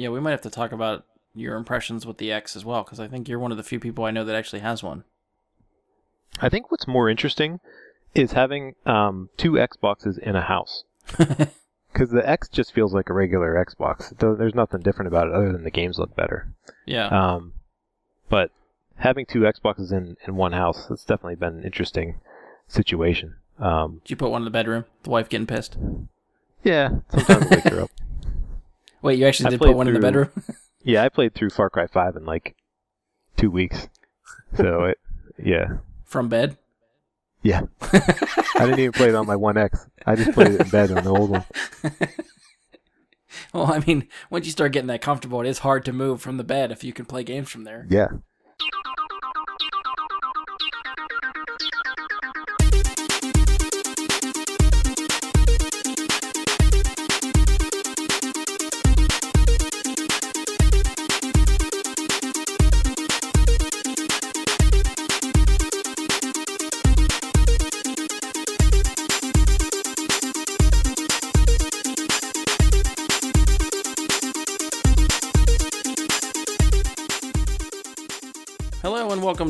Yeah, we might have to talk about your impressions with the X as well, because I think you're one of the few people I know that actually has one. I think what's more interesting is having um, two Xboxes in a house. Because the X just feels like a regular Xbox. There's nothing different about it other than the games look better. yeah. Um, but having two Xboxes in, in one house, it's definitely been an interesting situation. Um, Did you put one in the bedroom? The wife getting pissed. yeah, sometimes I wake her up. Wait, you actually I did put one in the bedroom? Yeah, I played through Far Cry 5 in like two weeks. So, it, yeah. From bed? Yeah. I didn't even play it on my One X. I just played it in bed on the old one. Well, I mean, once you start getting that comfortable, it is hard to move from the bed if you can play games from there. Yeah.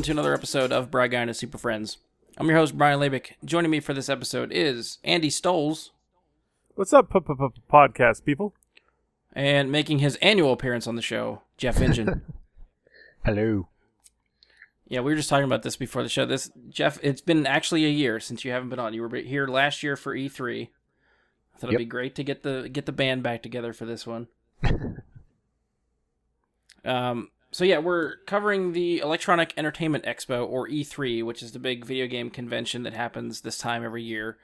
Welcome to another episode of Bry Guy and his Super Friends. I'm your host, Brian Labick. Joining me for this episode is Andy Stoles, What's up, podcast people? and making his annual appearance on the show, Jeff Engine. Hello. yeah, we were just talking about this before the show. This Jeff, it's been actually a year since you haven't been on. You were here last year for E3. I thought it'd Yep. be great to get the get the band back together for this one. um. So yeah, we're covering the Electronic Entertainment Expo or E3, which is the big video game convention that happens this time every year,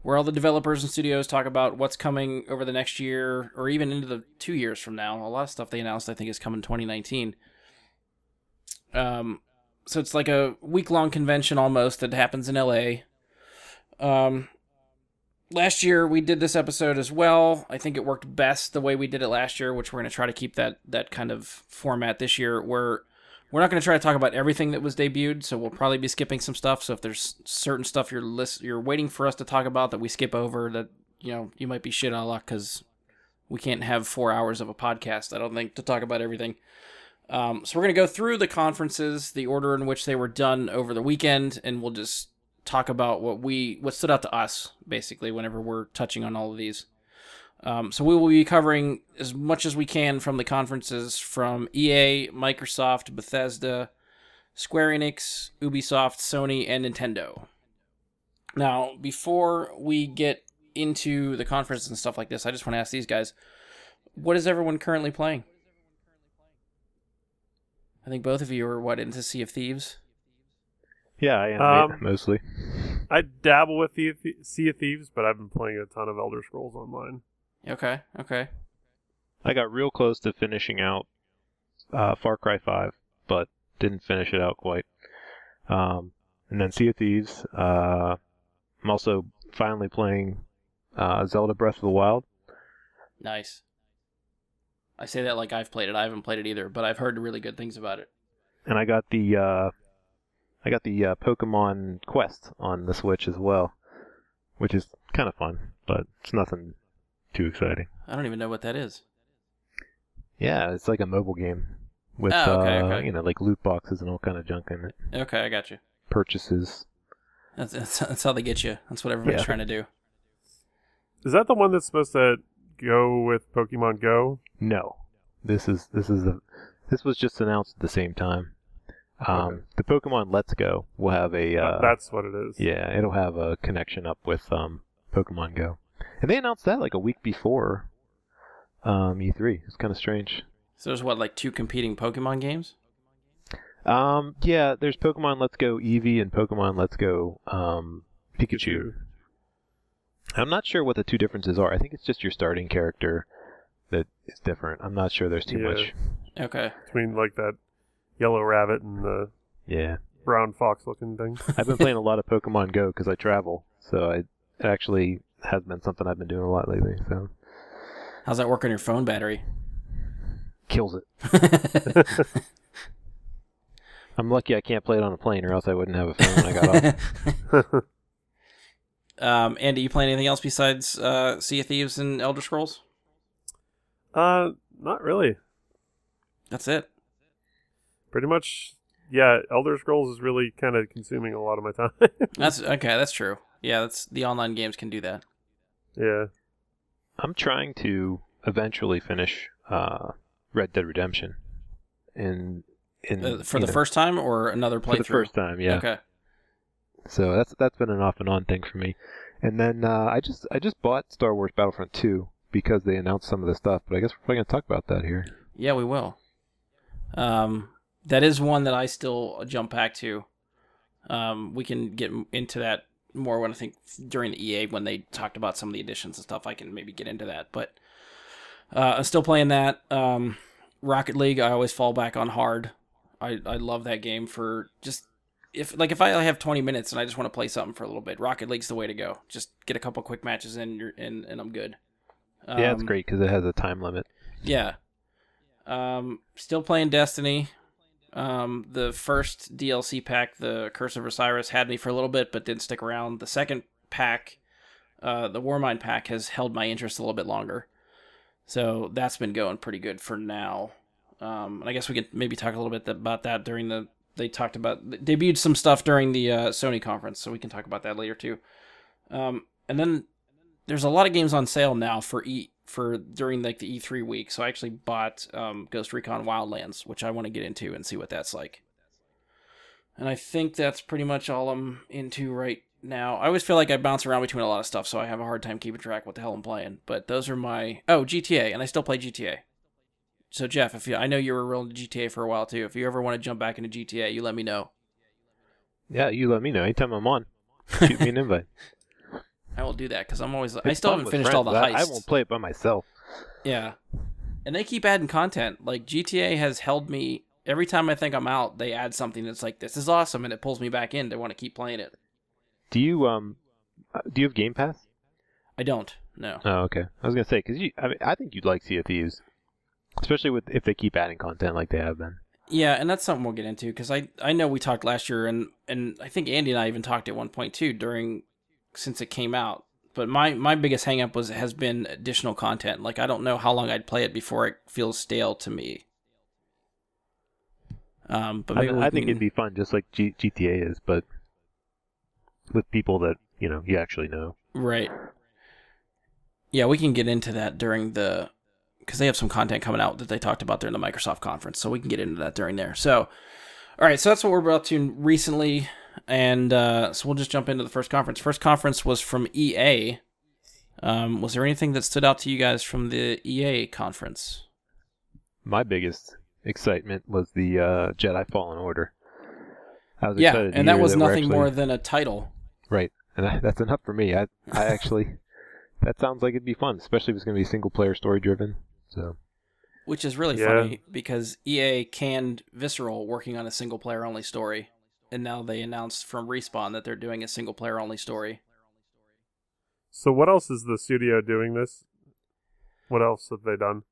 where all the developers and studios talk about what's coming over the next year or even into the two years from now. A lot of stuff they announced, I think, is coming 2019. Um, so it's like a week long convention almost that happens in LA. Um, last year we did this episode as well. I think it worked best the way we did it last year, which we're going to try to keep that that kind of format this year. Where we're not going to try to talk about everything that was debuted, so we'll probably be skipping some stuff. So if there's certain stuff you're list you're waiting for us to talk about that we skip over, that you know you might be shit on luck because we can't have four hours of a podcast. I don't think to talk about everything. Um, so we're going to go through the conferences, the order in which they were done over the weekend, and we'll just talk about what we what stood out to us basically whenever we're touching on all of these. Um, so we will be covering as much as we can from the conferences from EA, Microsoft, Bethesda, Square Enix, Ubisoft, Sony, and Nintendo. Now, before we get into the conference and stuff like this, I just want to ask these guys, what is everyone currently playing? I think both of you are what into Sea of Thieves. Yeah, I animate Um, mostly. I dabble with the Sea of Thieves, but I've been playing a ton of Elder Scrolls Online. Okay, okay. I got real close to finishing out uh, Far Cry 5, but didn't finish it out quite. Um, and then Sea of Thieves. Uh, I'm also finally playing uh, Zelda Breath of the Wild. Nice. I say that like I've played it. I haven't played it either, but I've heard really good things about it. and I got the uh, I got the uh, Pokemon Quest on the Switch as well, which is kind of fun, but it's nothing too exciting. I don't even know what that is. Yeah, it's like a mobile game with Oh, okay, uh, okay. you know like loot boxes and all kind of junk in it, Okay, I got you. purchases. That's, that's, that's how they get you. That's what everybody's Yeah. trying to do. Is that the one that's supposed to go with Pokemon Go? No, this is this is a this was just announced at the same time. Um, Okay. The Pokemon Let's Go will have a uh, That's what it is. yeah, it'll have a connection up with um, Pokemon Go, and they announced that like a week before um, E3. It's kind of strange. So there's what, like two competing Pokemon games? Um, yeah, there's Pokemon Let's Go Eevee and Pokemon Let's Go um, Pikachu. I'm not sure what the two differences are. I think it's just your starting character that is different. I'm not sure there's too Yeah. much. Okay. Between like that yellow rabbit and the Yeah, brown fox looking thing. I've been playing a lot of Pokemon Go because I travel, so I, it actually has been something I've been doing a lot lately. So How's that work on your phone battery? kills it. I'm lucky I can't play it on a plane, or else I wouldn't have a phone when I got off. um, Andy, you playing anything else besides uh, Sea of Thieves and Elder Scrolls? Uh, not really. That's it. Pretty much, yeah. Elder Scrolls is really kind of consuming a lot of my time. That's okay. That's true. Yeah, that's the online games can do that. yeah. I'm trying to eventually finish uh, Red Dead Redemption. In in Uh, for the know, first time or another playthrough. for the first time, yeah. Okay. So that's that's been an off and on thing for me. And then uh, I just I just bought Star Wars Battlefront 2 because they announced some of the stuff, but I guess we're probably gonna talk about that here. Yeah, we will. Um, that is one that I still jump back to. Um, we can get into that more when I think during the EA when they talked about some of the additions and stuff. I can maybe get into that, but uh, I'm still playing that. Um, Rocket League, I always fall back on hard. I I love that game for just if like if I have 20 minutes and I just want to play something for a little bit, Rocket League's the way to go. Just get a couple quick matches in, and and I'm good. yeah, it's Um, great because it has a time limit. yeah. Um, still playing Destiny. Um, the first DLC pack, the Curse of Osiris, had me for a little bit, but didn't stick around. The second pack, uh, the Warmind pack, has held my interest a little bit longer. So that's been going pretty good for now. Um, and I guess we could maybe talk a little bit about that during the. They talked about debuted some stuff during the uh, Sony conference, so we can talk about that later too. Um, and then there's a lot of games on sale now for E for during like the E3 week. So I actually bought um, Ghost Recon Wildlands, which I want to get into and see what that's like. And I think that's pretty much all I'm into right now. I always feel like I bounce around between a lot of stuff, so I have a hard time keeping track what the hell I'm playing. But those are my oh GTA, and I still play GTA. So Jeff, if you I know you were real into GTA for a while too. If you ever want to jump back into GTA, you let me know. Yeah, you let me know anytime I'm on. Shoot me an invite. I will do that because I'm always I still haven't finished all the heists. I, won't play it by myself. Yeah. And they keep adding content. Like GTA has held me every time I think I'm out, they add something that's like this is awesome and it pulls me back in to want to keep playing it. Do you um uh, do you have Game Pass? I don't. No. Oh, okay. I was gonna say because you, I mean, I think you'd like Sea of Thieves, especially with if they keep adding content like they have been. Yeah, and that's something we'll get into because I I know we talked last year and and I think Andy and I even talked at one point too during since it came out. But my my biggest hangup was has been additional content. Like I don't know how long I'd play it before it feels stale to me. Um, but I, I think can- it'd be fun, just like G- GTA is, but with people that you know you actually know. Right. Yeah, we can get into that during the because they have some content coming out that they talked about during the Microsoft conference, so we can get into that during there. So, all right, so that's what we're up to recently, and uh, so we'll just jump into the first conference. First conference was from EA. Um, was there anything that stood out to you guys from the EA conference? My biggest excitement was the uh, Jedi Fallen Order. I was Yeah, excited and that was we're nothing actually- more than a title. right, and I, that's enough for me. I I actually that sounds like it'd be fun, especially if it's gonna be single player story driven. So Which is really Yeah. funny because EA canned Visceral working on a single player only story, and now they announced from Respawn that they're doing a single player only story. So what else is the studio doing this? What else have they done?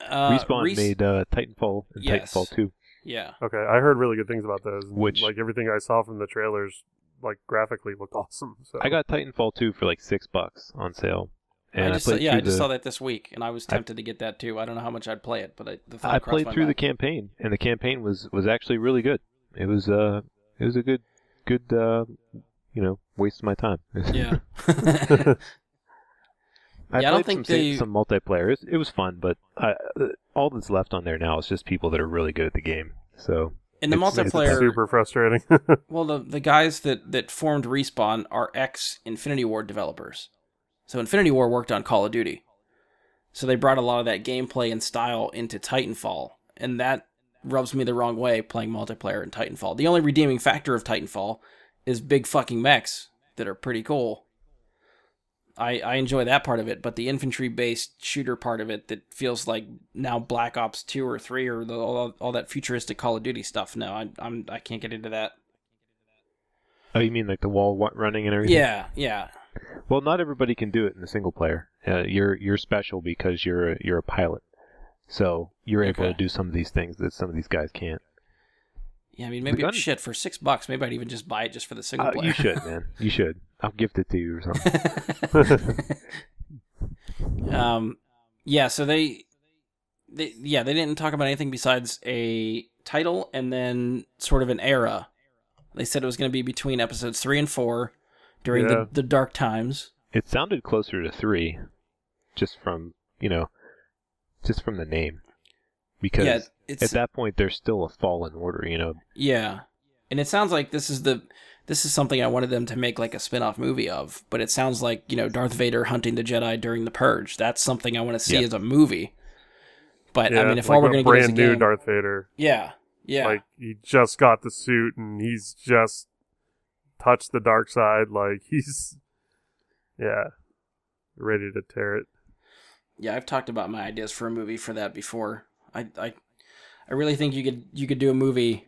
Uh, Respawn Res- made uh, Titanfall and Yes. Titanfall 2. yeah, Okay, I heard really good things about those. Which- like everything I saw from the trailers, like graphically looked awesome. So I got Titanfall 2 for like six bucks on sale, and I I, just played yeah, I just the, saw that this week, and I was I- tempted to get that too. I don't know how much I'd play it, but I, the thought I played my through the campaign, and the campaign was was actually really good. It was uh it was a good good uh you know waste of my time. yeah. I Yeah, I don't think some, they- some multiplayer. It, it was fun, but I, uh, all that's left on there now is just people that are really good at the game. So In the It's- it's multiplayer, super frustrating. well, the the guys that that formed Respawn are ex Infinity Ward developers. So Infinity Ward worked on Call of Duty. So they brought a lot of that gameplay and style into Titanfall, and that rubs me the wrong way playing multiplayer in Titanfall. The only redeeming factor of Titanfall is big fucking mechs that are pretty cool. I, I enjoy that part of it, but the infantry based shooter part of it that feels like now Black Ops two or three or the, all, all that futuristic Call of Duty stuff. No, I I'm I can't get into that. oh, you mean like the wall running and everything? Yeah, yeah, Well, not everybody can do it in the single player. Uh, you're you're special because you're a, you're a pilot, so you're able Okay. to do some of these things that some of these guys can't. yeah. I mean, maybe gun- shit for six bucks. Maybe I'd even just buy it just for the single Uh, player. you should, man. You should. I'll gift it to you or something. um, yeah. So they they yeah they didn't talk about anything besides a title and then sort of an era. They said it was going to be between episodes three and four during Yeah. the, the dark times. It sounded closer to three, just from you know, just from the name, because yeah, it's at that point there's still a fallen order. You know, yeah, and it sounds like this is the this is something I wanted them to make like a spin-off movie of, but it sounds like you know Darth Vader hunting the Jedi during the Purge. That's something I want to see Yeah. as a movie. But yeah, I mean, if like all we're going to get is a brand new game, Darth Vader, yeah, yeah, like he just got the suit and he's just touched the dark side. Like he's, yeah, ready to tear it. Yeah, I've talked about my ideas for a movie for that before. I, I, I really think you could you could do a movie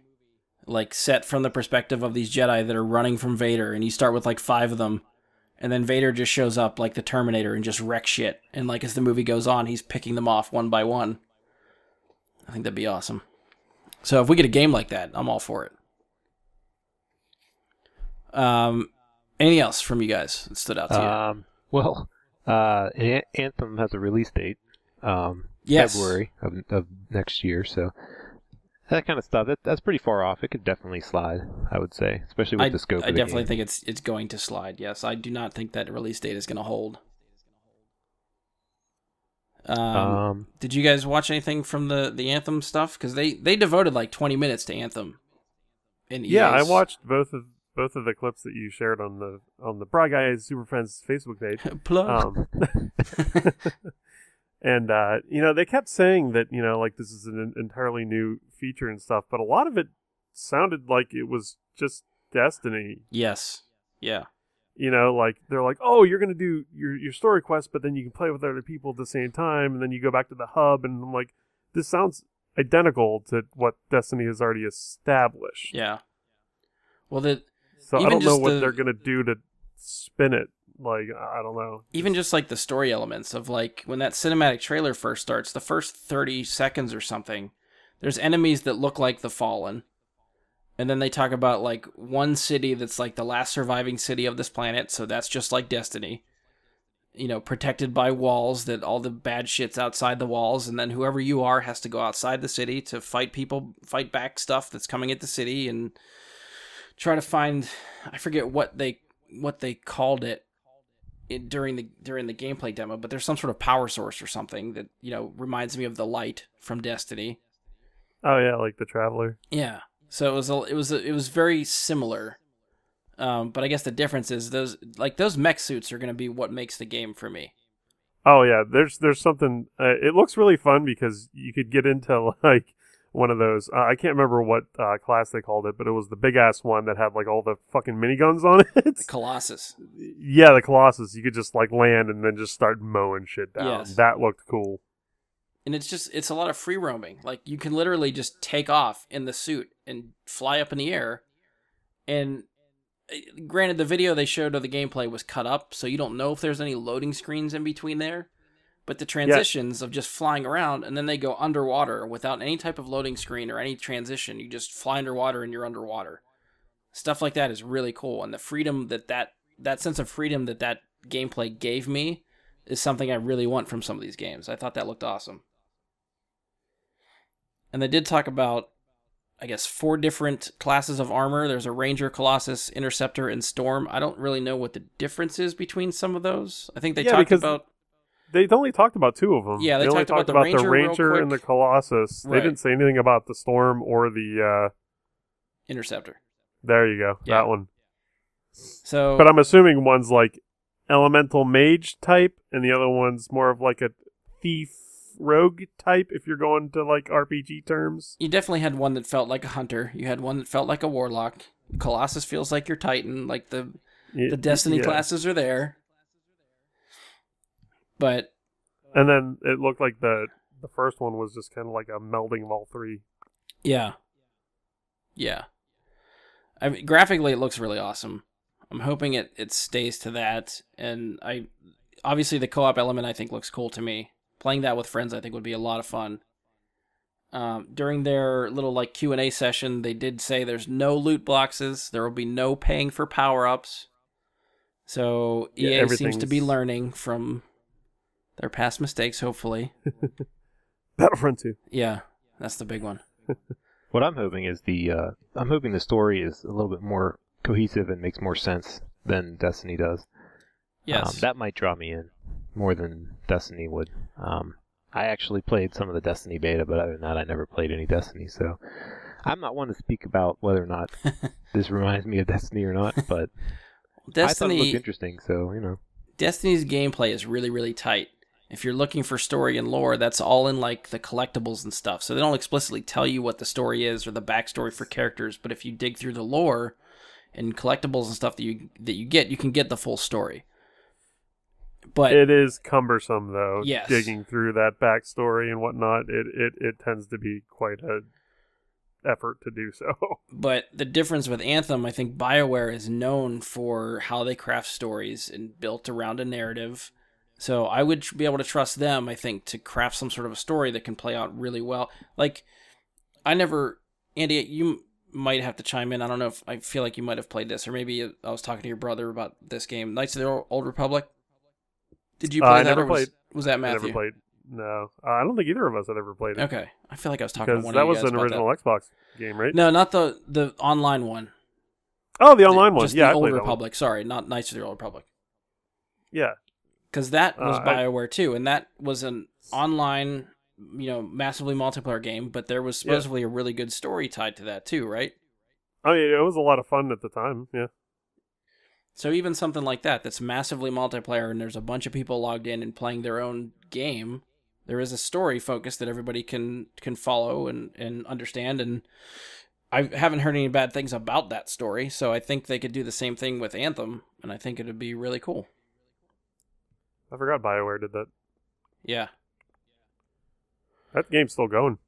like set from the perspective of these Jedi that are running from Vader, and you start with like five of them, and then Vader just shows up like the Terminator and just wrecks shit, and like as the movie goes on, he's picking them off one by one. I think that'd be awesome. So if we get a game like that, I'm all for it. Um, anything else from you guys that stood out to you? um, well, uh, An- Anthem has a release date, um, yes, February of, of next year, so. That kind of stuff. That, that's pretty far off. It could definitely slide, I would say, especially with I, the scope I of the definitely game. think it's it's going to slide. Yes, I do not think that release date is going to hold. Um, Um, did you guys watch anything from the the Anthem stuff? Because they they devoted like twenty minutes to Anthem. In Yeah, I watched both of both of the clips that you shared on the on the Bry Guys Super Friends Facebook page. plug. Um, and uh, you know, they kept saying that you know, like this is an entirely new feature and stuff, but a lot of it sounded like it was just Destiny. yes, yeah, You know, like they're like, oh, you're gonna do your your story quest, but then you can play with other people at the same time, and then you go back to the hub, and I'm like, this sounds identical to what Destiny has already established. yeah. Well, the So I don't know what the- they're gonna do to spin it. Like I don't know. even just like the story elements of like when that cinematic trailer first starts, the first 30 seconds or something, there's enemies that look like the fallen. And then they talk about like one city that's like the last surviving city of this planet, so that's just like Destiny. You know, protected by walls that all the bad shit's outside the walls, and then whoever you are has to go outside the city to fight people, fight back stuff that's coming at the city, and try to find. I forget what they what they called it it, during the during the gameplay demo, but there's some sort of power source or something that you know reminds me of the light from Destiny. Oh yeah, like the Traveler. Yeah, so it was a, it was a, it was very similar, um, but I guess the difference is those like those mech suits are going to be what makes the game for me. Oh yeah, there's there's something. Uh, it looks really fun because you could get into like one of those. Uh, I can't remember what uh, class they called it, but it was the big ass one that had like all the fucking miniguns on it. The Colossus. yeah, the Colossus. You could just like land and then just start mowing shit down. Yes. That looked cool. and it's just it's a lot of free roaming like you can literally just take off in the suit and fly up in the air and uh, granted the video they showed of the gameplay was cut up so you don't know if there's any loading screens in between there but the transitions of just flying around and then they go underwater without any type of loading screen or any transition you just fly underwater and you're underwater stuff like that is really cool and the freedom that that that sense of freedom that that gameplay gave me is something i really want from some of these games i thought that looked awesome and they did talk about, I guess, four different classes of armor. There's a Ranger, Colossus, Interceptor, and Storm. I don't really know what the difference is between some of those. I think they Yeah, talked about. They only talked about two of them. Yeah, they only talked about the Ranger and the. Colossus. Right. They didn't say anything about the Storm or the. uh Interceptor. There you go, Yeah. that one. So, But I'm assuming one's like elemental mage type, and the other one's more of like a thief rogue type. If you're going to like RPG terms, you definitely had one that felt like a hunter. You had one that felt like a warlock. Colossus feels like your Titan. Like the the Destiny yeah. classes are there. But And then it looked like the the first one was just kind of like a melding of all three. Yeah. Yeah. I mean, graphically, it looks really awesome. I'm hoping it, it stays to that, and I obviously the co-op element I think looks cool to me. Playing that with friends I think would be a lot of fun. Um, during their little like Q and A session, they did say there's no loot boxes. There will be no paying for power ups. So Yeah, EA seems to be learning from their past mistakes. Hopefully, Battlefront 2. Yeah, that's the big one. What I'm hoping is the uh, I'm hoping the story is a little bit more cohesive and makes more sense than Destiny does. Yes. Um, that might draw me in more than Destiny would. Um, I actually played some of the Destiny beta, but other than that, I never played any Destiny. So I'm not one to speak about whether or not this reminds me of Destiny or not. But I thought it Destiny looked interesting, so you know. Destiny's gameplay is really, really tight. If you're looking for story and lore, that's all in like the collectibles and stuff. So they don't explicitly tell you what the story is or the backstory for characters, but if you dig through the lore and collectibles and stuff that you that you get, you can get the full story. But It is cumbersome though. Yes. Digging through that backstory and whatnot, it, it, it tends to be quite a effort to do so. but the difference with Anthem, I think BioWare is known for how they craft stories and built around a narrative. So I would be able to trust them, I think, to craft some sort of a story that can play out really well. Like, I never, Andy, you might have to chime in. I don't know if I feel like you might have played this, or maybe I was talking to your brother about this game, Knights of the Old Republic. Did you Uh, play I that, never or was, played- was that I never played. No, uh, I don't think either of us had ever played it Okay, I feel like I was talking to because one that of you was an original Xbox game, right? No, not the the online one. Oh, the online one. Just yeah, the I Old played that one. Republic. Sorry, not Knights of the Old Republic. Yeah, because that was Uh, I- Bioware too, and that was an online, you know, massively multiplayer game. But there was Yeah. supposedly a really good story tied to that too, right? I mean, it was a lot of fun at the time. Yeah, So even something like that, that's massively multiplayer, and there's a bunch of people logged in and playing their own game. There is a story focus that everybody can can follow and and understand, and I haven't heard any bad things about that story. So I think they could do the same thing with Anthem, and I think it would be really cool. I forgot Bioware did that. Yeah. That game's still going.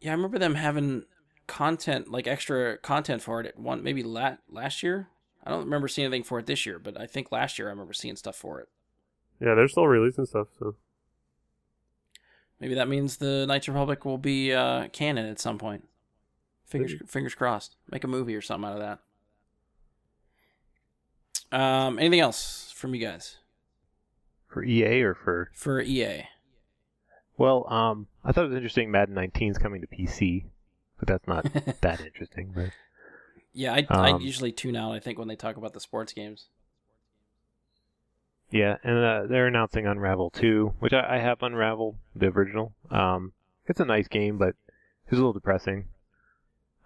Yeah, I remember them having content, like extra content for it at one maybe la- last year. I don't remember seeing anything for it this year, but I think last year I remember seeing stuff for it. Yeah, they're still releasing stuff. So Maybe that means the Knights Republic will be uh, canon at some point. Fingers Maybe. fingers crossed. Make a movie or something out of that. Um, anything else from you guys For EA or for for EA? well, um, I thought it was interesting. Madden 19 is coming to PC, but that's not that interesting. But yeah, I, I Um, usually tune out. I think when they talk about the sports games. yeah, and uh, they're announcing Unravel 2, which I, I have Unravel, the original. Um, it's a nice game, but it's a little depressing.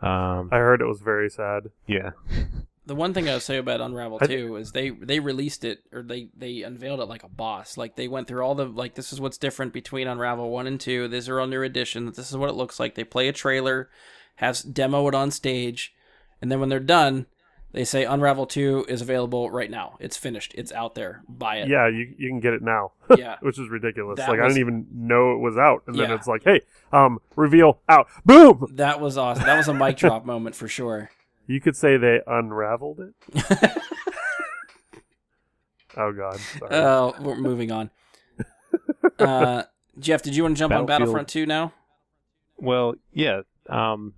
Um, I heard it was very sad. yeah, The one thing I would say about Unravel I- 2 is they they released it or they they unveiled it like a boss. Like they went through all the like this is what's different between Unravel 1 and 2. These are all new editions. This is what it looks like. They play a trailer, have demo it on stage, and then when they're done, they say Unravel 2 is available right now. It's finished. It's out there. Buy it. Yeah, you you can get it now, Yeah. which is ridiculous. That like I didn't even know it was out, and then it's like, hey, um, reveal out, boom. That was awesome. That was a mic drop moment for sure. You could say they unraveled it. Oh God, sorry. Oh, we're moving on. Uh, Jeff, did you want to jump on Battlefield. Battlefront 2 now? Well, yeah. Um,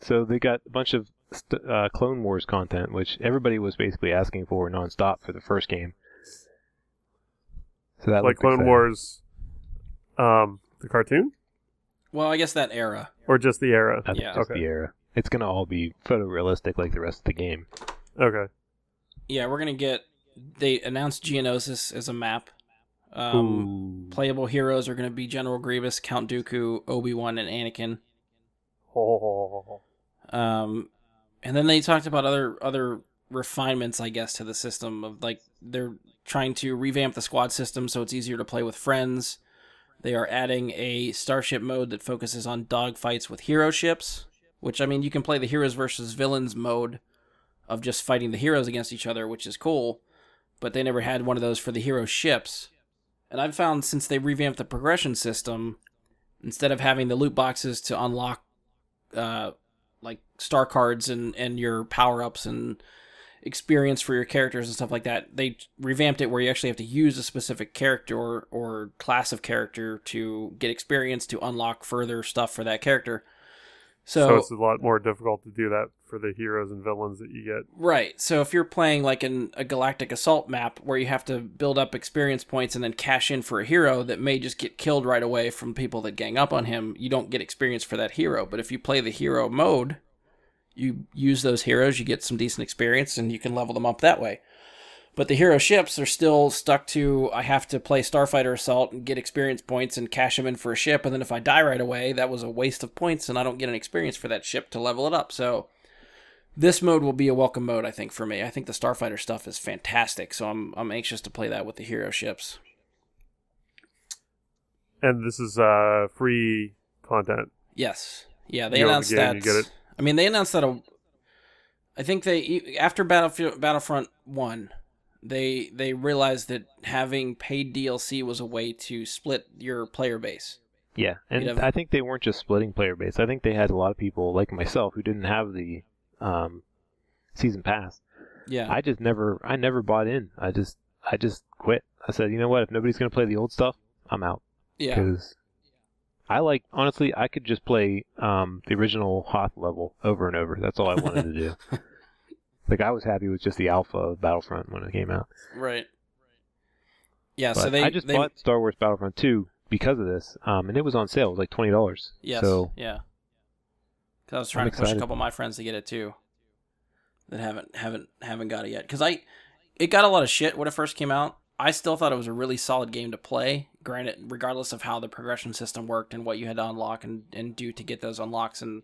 so they got a bunch of st- uh, Clone Wars content, which everybody was basically asking for nonstop for the first game. So that like Clone exciting. Wars, um, the cartoon, Well, I guess that era. or just the era. I think Yeah. just Okay. the era. It's gonna all be photorealistic like the rest of the game. Okay. Yeah, we're gonna get. They announced Geonosis as a map. Um, playable heroes are gonna be General Grievous, Count Dooku, Obi Wan, and Anakin. Oh, Um, and then they talked about other other refinements, I guess, to the system of like they're trying to revamp the squad system so it's easier to play with friends. They are adding a starship mode that focuses on dogfights with hero ships, which I mean you can play the heroes versus villains mode of just fighting the heroes against each other, which is cool. But they never had one of those for the hero ships. And I've found since they revamped the progression system, instead of having the loot boxes to unlock uh, like star cards and and your power ups and experience for your characters and stuff like that. They revamped it where you actually have to use a specific character or, or class of character to get experience to unlock further stuff for that character. So, So, it's a lot more difficult to do that for the heroes and villains that you get. right. So if you're playing like in a Galactic Assault map where you have to build up experience points and then cash in for a hero that may just get killed right away from people that gang up on him, you don't get experience for that hero. But if you play the hero mode, you use those heroes, you get some decent experience, and you can level them up that way. But the hero ships are still stuck to I have to play Starfighter Assault and get experience points and cash them in for a ship, and then if I die right away, that was a waste of points, and I don't get an experience for that ship to level it up. So this mode will be a welcome mode, I think, for me. I think the Starfighter stuff is fantastic, so I'm I'm anxious to play that with the hero ships. And this is uh, free content. Yes, yeah, they You own the announced game, that. you get it. I mean, they announced that. A, I think they after Battlefield Battlefront One, they they realized that having paid DLC was a way to split your player base. Yeah, and You'd have- I think they weren't just splitting player base. I think they had a lot of people like myself who didn't have the um, season pass. Yeah, I just never, I never bought in. I just, I just quit. I said, you know what? If nobody's gonna play the old stuff, I'm out. yeah, Because I like, honestly, I could just play um, the original Hoth level over and over. That's all I wanted to do. Like I was happy with just the alpha of Battlefront when it came out. right. Yeah, But so they I just they, bought Star Wars Battlefront 2 because of this, um, and it was on sale. It was like twenty dollars. Yes. So yeah. 'Cause I was trying I'm to push a couple of my friends to get it too. That haven't haven't haven't got it yet. Because I, it got a lot of shit when it first came out. I still thought it was a really solid game to play. Granted, regardless of how the progression system worked and what you had to unlock and, and do to get those unlocks, and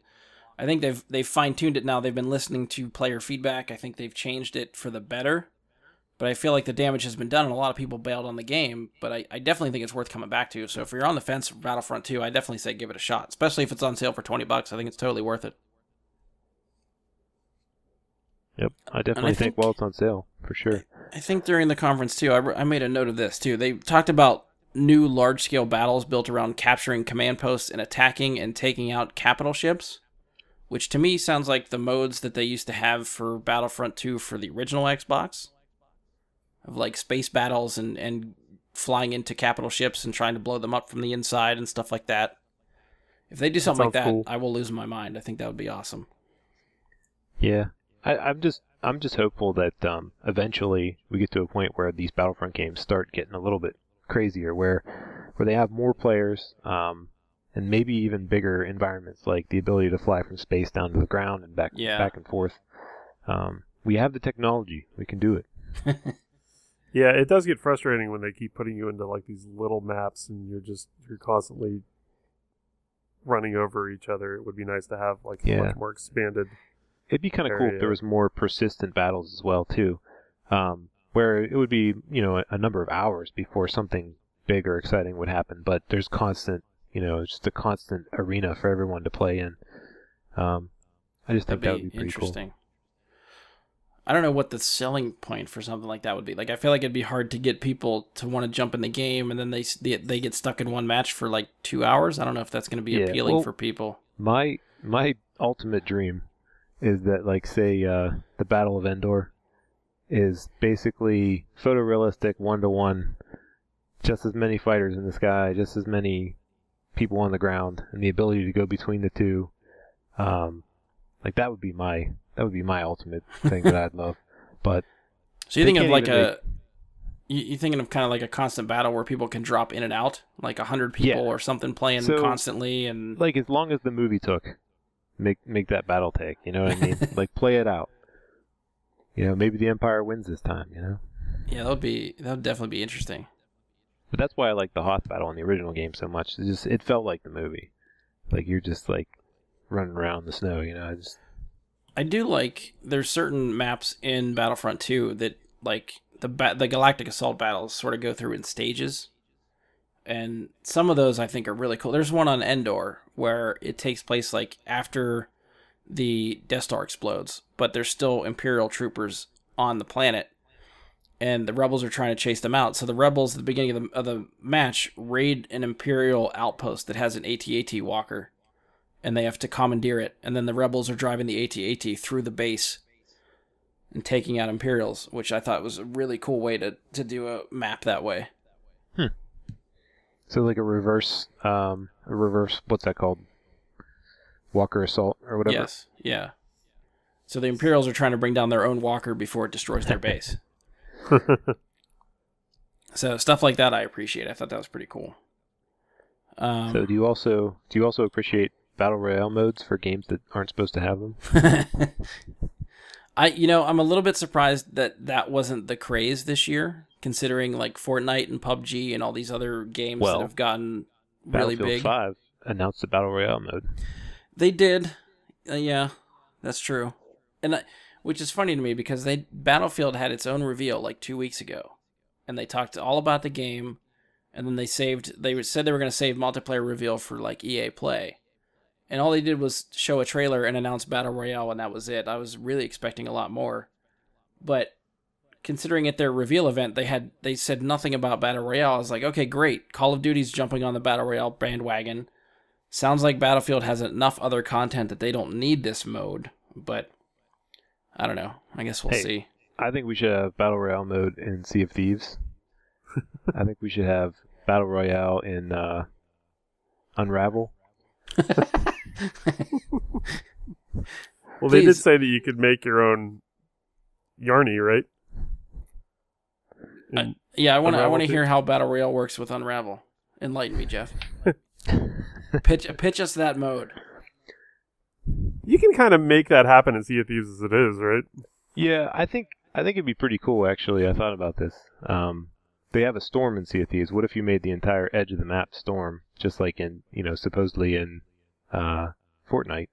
I think they've they've fine tuned it now. They've been listening to player feedback. I think they've changed it for the better. But I feel like the damage has been done, and a lot of people bailed on the game. But I, I definitely think it's worth coming back to. So if you're on the fence Battlefront 2, I definitely say give it a shot. Especially if it's on sale for 20 bucks. I think it's totally worth it. Yep, I definitely think, think- while it's on sale for sure. I think during the conference too, I, re- I made a note of this too. They talked about new large scale battles built around capturing command posts and attacking and taking out capital ships, which to me sounds like the modes that they used to have for Battlefront 2 for the original Xbox, of like space battles and and flying into capital ships and trying to blow them up from the inside and stuff like that. If they do something like that, cool. I will lose my mind. I think that would be awesome. Yeah, I, I'm just I'm just hopeful that um, eventually we get to a point where these Battlefront games start getting a little bit crazier, where where they have more players, um, and maybe even bigger environments, like the ability to fly from space down to the ground and back Yeah. back and forth. Um, we have the technology; we can do it. Yeah, it does get frustrating when they keep putting you into like these little maps and you're just you're constantly running over each other. It would be nice to have like a Yeah. much more expanded. It'd be kind of cool if there was more persistent battles as well too, um, where it would be you know a, a number of hours before something big or exciting would happen. But there's constant, you know, it's just a constant arena for everyone to play in. Um, I just think that would be pretty cool. interesting. I don't know what the selling point for something like that would be. Like, I feel like it'd be hard to get people to want to jump in the game, and then they they, they get stuck in one match for like two hours. I don't know if that's going to be Yeah, appealing well- for people. My my ultimate dream is that like say uh, the Battle of Endor is basically photorealistic one to one, just as many fighters in the sky, just as many people on the ground, and the ability to go between the two. Um, like that would be my that would be my ultimate thing that I'd love. But So you think of like a you, you thinking of kind of like a constant battle where people can drop in and out, like a hundred people Yeah. or something playing So, constantly, and like as long as the movie took, make make that battle take. You know what I mean? like play it out. You know, maybe the Empire wins this time. You know. yeah, that would be that would definitely be interesting. But that's why I like the Hoth battle in the original game so much. It just it felt like the movie. Like you're just like running around the snow, you know. I just I do like there's certain maps in Battlefront 2 that like the ba- the Galactic Assault battles sort of go through in stages. And some of those I think are really cool. There's one on Endor where it takes place like after the Death Star explodes, but there's still Imperial troopers on the planet and the rebels are trying to chase them out. So the rebels at the beginning of the, of the match raid an Imperial outpost that has an AT-AT walker and they have to commandeer it. And then the rebels are driving the AT-AT through the base and taking out Imperials, which I thought was a really cool way to, to do a map that way. Hmm. so like a reverse um a reverse what's that called? Walker Assault or whatever. Yes, yeah. So the Imperials are trying to bring down their own Walker before it destroys their base. so stuff like that I appreciate. I thought that was pretty cool. Um, So do you also do you also appreciate battle royale modes for games that aren't supposed to have them? I you know I'm a little bit surprised that that wasn't the craze this year, considering like Fortnite and PUBG and all these other games Well, that have gotten really big. 5 announced the battle royale mode. They did, uh, yeah, that's true, and I, which is funny to me because they Battlefield had its own reveal like two weeks ago, and they talked all about the game, and then they saved. They said they were going to save multiplayer reveal for like EA Play, and all they did was show a trailer and announce battle royale, and that was it. I was really expecting a lot more, but considering at their reveal event they had they said nothing about battle royale. I was like, okay, great. Call of Duty's jumping on the battle royale bandwagon. Sounds like Battlefield has enough other content that they don't need this mode, but I don't know. I guess we'll Hey. see. I think we should have battle royale mode in Sea of Thieves. I think we should have battle royale in uh, Unravel. Well, they did say that you could make your own Yarny, right? I- And- Yeah, I want to. I want to hear how Battle Royale works with Unravel. Enlighten me, Jeff. pitch pitch us that mode. You can kind of make that happen in Sea of Thieves as it is, right? Yeah, I think I think it'd be pretty cool. Actually, I thought about this. Um, they have a storm in Sea of Thieves. What if you made the entire edge of the map storm, just like in you know supposedly in uh, Fortnite,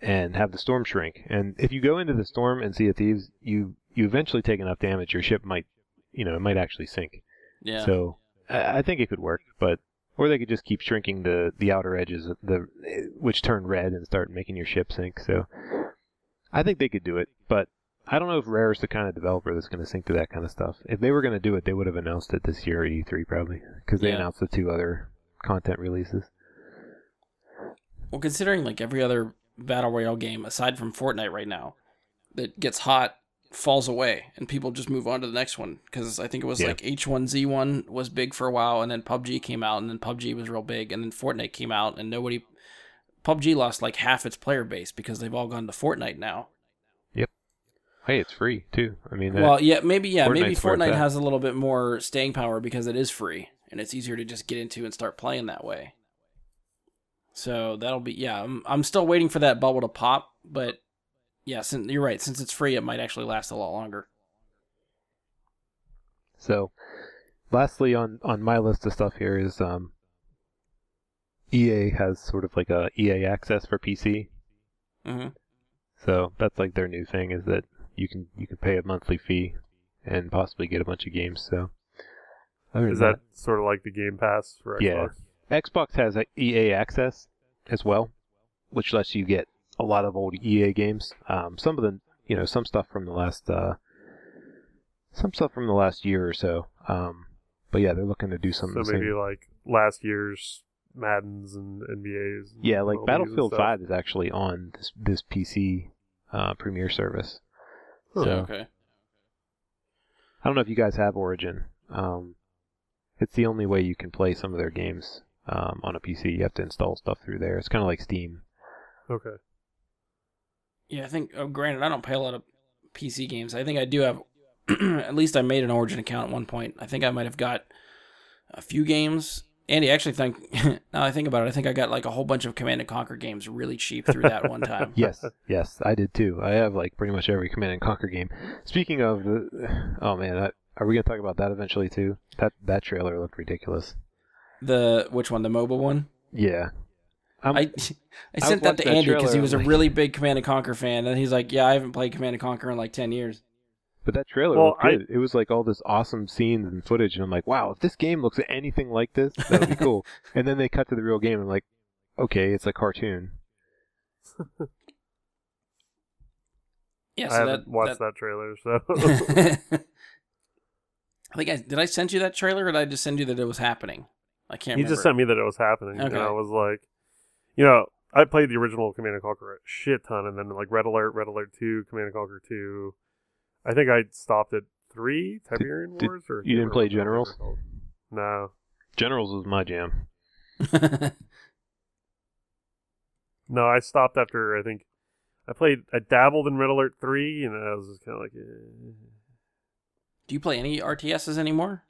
and have the storm shrink? And if you go into the storm in Sea of Thieves, you you eventually take enough damage, your ship might you know it might actually sink. Yeah. So I, I think it could work, but or they could just keep shrinking the the outer edges, of the which turn red and start making your ship sink. So I think they could do it, but I don't know if Rare is the kind of developer that's going to sink to that kind of stuff. If they were going to do it, they would have announced it this year at E3 probably, because they Yeah. announced the two other content releases. Well, considering like every other battle royale game aside from Fortnite right now, that gets hot, falls away, and people just move on to the next one. Because I think it was Yeah. like H1Z1 was big for a while, and then PUBG came out, and then PUBG was real big, and then Fortnite came out, and nobody. PUBG lost like half its player base because they've all gone to Fortnite now. Yep. Hey, it's free too. I mean, Well, yeah, maybe yeah, maybe Fortnite's worth Fortnite has a little bit more staying power because it is free and it's easier to just get into and start playing that way. So that'll be yeah. I'm I'm still waiting for that bubble to pop, but yeah, since, you're right. Since it's free, it might actually last a lot longer. So, lastly on on my list of stuff here is um, EA has sort of like a EA access for PC. hmm So that's like their new thing is that you can you can pay a monthly fee and possibly get a bunch of games. So other Is than that sort of like the Game Pass for Xbox? Yeah. Xbox has EA access as well, which lets you get a lot of old EA games. Um, some of the you know some stuff from the last uh, some stuff from the last year or so. Um, but yeah, they're looking to do So something. the same. maybe like last year's Maddens and NBAs. and Yeah, like MLBs Battlefield. Five is actually on this this PC uh, Premier service. Huh. So, So- okay. I don't know if you guys have Origin. Um, it's the only way you can play some of their games um, on a PC. You have to install stuff through there. It's kind of like Steam. Okay. Yeah, I think. Oh, granted, I don't play a lot of PC games. I think I do have. at least I made an Origin account at one point. I think I might have got a few games. Andy, I actually think now I think about it, I think I got like a whole bunch of Command and Conquer games really cheap through that one time. Yes, yes, I did too. I have like pretty much every Command and Conquer game. Speaking of the, oh man, that, are we gonna talk about that eventually too? That that trailer looked ridiculous. The which one? The mobile one? Yeah, I'm, I I I sent that to that Andy because he was a really big Command and Conquer fan, and he's like, "Yeah, I haven't played Command and Conquer in like ten years." but that trailer Well, looked I- good. It was like all this awesome scenes and footage, and I'm like, wow, if this game looks anything like this, that would be cool. and then they cut to the real game, and I'm like, okay, it's a cartoon. Yeah, I haven't that, watched that, trailer, so I think I did. I send you that trailer, or did I just send you that it was happening? I can't. he remember. just sent me that it was happening, Okay. and I was like, you know, I played the original Command and Conquer a shit ton, and then like Red Alert, Red Alert Two, Command and Conquer Two. I think I stopped at three Tiberian did- Wars, or you didn't play can't remember what Generals? No, Generals was my jam. No, I stopped after I think I played. I dabbled in Red Alert Three, and I was just kind of like, eh. Do you play any RTSs anymore?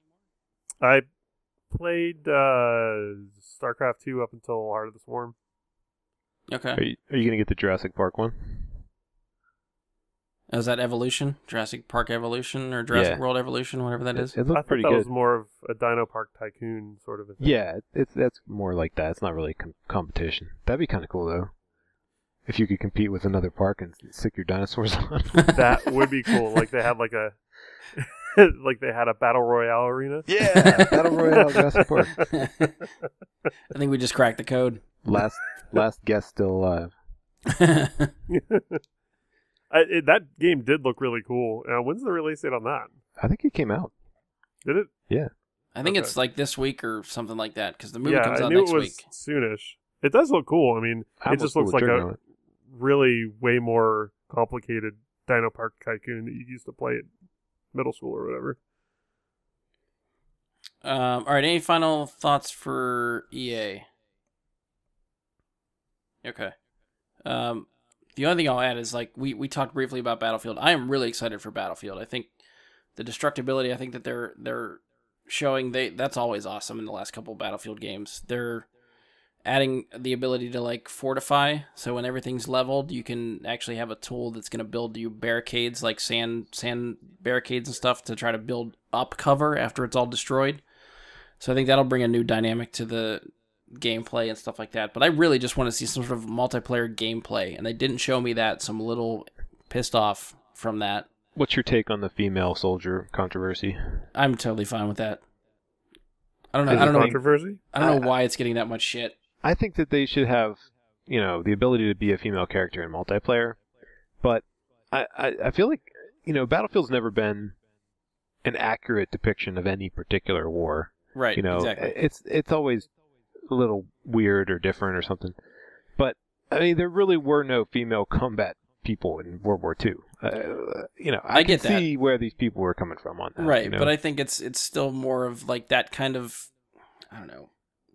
I played uh, StarCraft Two up until Heart of the Swarm. Okay. Are you, are you gonna get the Jurassic Park one? Oh, Is that Evolution? Jurassic Park Evolution or Jurassic Yeah. World Evolution, whatever that It- is? It, I looked thought pretty that good. was more of a Dino Park Tycoon sort of a thing. Yeah, it's that's more like that. It's not really com- competition. That'd be kind of cool though. If you could compete with another park and stick your dinosaurs on. that would be cool. Like they had like a, like they had a battle royale arena. yeah, Battle Royale Jurassic Park. I think we just cracked the code. Last last guest still alive. I, it, that game did look really cool. Uh, when's the release date on that? I think it came out. Did it? Yeah. I think Okay. it's like this week or something like that because the movie yeah, comes I out knew next it was week. soonish. It does look cool. I mean, I it just looks like the trigger on a it. really way more complicated Dino Park Tycoon that you used to play at middle school or whatever. Um, all right. Any final thoughts for EA? Okay. Um, the only thing I'll add is like we we talked briefly about Battlefield. I am really excited for Battlefield. I think the destructibility. I think that they're they're showing they that's always awesome in the last couple Battlefield games. They're adding the ability to like fortify so when everything's leveled you can actually have a tool that's going to build you barricades like sand sand barricades and stuff to try to build up cover after it's all destroyed so i think that'll bring a new dynamic to the gameplay and stuff like that but i really just want to see some sort of multiplayer gameplay and they didn't show me that so i'm a little pissed off from that What's your take on the female soldier controversy? i'm totally fine with that i don't know Is i don't know Controversy? i don't know why it's getting that much shit I think that they should have, you know, the ability to be a female character in multiplayer. But I, I, I feel like, you know, Battlefield's never been an accurate depiction of any particular war. right You know, exactly it's it's always a little weird or different or something. But I mean, there really were no female combat people in World War II. Uh, you know, I, I get see where these people were coming from on that. right you know? but i think it's it's still more of like that kind of i don't know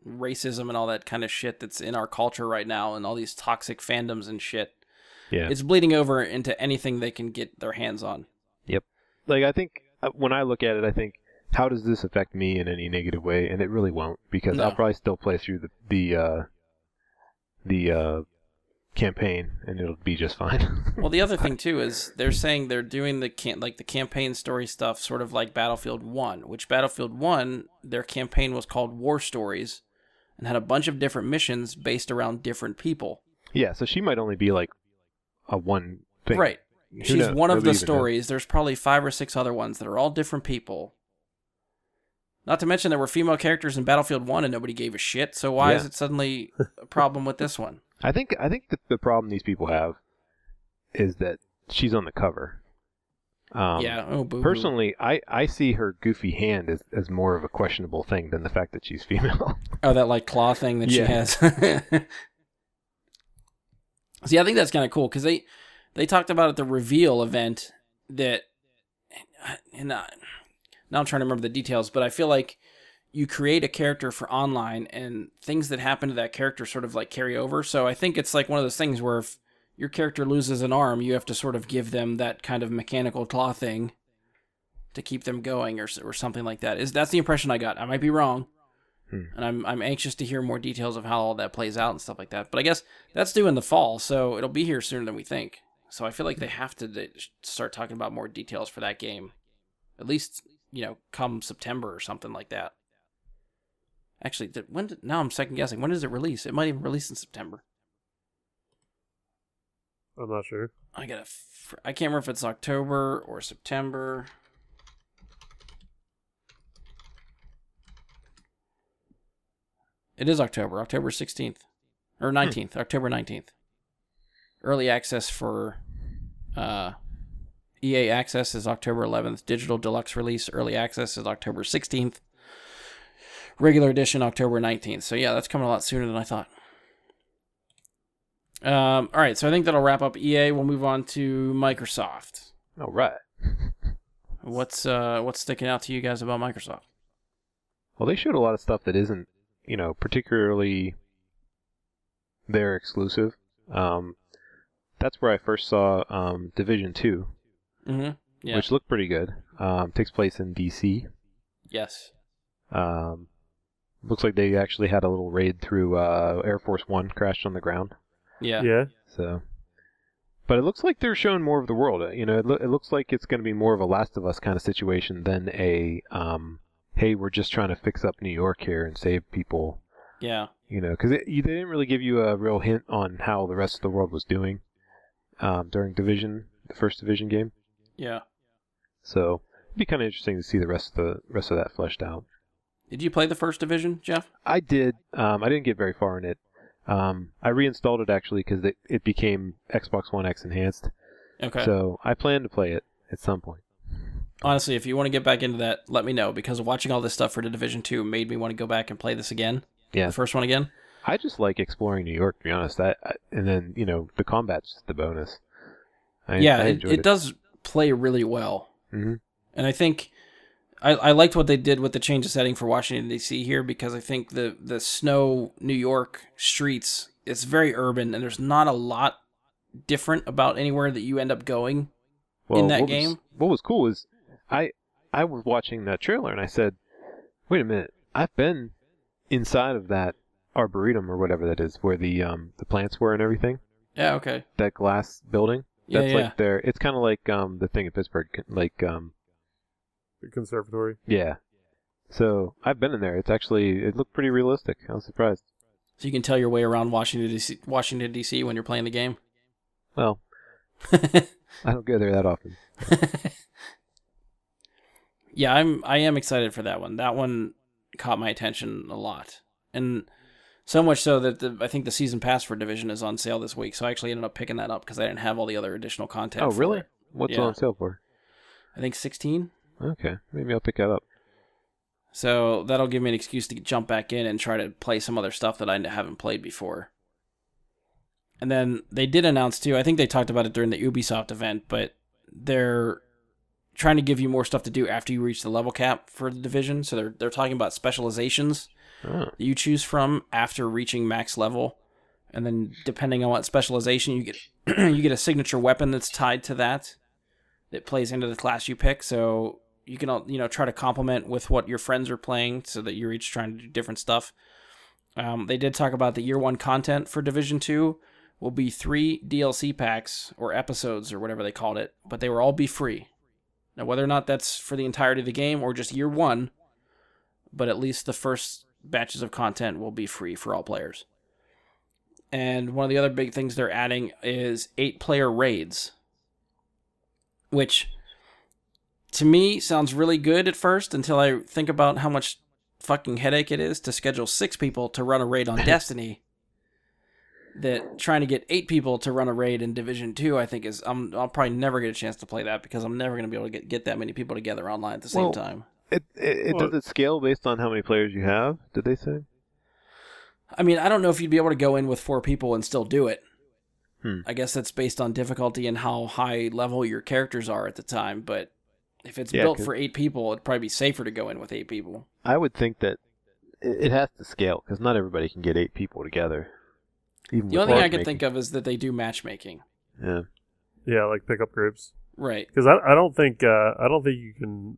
racism and all that kind of shit that's in our culture right now and all these toxic fandoms and shit yeah, it's bleeding over into anything they can get their hands on Yep. like I think uh, when I look at it, I think how does this affect me in any negative way? And it really won't because No. I'll probably still play through the the uh, the uh, campaign and it'll be just fine. well the other thing too is they're saying they're doing the can- like the campaign story stuff sort of like battlefield 1 which battlefield 1 their campaign was called war stories and had a bunch of different missions based around different people yeah, so she might only be like a one thing. right Who She's knows? one of Nobody the knows. stories. There's probably five or six other ones that are all different people. Not to mention there were female characters in Battlefield 1 and nobody gave a shit, so why is it suddenly a problem with this one? I think I think that the problem these people have is that she's on the cover. Um, yeah, oh boo. Personally, I, I see her goofy hand as, as more of a questionable thing than the fact that she's female. Oh, that like claw thing that she has. See, I think that's kind of cool because they they talked about at the reveal event that, and uh, now I'm trying to remember the details, but I feel like you create a character for online, and things that happen to that character sort of like carry over. So I think it's like one of those things where if your character loses an arm, you have to sort of give them that kind of mechanical claw thing to keep them going, or or something like that. Is that's the impression I got? I might be wrong hmm. and I'm I'm anxious to hear more details of how all that plays out and stuff like that. But I guess that's due in the fall, so it'll be here sooner than we think. So I feel like they have to start talking about more details for that game, at least you know come September or something like that. Actually, when did, now I'm second guessing. When does it release? It might even release in September. I'm not sure. I gotta. Fr- I can't remember if it's October or September. It is October, October 16th. Or 19th, October 19th. Early access for uh, EA Access is October 11th. Digital Deluxe release, early access is October 16th. Regular edition, October 19th. So, yeah, that's coming a lot sooner than I thought. Um, all right, so I think that'll wrap up EA. We'll move on to Microsoft. All right. What's uh what's sticking out to you guys about Microsoft? Well, they showed a lot of stuff that isn't, you know, particularly their exclusive. Um, that's where I first saw um, Division Two, Mm-hmm. Yeah. which looked pretty good. Um, takes place in DC. Yes. Um, looks like they actually had a little raid through uh, Air Force One crashed on the ground. Yeah. Yeah. So, but it looks like they're showing more of the world. Uh, You know, it, lo- it looks like it's going to be more of a Last of Us kind of situation than a um, hey, we're just trying to fix up New York here and save people. Yeah. You know, because they didn't really give you a real hint on how the rest of the world was doing um, during Division, the first Division game. Yeah. So it'd be kind of interesting to see the rest of the rest of that fleshed out. Did you play the first division, Jeff? I did. Um, I didn't get very far in it. Um, I reinstalled it actually because it, it became Xbox One X enhanced. Okay. So I plan to play it at some point. Honestly, if you want to get back into that, let me know because watching all this stuff for the Division Two made me want to go back and play this again. Yeah. The first one again. I just like exploring New York, to be honest. I, and then you know the combat's just the bonus. I, yeah, I it, enjoyed it does play really well. hmm And I think I, I liked what they did with the change of setting for Washington D.C. here because I think the the snow New York streets it's very urban and there's not a lot different about anywhere that you end up going. Well, in that what game? Was, what was cool is I I was watching that trailer and I said, wait a minute, I've been inside of that arboretum or whatever that is, where the um the plants were and everything. Yeah. Okay. That glass building. Yeah. That's yeah. like their. It's kind of like um the thing in Pittsburgh, like um The conservatory. yeah. So I've been in there. It's actually it looked pretty realistic. I was surprised. so you can tell your way around Washington D.C. Washington D.C. when you're playing the game. Well, I don't go there that often. yeah, I'm I am excited for that one. That one caught my attention a lot, and so much so that the, I think the season pass for Division is on sale this week. So I actually ended up picking that up because I didn't have all the other additional content. Oh, really? it. What's Yeah. on sale for? I think 16. Okay, maybe I'll pick that up. So that'll give me an excuse to jump back in and try to play some other stuff that I haven't played before. And then they did announce too. I think they talked about it during the Ubisoft event, but they're trying to give you more stuff to do after you reach the level cap for the division. So they're they're talking about specializations Oh, that you choose from after reaching max level, and then depending on what specialization you get, you get a signature weapon that's tied to that, that plays into the class you pick. So you can you know try to complement with what your friends are playing, so that you're each trying to do different stuff. Um, they did talk about the year one content for Division Two will be three DLC packs or episodes or whatever they called it, but they will all be free. Now, whether or not that's for the entirety of the game or just year one, but at least the first batches of content will be free for all players. And one of the other big things they're adding is eight player raids, which to me sounds really good at first until I think about how much fucking headache it is to schedule six people to run a raid on Destiny. That trying to get eight people to run a raid in Division Two, I think is I'm I'll probably never get a chance to play that because I'm never gonna be able to get, get that many people together online at the same Well, time. It it, it Well- does it scale based on how many players you have? Did they say? I mean, I don't know if you'd be able to go in with four people and still do it. Hmm. I guess that's based on difficulty and how high level your characters are at the time. But if it's Yeah, built 'cause- for eight people, it'd probably be safer to go in with eight people. I would think that it, it has to scale because not everybody can get eight people together. Even The only thing I matchmaking. can think of is that they do matchmaking. Yeah. Yeah, like pickup groups. Right. Because I, I don't think uh, I don't think you can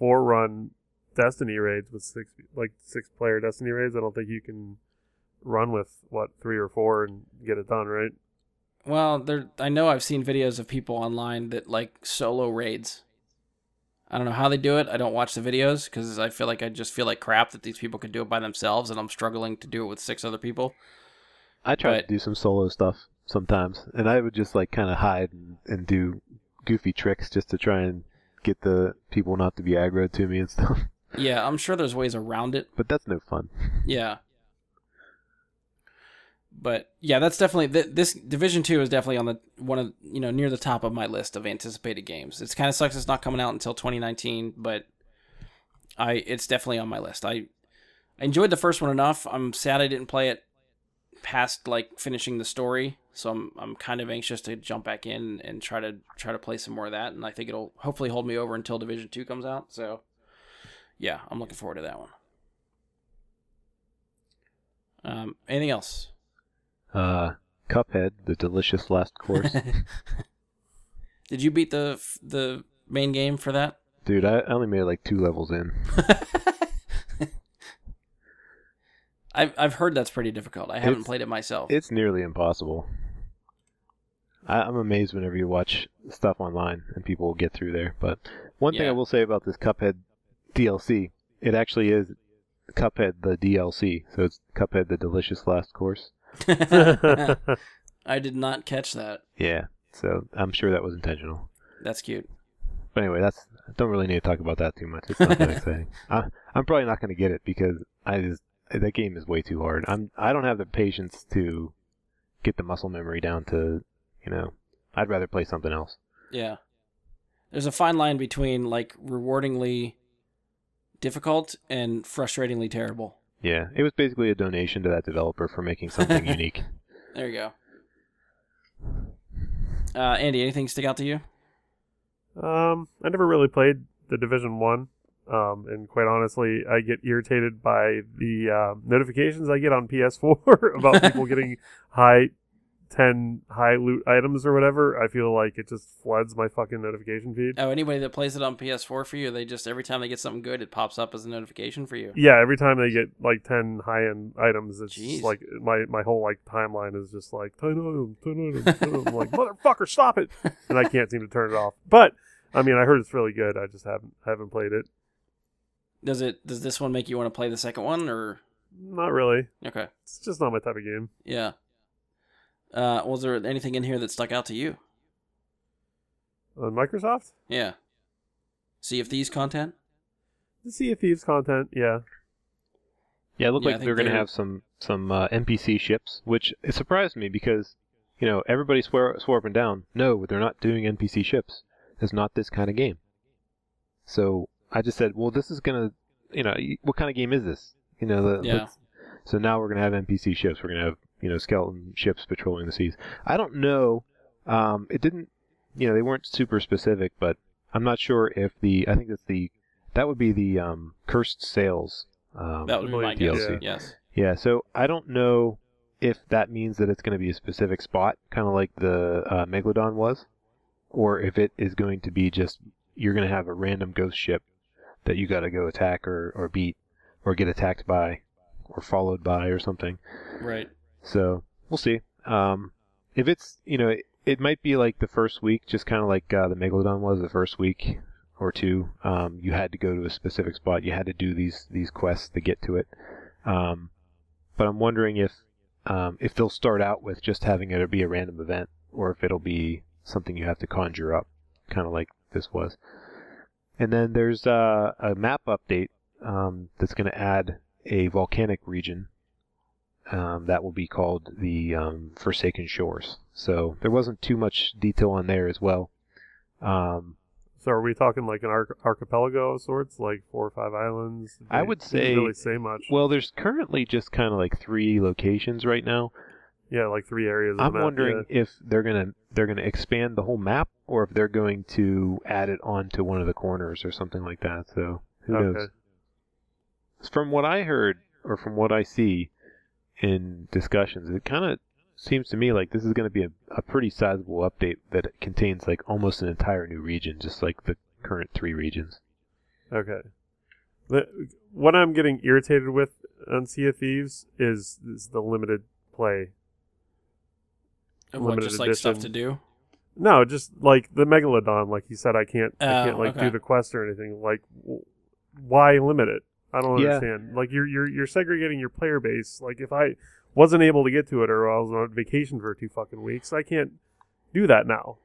forerun Destiny raids with six like six player Destiny raids. I don't think you can run with what three or four and get it done right. Well, there. I know I've seen videos of people online that like solo raids. I don't know how they do it. I don't watch the videos because I feel like I just feel like crap that these people can do it by themselves, and I'm struggling to do it with six other people. I try But- to do some solo stuff sometimes, and I would just like kind of hide and, and do goofy tricks just to try and get the people not to be aggro to me and stuff. Yeah, I'm sure there's ways around it. But that's no fun. Yeah. But yeah, that's definitely th- this Division Two is definitely on the one of you know near the top of my list of anticipated games. It's kind of sucks it's not coming out until 2019, but I it's definitely on my list. I I enjoyed the first one enough. I'm sad I didn't play it past like finishing the story, so I'm I'm kind of anxious to jump back in and try to try to play some more of that. And I think it'll hopefully hold me over until Division Two comes out. So yeah, I'm looking forward to that one. Um, anything else? Uh, Cuphead, the delicious last course. Did you beat the the main game for that? Dude, I only made like two levels in. I've I've heard that's pretty difficult. I haven't It's- played it myself. It's nearly impossible. I, I'm amazed whenever you watch stuff online and people get through there. But one thing Yeah. I will say about this Cuphead DLC, it actually is Cuphead the DLC. So it's Cuphead the delicious last course. I did not catch that. Yeah. So I'm sure that was intentional. That's cute. But anyway, that's I don't really need to talk about that too much. It's not that exciting. I, I'm probably not going to get it because I just that game is way too hard. I'm I don't have the patience to get the muscle memory down to, you know, I'd rather play something else. Yeah. There's a fine line between like rewardingly difficult and frustratingly terrible. Yeah, it was basically a donation to that developer for making something unique. There you go. Uh, Andy, anything stick out to you? Um, I never really played the Division One. Um, and quite honestly, I get irritated by the uh, notifications I get on PS4 about people getting high ten high loot items or whatever. I feel like it just floods my fucking notification feed. Oh, anybody that plays it on PS4 for you, they just every time they get something good, it pops up as a notification for you. Yeah, every time they get like ten high end items, it's Jeez. like my my whole like timeline is just like ten items, ten items, 10 items. I'm like motherfucker, stop it! And I can't seem to turn it off. But I mean, I heard it's really good. I just haven't haven't played it. Does it? Does this one make you want to play the second one, or Not really. okay? It's just not my type of game. Yeah. Uh, was there anything in here that stuck out to you? On Microsoft, Yeah. Sea of Thieves content. the Sea of Thieves content, yeah. Yeah, it looked Yeah, like they were going to they're- have some some uh, NPC ships, which it surprised me because you know everybody swore swore up and down, no, they're not doing NPC ships. It's not this kind of game. So I just said, well, this is gonna, you know, what kind of game is this? You know, the, Yeah. let's- So now we're gonna have NPC ships. We're gonna have you know skeleton ships patrolling the seas. I don't know. Um, it didn't. You know, they weren't super specific, but I'm not sure if the. I think that's the. That would be the um, cursed sails. Um, That would be my guess. DLC. Yes. yeah, so I don't know if that means that it's going to be a specific spot, kind of like the uh, Megalodon was, or if it is going to be just you're going to have a random ghost ship that you got to go attack or, or beat or get attacked by or followed by or something. Right. So we'll see. Um, if it's you know it, it might be like the first week, just kind of like uh, the Megalodon was the first week or two. Um, you had to go to a specific spot. You had to do these these quests to get to it. Um, but I'm wondering if um, if they'll start out with just having it be a random event, or if it'll be something you have to conjure up, kind of like this was. And then there's uh, a map update um, that's going to add a volcanic region um, that will be called the um, Forsaken Shores. So there wasn't too much detail on there as well. Um, So are we talking like an arch- archipelago of sorts, like four or five islands? I would say- really say much. well, there's currently just kind of like three locations right now. Yeah, like three areas. Of I'm the map, wondering if they're gonna they're gonna expand the whole map, or if they're going to add it onto one of the corners or something like that. So who yeah. knows? From what I heard, or from what I see in discussions, it kind of seems to me like this is going to be a, a pretty sizable update that contains like almost an entire new region, just like the current three regions. Okay. The, what I'm getting irritated with on Sea of Thieves is, is the limited play. Of what, Limited just like stuff to do. No, just like the Megalodon, like he said, I can't, I Oh, can't like okay. do the quest or anything. Like, w- why limit it? I don't Yeah. understand. Like you're you're you're segregating your player base. Like if I wasn't able to get to it or I was on vacation for two fucking weeks, I can't do that now.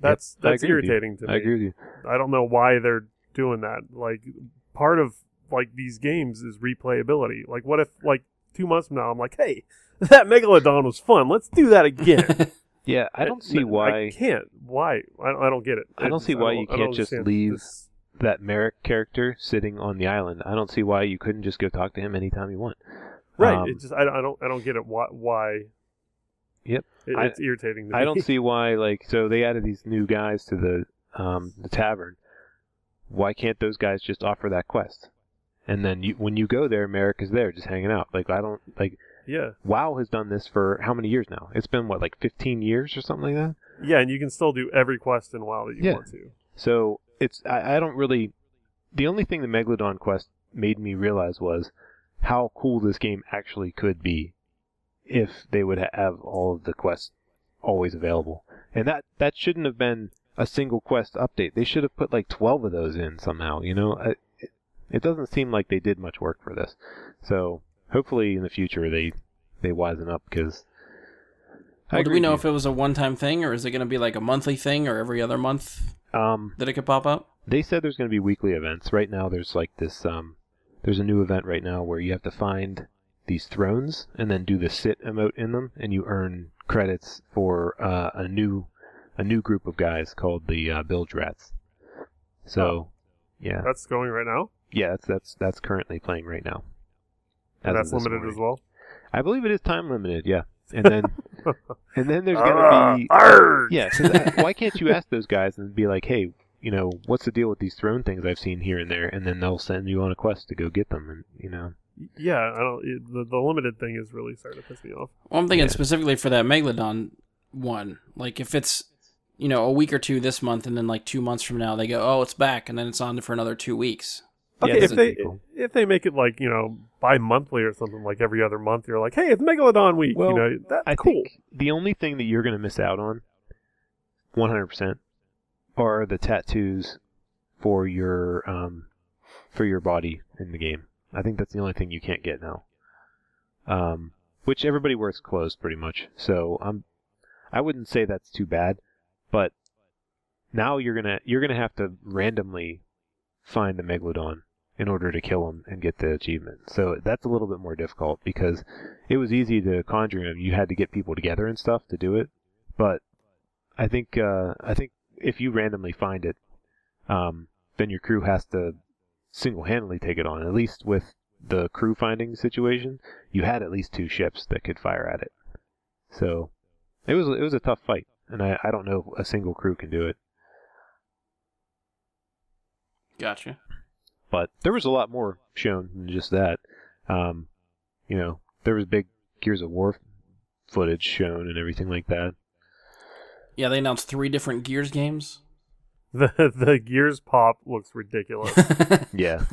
That's I that's agree with you. irritating to me. I agree with you. I don't know why they're doing that. Like part of like these games is replayability. Like what if like two months from now I'm like, hey, that megalodon was fun. Let's do that again. Yeah, I don't see why. I can't. Why? I, I don't get it. I don't see why you don't can't just leave- this- that Merrick character sitting on the island. I don't see why you couldn't just go talk to him anytime you want. Right. Um, it just I, I don't I don't get it. Why? why Yep. It, I- it's irritating. To I don't see why like so they added these new guys to the um the tavern. Why can't those guys just offer that quest? And then you when you go there, Merrick is there just hanging out. Like I don't like Yeah, WoW has done this for how many years now? It's been what, like 15 years or something like that. yeah, and you can still do every quest in WoW that you Yeah. want to. So it's I, I don't really. The only thing the Megalodon quest made me realize was how cool this game actually could be if they would have all of the quests always available. And that that shouldn't have been a single quest update. They should have put like 12 of those in somehow. You know, I, it, it doesn't seem like they did much work for this. So hopefully in the future they they wisen up because. Well, do we know if it was a one-time thing or is it going to be like a monthly thing or every other month um that it could pop up? they said there's going to be weekly events. Right now, there's like this. Um, there's a new event right now where you have to find these thrones and then do the sit emote in them, and you earn credits for uh, a new a new group of guys called the uh, Bilge Rats. So, yeah, That's going right now, yeah, that's that's that's currently playing right now. and As that's of this limited as well. I believe it is time limited. Yeah, and then and then there's gonna Ah, be arg! yeah. 'cause I- why can't you ask those guys and be like, hey, you know, what's the deal with these throne things I've seen here and there, and then they'll send you on a quest to go get them, and you know, Yeah, I don't. It, the the limited thing is really starting to piss me off. Well, I'm thinking Yeah. specifically for that Megalodon one. Like if it's you know a week or two this month, and then like two months from now they go, oh, it's back, and then it's on for another two weeks. Yeah, Okay, this if they cool. if they make it like you know bi-monthly or something like every other month, you're like, hey, it's Megalodon week. Well, you know, that's I cool. think the only thing that you're gonna miss out on, 100%, are the tattoos for your um for your body in the game. I think that's the only thing you can't get now. Um, which everybody wears clothes pretty much, so I'm I wouldn't say that's too bad, but now you're gonna you're gonna have to randomly find the megalodon in order to kill him and get the achievement. So that's a little bit more difficult because it was easy to conjure him. You had to get people together and stuff to do it, but I think uh, I think if you randomly find it, um, then your crew has to single-handedly take it on. At least with the crew finding situation, you had at least two ships that could fire at it. So it was it was a tough fight, and I, I don't know if a single crew can do it. Gotcha. But there was a lot more shown than just that. Um, you know, there was big Gears of War footage shown and everything like that. Yeah, they announced three different Gears games. The the gears pop looks ridiculous. Yeah,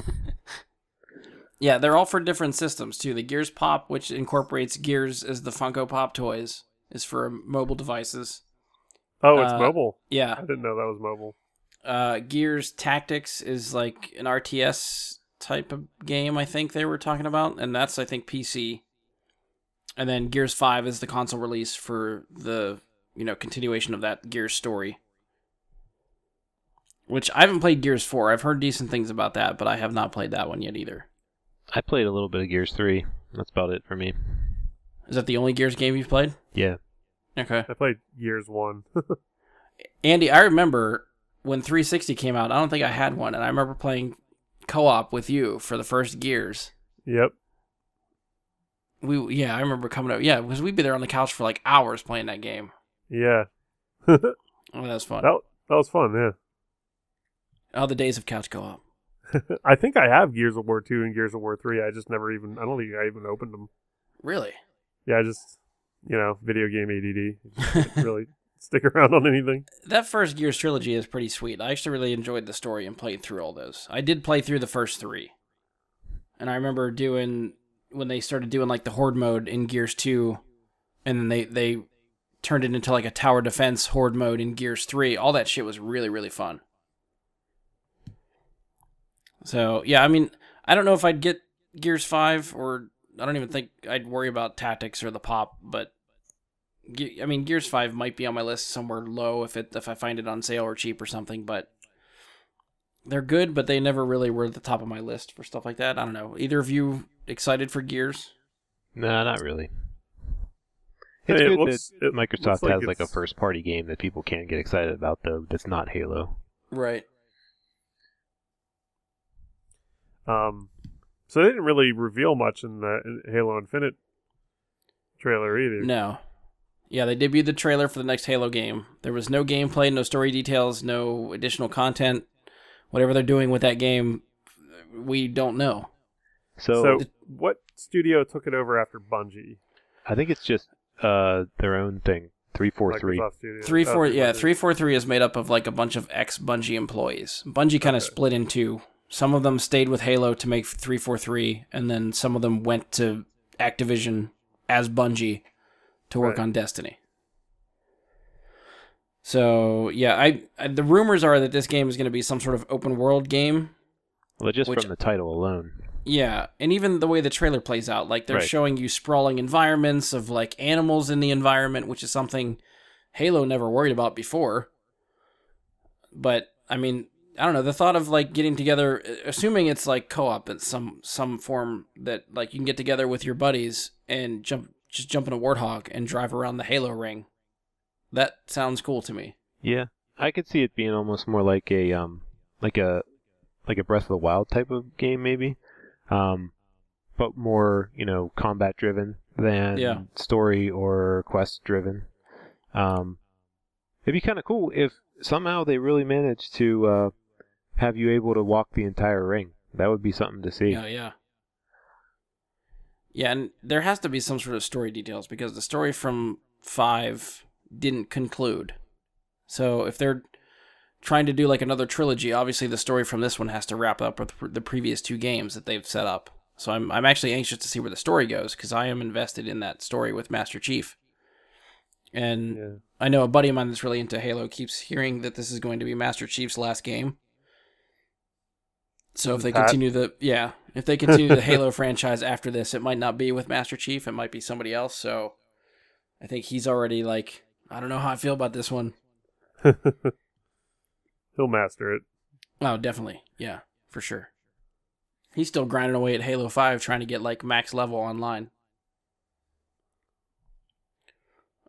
yeah, they're all for different systems too. The Gears Pop, which incorporates Gears as the Funko Pop toys, is for mobile devices. Oh, it's Uh, mobile. Yeah, I didn't know that was mobile. Uh, Gears Tactics is like an RTS type of game. I think they were talking about, and that's I think PC. And then Gears Five is the console release for the you know continuation of that Gears story. Which I haven't played Gears Four. I've heard decent things about that, but I have not played that one yet either. I played a little bit of Gears 3. That's about it for me. Is that the only Gears game you've played? Yeah. Okay. I played Gears One. Andy, I remember when 360 came out. I don't think I had one, and I remember playing co-op with you for the first Gears. yep. We yeah, I remember coming up. Yeah, because we'd be there on the couch for like hours playing that game. Yeah. oh, that was fun. that was fun. Yeah. Oh, the days of couch co-op. I think I have Gears of War two and Gears of War three. I just never even. I don't think I even opened them. Really? Yeah, I just you know, video game ADD. Really stick around on anything. that first Gears trilogy is pretty sweet. I actually really enjoyed the story and played through all those. I did play through the first three, and I remember doing when they started doing like the horde mode in Gears two, and then they they turned it into like a tower defense horde mode in Gears three. All that shit was really really fun. So yeah, I mean, I don't know if I'd get Gears five or I don't even think I'd worry about tactics or the pop, but I mean, Gears Five might be on my list somewhere low if it if I find it on sale or cheap or something. But they're good, but they never really were at the top of my list for stuff like that. I don't know. Either of you excited for Gears? Nah, not really. Hey, It's it good looks- that it Microsoft like has like a first party game that people can get excited about though that's not Halo. Right. Um, so they didn't really reveal much in the Halo Infinite trailer either. No. Yeah, they debuted the trailer for the next Halo game. There was no gameplay, no story details, no additional content. Whatever they're doing with that game, we don't know. So, So what studio took it over after Bungie? I think it's just uh their own thing. Three four three. Microsoft Studios. Three Oh, four yeah 343. three four three is made up of like a bunch of ex Bungie employees. Bungie kind of Okay. split in two. Some of them stayed with Halo to make three four three, and then some of them went to Activision as Bungie to work Right. on Destiny. So yeah, I, I the rumors are that this game is going to be some sort of open world game. Well, just Which- from the title alone. Yeah, and even the way the trailer plays out, like they're Right. showing you sprawling environments of like animals in the environment, which is something Halo never worried about before. But I mean, I don't know, the thought of like getting together, assuming it's like co-op in some some form that like you can get together with your buddies and jump just jump in a warthog and drive around the Halo ring. That sounds cool to me. Yeah, I could see it being almost more like a um like a like a Breath of the Wild type of game maybe, um, but more you know combat driven than Yeah. story or quest driven. Um, it'd be kind of cool if somehow they really managed to uh, have you able to walk the entire ring. That would be something to see. Yeah, yeah. Yeah, and there has to be some sort of story details because the story from 5 didn't conclude. So if they're trying to do like another trilogy, obviously the story from this one has to wrap up with the previous two games that they've set up. So I'm I'm actually anxious to see where the story goes because I am invested in that story with Master Chief. And Yeah. I know a buddy of mine that's really into Halo keeps hearing that this is going to be Master Chief's last game. So if they Pat? continue the yeah, if they continue the Halo franchise after this, it might not be with Master Chief, it might be somebody else. So I think he's already like, I don't know how I feel about this one. He'll master it. Oh, definitely. Yeah, for sure. He's still grinding away at Halo 5 trying to get like max level online.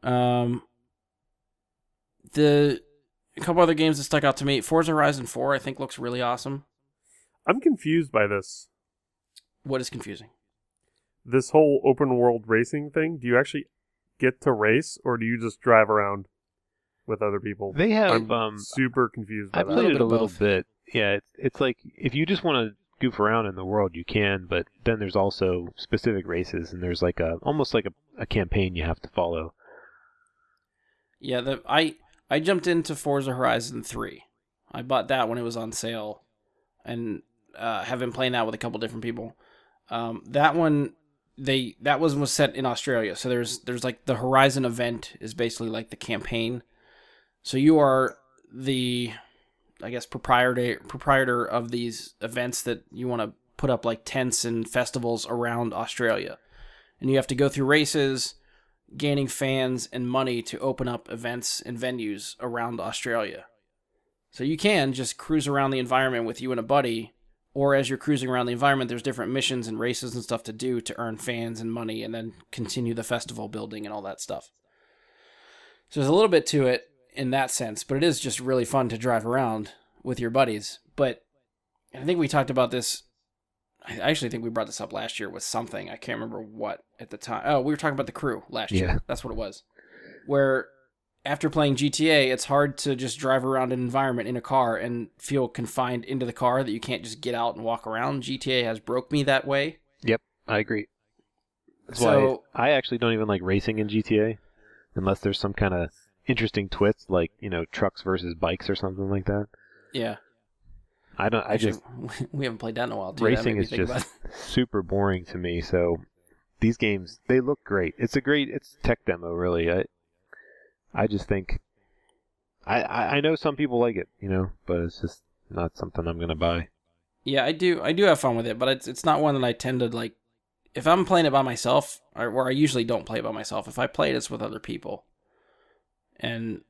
Um the a couple other games that stuck out to me, Forza Horizon 4 I think looks really awesome. I'm confused by this. What is confusing? This whole open world racing thing. Do you actually get to race, or do you just drive around with other people? They have I'm um, super confused by I that. played it a little both. bit. Yeah, it's, it's like if you just want to goof around in the world, you can, but then there's also specific races, and there's like a almost like a, a campaign you have to follow. Yeah, the I I jumped into Forza Horizon 3. I bought that when it was on sale and uh, have been playing that with a couple different people. Um, that one they that was was set in Australia. So there's there's like the Horizon event is basically like the campaign. So you are the I guess proprietor proprietor of these events that you want to put up like tents and festivals around Australia. And you have to go through races gaining fans and money to open up events and venues around Australia. So you can just cruise around the environment with you and a buddy, or as you're cruising around the environment, there's different missions and races and stuff to do to earn fans and money and then continue the festival building and all that stuff. So there's a little bit to it in that sense, but it is just really fun to drive around with your buddies. But I think we talked about this I actually think we brought this up last year with something. I can't remember what at the time. Oh, we were talking about the crew last Yeah. year. That's what it was. Where after playing GTA, it's hard to just drive around an environment in a car and feel confined into the car that you can't just get out and walk around. GTA has broke me that way. Yep, I agree. That's So- why I actually don't even like racing in GTA, unless there's some kind of interesting twist, like you know trucks versus bikes or something like that. Yeah. I don't. I Actually, just we haven't played that in a while. Racing is just super boring to me. So these games they look great. It's a great it's tech demo really. I I just think I, I know some people like it, you know, but it's just not something I'm gonna buy. Yeah, I do. I do have fun with it, but it's it's not one that I tend to like. If I'm playing it by myself, or where I usually don't play it by myself, if I play it, it's with other people. And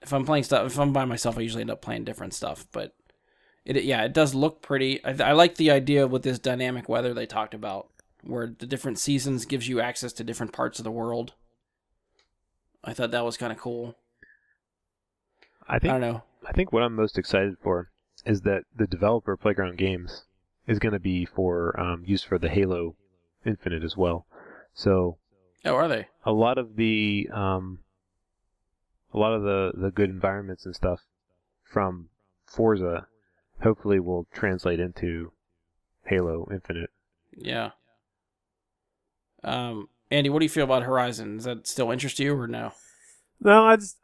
if I'm playing stuff, if I'm by myself, I usually end up playing different stuff. But it, yeah, it does look pretty. I, I like the idea with this dynamic weather they talked about, where the different seasons gives you access to different parts of the world. I thought that was kind of cool. I think I don't know. I think what I'm most excited for is that the developer Playground Games is going to be for um, use for the Halo Infinite as well. So Oh, are they? a lot of the um, a lot of the the good environments and stuff from Forza hopefully will translate into Halo Infinite. Yeah. Um, Andy, what do you feel about Horizon? Does that still interest you or no? No, I just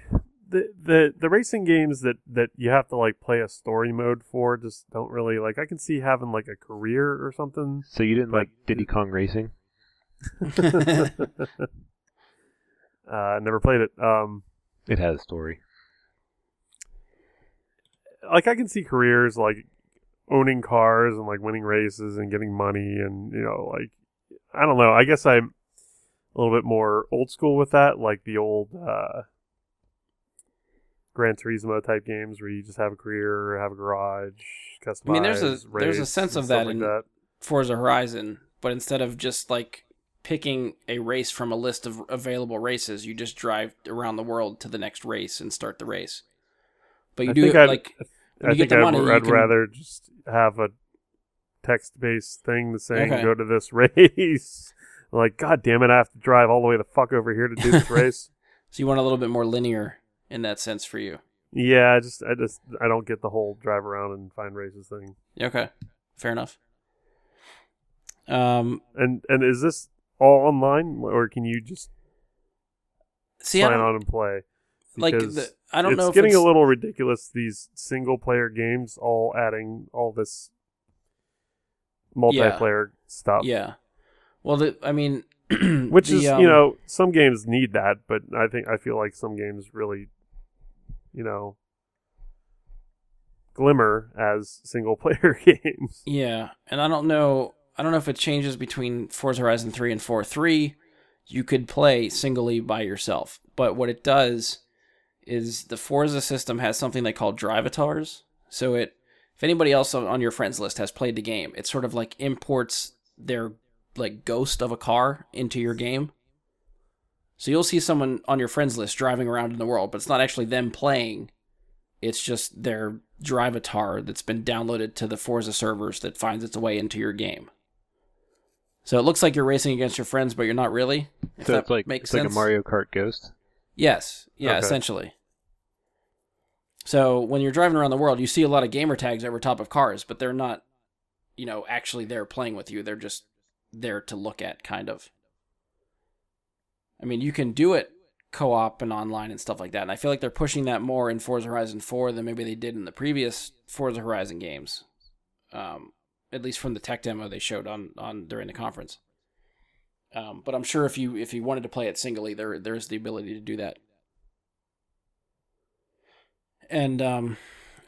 the the the racing games that that you have to like play a story mode for just don't really like. I can see having like a career or something. So you didn't But- like Diddy Kong Racing? Uh, never played it. Um, It has a story. like I can see careers like owning cars and like winning races and getting money and you know like I don't know. I guess I'm a little bit more old school with that, like the old uh, Gran Turismo type games where you just have a career, have a garage, customize. I mean, there's a- there's a sense of that like in- that. Forza Horizon, but instead of just like picking a race from a list of available races, you just drive around the world to the next race and start the race. But you I do it I'd- like I think I'd, money, I'd can- rather just have a text-based thing that's saying Okay. go to this race. like, God damn it, I have to drive all the way the fuck over here to do this race. so you want a little bit more linear in that sense for you. Yeah, I just, I just, I don't get the whole drive around and find races thing. Okay, fair enough. Um, And and is this all online, or can you just see, I sign on and play? like the, I don't it's know if getting it's, a little ridiculous. These single-player games all adding all this multiplayer stuff. yeah. Well, the, I mean, which the, is um, you know some games need that but i think i feel like some games really you know glimmer as single player games Yeah, and I don't know. I don't know if it changes between Forza Horizon three and four three. You could play singly by yourself, but what it does is the Forza system has something they call drivatars. So it, if anybody else on- your friends list has played the game, it sort of like imports their like ghost of a car into your game. So you'll see someone on your friends list driving around in the world, but it's not actually them playing. It's just their drive drivatar that's been downloaded to the Forza servers that finds its way into your game. So it looks like you're racing against your friends, but you're not really. So it's like makes it's sense. like a Mario Kart Ghost. Yes, yeah, Okay. essentially. So when you're driving around the world, you see a lot of gamer tags over top of cars, but they're not, you know, actually there playing with you. They're just there to look at, kind of. I mean, you can do it co-op and online and stuff like that, and I feel like they're pushing that more in Forza Horizon 4 than maybe they did in the previous Forza Horizon games. Um, at least from the tech demo they showed on on during the conference. Um, but I'm sure if you if you wanted to play it singly, there there's the ability to do that. And um,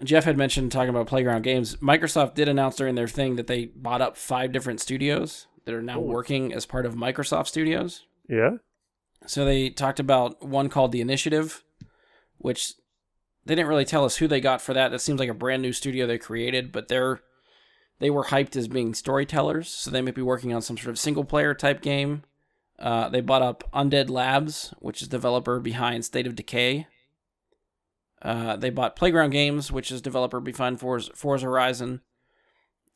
Jeff had mentioned talking about Playground Games. Microsoft did announce during their thing that they bought up five different studios that are now Oh. working as part of Microsoft Studios. yeah So they talked about one called The Initiative, which they didn't really tell us who they got for that. That seems like a brand new studio they created, but they're they were hyped as being storytellers, so they might be working on some sort of single player type game. Uh, they bought up Undead Labs, which is developer behind State of Decay. Uh, they bought Playground Games, which is developer behind Forza, Forza Horizon.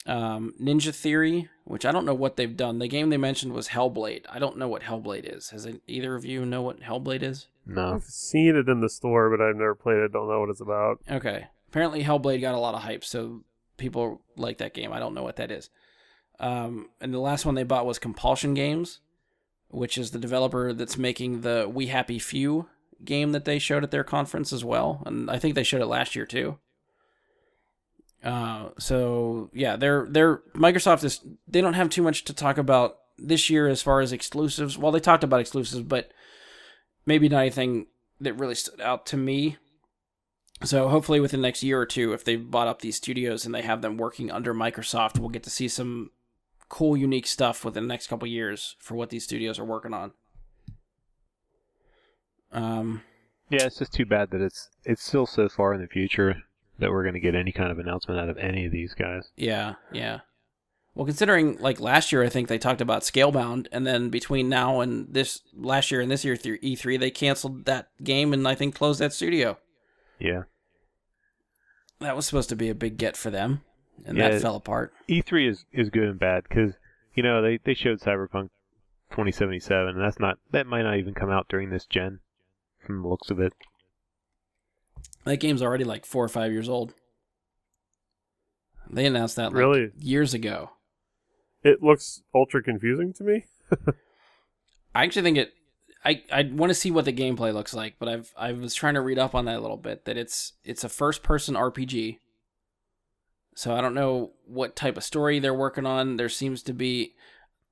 Um, Ninja Theory, which I don't know what they've done. The game they mentioned was Hellblade. I don't know what Hellblade is. Has it, either of you know what Hellblade is? No. i've seen it in the store but i've never played it don't know what it's about Okay. Apparently, Hellblade got a lot of hype, so people like that game. I don't know what that is. Um, and the last one they bought was Compulsion Games, which is the developer that's making the We Happy Few game that they showed at their conference as well. And I think they showed it last year too. Uh, so yeah, they're they're Microsoft is they don't have too much to talk about this year as far as exclusives. Well, they talked about exclusives, but maybe not anything that really stood out to me. So hopefully within the next year or two, if they've bought up these studios and they have them working under Microsoft, we'll get to see some cool, unique stuff within the next couple years for what these studios are working on. Um, Yeah, it's just too bad that it's it's still so far in the future that we're going to get any kind of announcement out of any of these guys. yeah, yeah. Well, considering like last year, I think they talked about Scalebound, and then between now and this last year and this year through E3, they canceled that game and I think closed that studio. Yeah. That was supposed to be a big get for them, and Yeah. that fell apart. E3 is is good and bad because you know they they showed Cyberpunk 2077 and that's not that might not even come out during this gen from the looks of it. That game's already like four or five years old. They announced that like Really? years ago. it looks ultra confusing to me I actually think it. I I want to see what the gameplay looks like, but I've I was trying to read up on that a little bit. That it's it's a first person RPG. So I don't know what type of story they're working on. There seems to be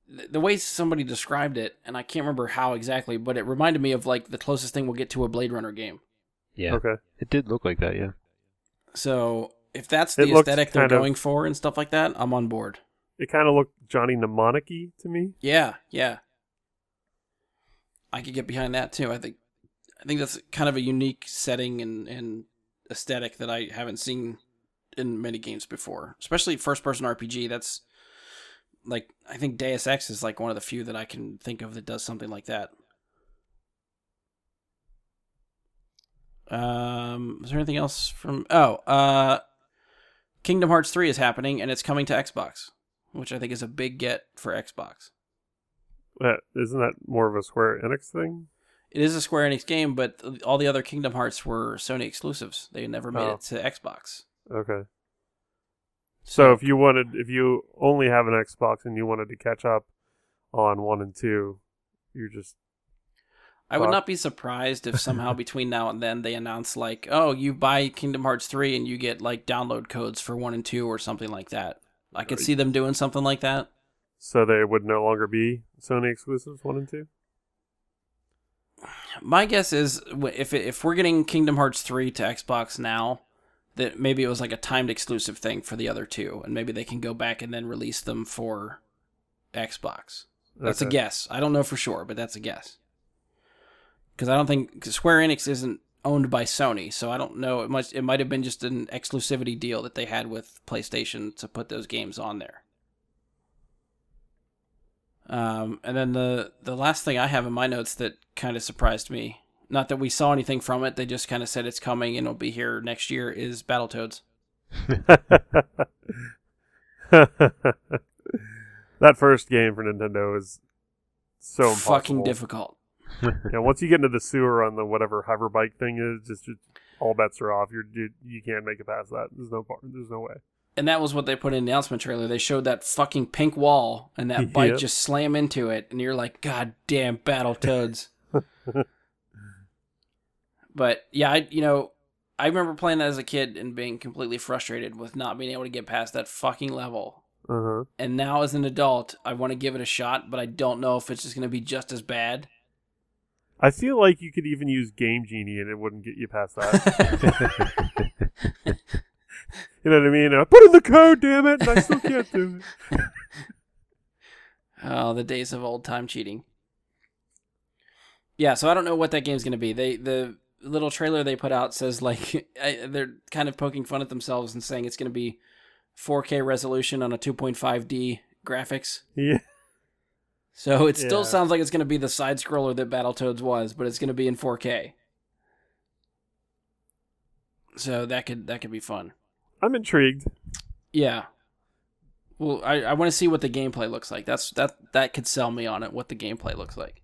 the the way somebody described it, and I can't remember how exactly, but it reminded me of like the closest thing we'll get to a Blade Runner game. Yeah, Okay. it did look like that. Yeah, So if that's It the aesthetic they're kind of- going for and stuff like that, I'm on board. It kind of looked Johnny Mnemonic-y to me. Yeah, yeah. I could get behind that too. I think I think that's kind of a unique setting and, and aesthetic that I haven't seen in many games before. Especially first person RPG. That's like I think Deus Ex is like one of the few that I can think of that does something like that. Um is there anything else from Oh, uh Kingdom Hearts 3 is happening and it's coming to Xbox, which I think is a big get for Xbox. Uh, isn't that more of a Square Enix thing? It is a Square Enix game, but all the other Kingdom Hearts were Sony exclusives. They never made Oh. it to Xbox. Okay. So if you wanted, if you only have an Xbox and you wanted to catch up on one and two, you're just I would not be surprised if somehow between now and then they announce like, "Oh, you buy Kingdom Hearts 3 and you get like download codes for 1 and 2 or something like that." I could see them doing something like that. so they would no longer be Sony exclusives one and two. My guess is if if we're getting Kingdom Hearts 3 to Xbox now, that maybe it was like a timed exclusive thing for the other two and maybe they can go back and then release them for Xbox. That's a guess. I don't know for sure, but that's a guess. Because I don't think 'cause Square Enix isn't owned by Sony, so I don't know. It might it might have been just an exclusivity deal that they had with PlayStation to put those games on there. Um, and then the the last thing I have in my notes that kind of surprised me, not that we saw anything from it, they just kind of said it's coming and it'll be here next year, is Battletoads. that first game for Nintendo is so impossible. Fucking difficult. Yeah, once you get into the sewer on the whatever hover bike thing is, just, just all bets are off. You're you, you can't make it past that. There's no. There's no way. And that was what they put in the announcement trailer. They showed that fucking pink wall and that bike Yep. just slam into it, and you're like, God damn, Battletoads. But yeah, I you know, I remember playing that as a kid and being completely frustrated with not being able to get past that fucking level. Uh huh. And now as an adult, I want to give it a shot, but I don't know if it's just going to be just as bad. I feel like you could even use Game Genie and it wouldn't get you past that. you know what I mean? I put in the code, damn it! And I still can't do it. Oh, the days of old time cheating. Yeah, so I don't know what that game's going to be. They the little trailer they put out says like I, they're kind of poking fun at themselves and saying it's going to be 4K resolution on a 2.5D graphics. Yeah. So it still Yeah. sounds like it's going to be the side scroller that Battletoads was, but it's going to be in 4K. So that could that could be fun. I'm intrigued. Yeah. Well, I, I want to see what the gameplay looks like. That's that that could sell me on it. What the gameplay looks like.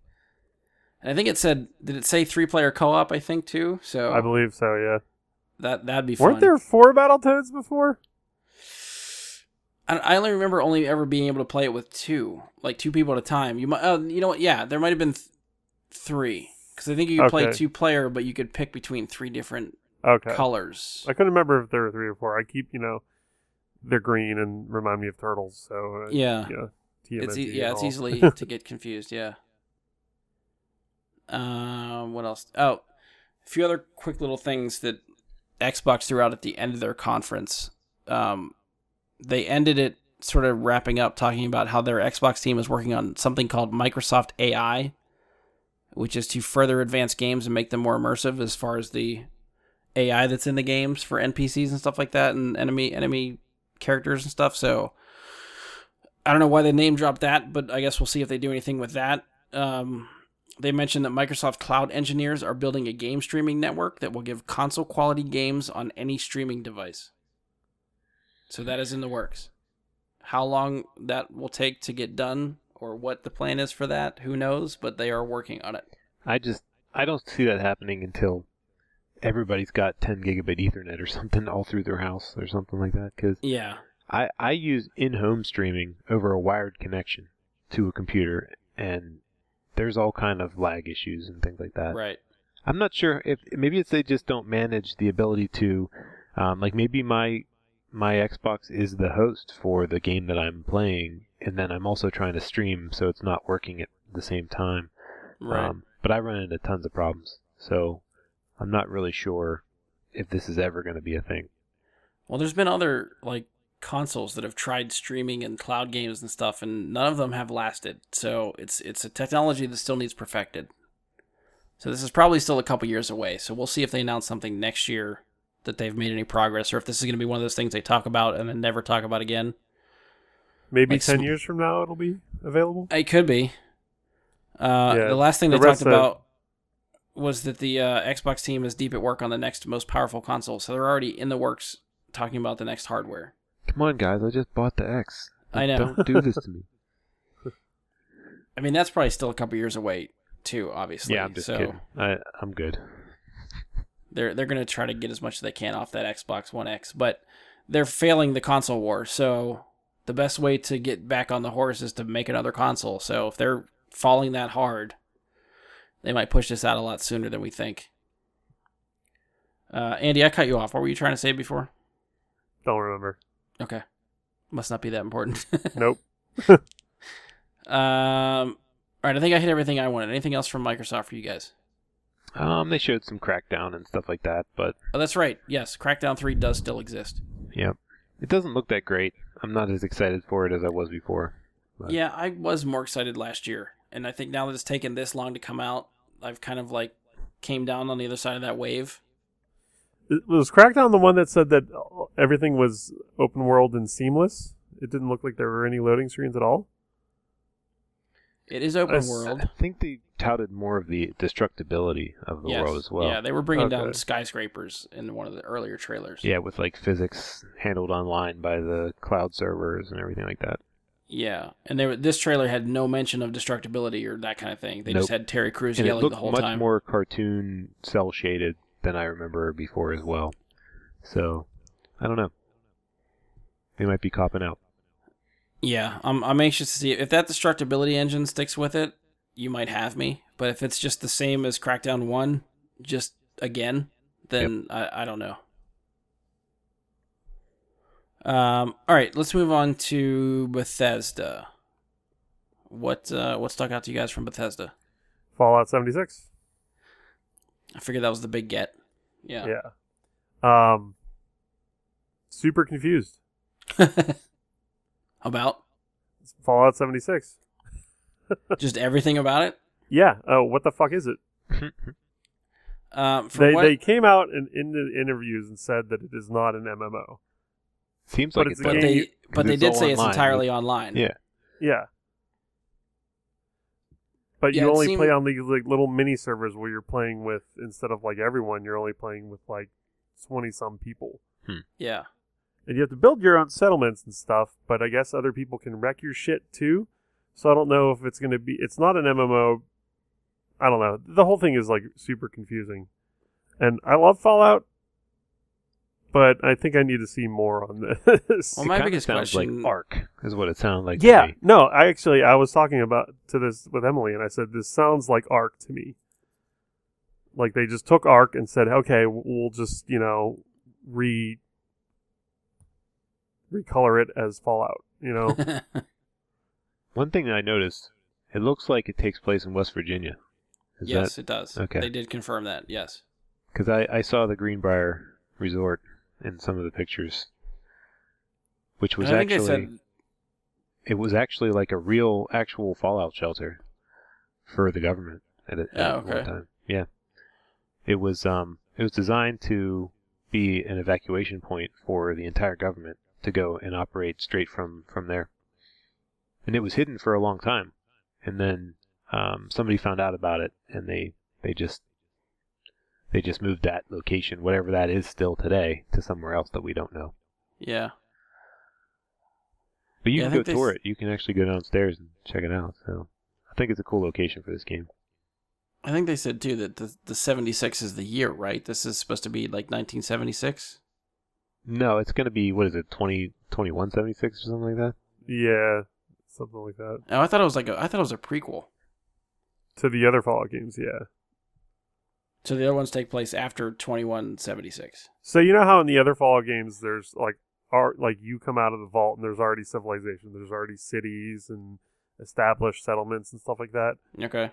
And I think it said, did it say three player co op? I think too. So I believe so. Yeah. that that'd be Weren't there four Battletoads before? I, I only remember only ever being able to play it with two, like two people at a time. You might, oh, you know what? Yeah, there might have been th- three because I think you could play two player, but you could pick between three different Okay. colors. I couldn't remember if there were three or four. I keep, you know, they're green and remind me of turtles. So uh, Yeah. yeah, It's TMNT e- yeah, it's all. easily to get confused. Yeah. Um, what else? Oh, a few other quick little things that Xbox threw out at the end of their conference. Um, they ended it sort of wrapping up talking about how their Xbox team is working on something called Microsoft AI, which is to further advance games and make them more immersive as far as the AI that's in the games for NPCs and stuff like that and enemy enemy characters and stuff. So I don't know why they name dropped that, but I guess we'll see if they do anything with that. Um, they mentioned that Microsoft Cloud engineers are building a game streaming network that will give console quality games on any streaming device. So that is in the works. How long that will take to get done or what the plan is for that, who knows, but they are working on it. I just I don't see that happening until everybody's got 10 gigabit Ethernet or something all through their house or something like that. Because Yeah. I I use in-home streaming over a wired connection to a computer, and there's all kind of lag issues and things like that. Right. I'm not sure if maybe it's they just don't manage the ability to, um, like maybe my my Xbox is the host for the game that I'm playing, and then I'm also trying to stream, so it's not working at the same time. Right. Um, but I run into tons of problems, so I'm not really sure if this is ever going to be a thing. Well, there's been other like consoles that have tried streaming and cloud games and stuff, and none of them have lasted. So it's it's a technology that still needs perfected. So this is probably still a couple years away. So we'll see if they announce something next year that they've made any progress, or if this is going to be one of those things they talk about and then never talk about again. Maybe Like ten years from now it'll be available. It could be. Uh, Yeah, the last thing they rest talked of- about was that the uh, Xbox team is deep at work on the next most powerful console. So they're already in the works talking about the next hardware. Come on, guys! I just bought the X. I know. Don't do this to me. I mean, that's probably still a couple years away too. Obviously, yeah, I'm just so kidding. I I'm good. they're they're gonna try to get as much as they can off that Xbox One X, but they're failing the console war. So the best way to get back on the horse is to make another console. So if they're falling that hard, they might push this out a lot sooner than we think. Uh, Andy, I cut you off. What were you trying to say before? Don't remember. Okay, must not be that important. Nope. um, all right, I think I hit everything I wanted. Anything else from Microsoft for you guys? Um, they showed some Crackdown and stuff like that, but Oh, that's right. Yes, Crackdown Three does still exist. yeah, it doesn't look that great. I'm not as excited for it as I was before. But- Yeah, I was more excited last year, and I think now that it's taken this long to come out, I've kind of like came down on the other side of that wave. It- Was Crackdown the one that said that everything was open world and seamless? It didn't look like there were any loading screens at all. It is open I s- world. I think they touted more of the destructibility of the yes. world as well. Yeah, they were bringing down skyscrapers in one of the earlier trailers. Yeah, with like physics handled online by the cloud servers and everything like that. Yeah, and they were, this trailer had no mention of destructibility or that kind of thing. They just had Terry Crews And it yelling looked the whole much time. more cartoon cell shaded than I remember before as well. So, I don't know. They might be copping out. Yeah, I'm I'm anxious to see if that destructibility engine sticks with it. You might have me, but if it's just the same as Crackdown One, just again, then I, I don't know. Um. All right, let's move on to Bethesda. What uh, what stuck out to you guys from Bethesda? Fallout 76. I figured that was the big get. Yeah. Yeah. Um. Super confused. About Fallout 76. just everything about it. Yeah. Oh, what the fuck is it? Um. They what, they came out in, in the interviews and said that it is not an MMO. Seems But like it's it a but does. game- they but they did all say it's entirely online. Yeah. Yeah. But Yeah, you only seemed- play on these like little mini servers where you're playing with instead of like everyone, you're only playing with like twenty some people. Hmm. Yeah. And you have to build your own settlements and stuff, but I guess other people can wreck your shit too. So I don't know if it's gonna be it's not an MMO. I don't know. The whole thing is like super confusing. And I love Fallout, but I think I need to see more on this. Well, my biggest sounds question- like Ark is what it sounded like. to Yeah, me. no, I actually I was talking about to this with Emily, and I said this sounds like Ark to me. Like they just took Ark and said, okay, we'll just you know re recolor it as Fallout. You know, One thing that I noticed, it looks like it takes place in West Virginia. Is yes, it does. okay. They did confirm that. Yes. Because I, I saw the Greenbrier Resort in some of the pictures, which was And I think actually said it was actually like a real actual fallout shelter for the government at, a, at Oh, one okay. time. Yeah, it was um it was designed to be an evacuation point for the entire government to go and operate straight from from there, and it was hidden for a long time, and then um, somebody found out about it and they they just they just moved that location, whatever that is still today, to somewhere else that we don't know. yeah. But you Yeah, can go think tour s- it. You can actually go downstairs and check it out. So I think it's a cool location for this game. I think they said too that the the 76 is the year, right? This is supposed to be like 1976. No, it's going to be what is it, twenty twenty one seventy six or something like that? yeah, something like that. Oh, I thought it was like a, I thought it was a prequel. To the other Fallout games, yeah. So the other ones take place after 2176. So you know how in the other Fallout games there's like art like you come out of the vault and there's already civilization, there's already cities and established settlements and stuff like that. Okay.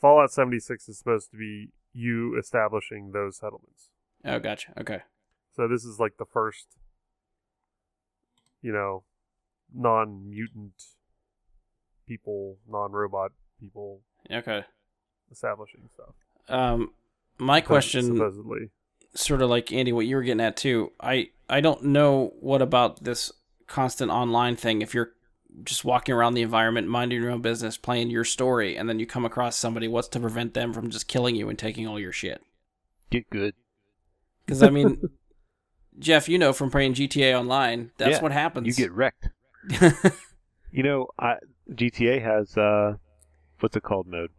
Fallout 76 is supposed to be you establishing those settlements. Oh, gotcha. Okay. So this is like the first you know non-mutant people, non-robot people Okay. establishing stuff. Um, my question, supposedly. sort of like Andy, what you were getting at too. I I don't know what about this constant online thing. If you're just walking around the environment, minding your own business, playing your story, and then you come across somebody, what's to prevent them from just killing you and taking all your shit? Get good. Because I mean, Jeff, you know from playing GTA Online, that's Yeah, what happens. You get wrecked. You know, I, GTA has uh, what's it called mode?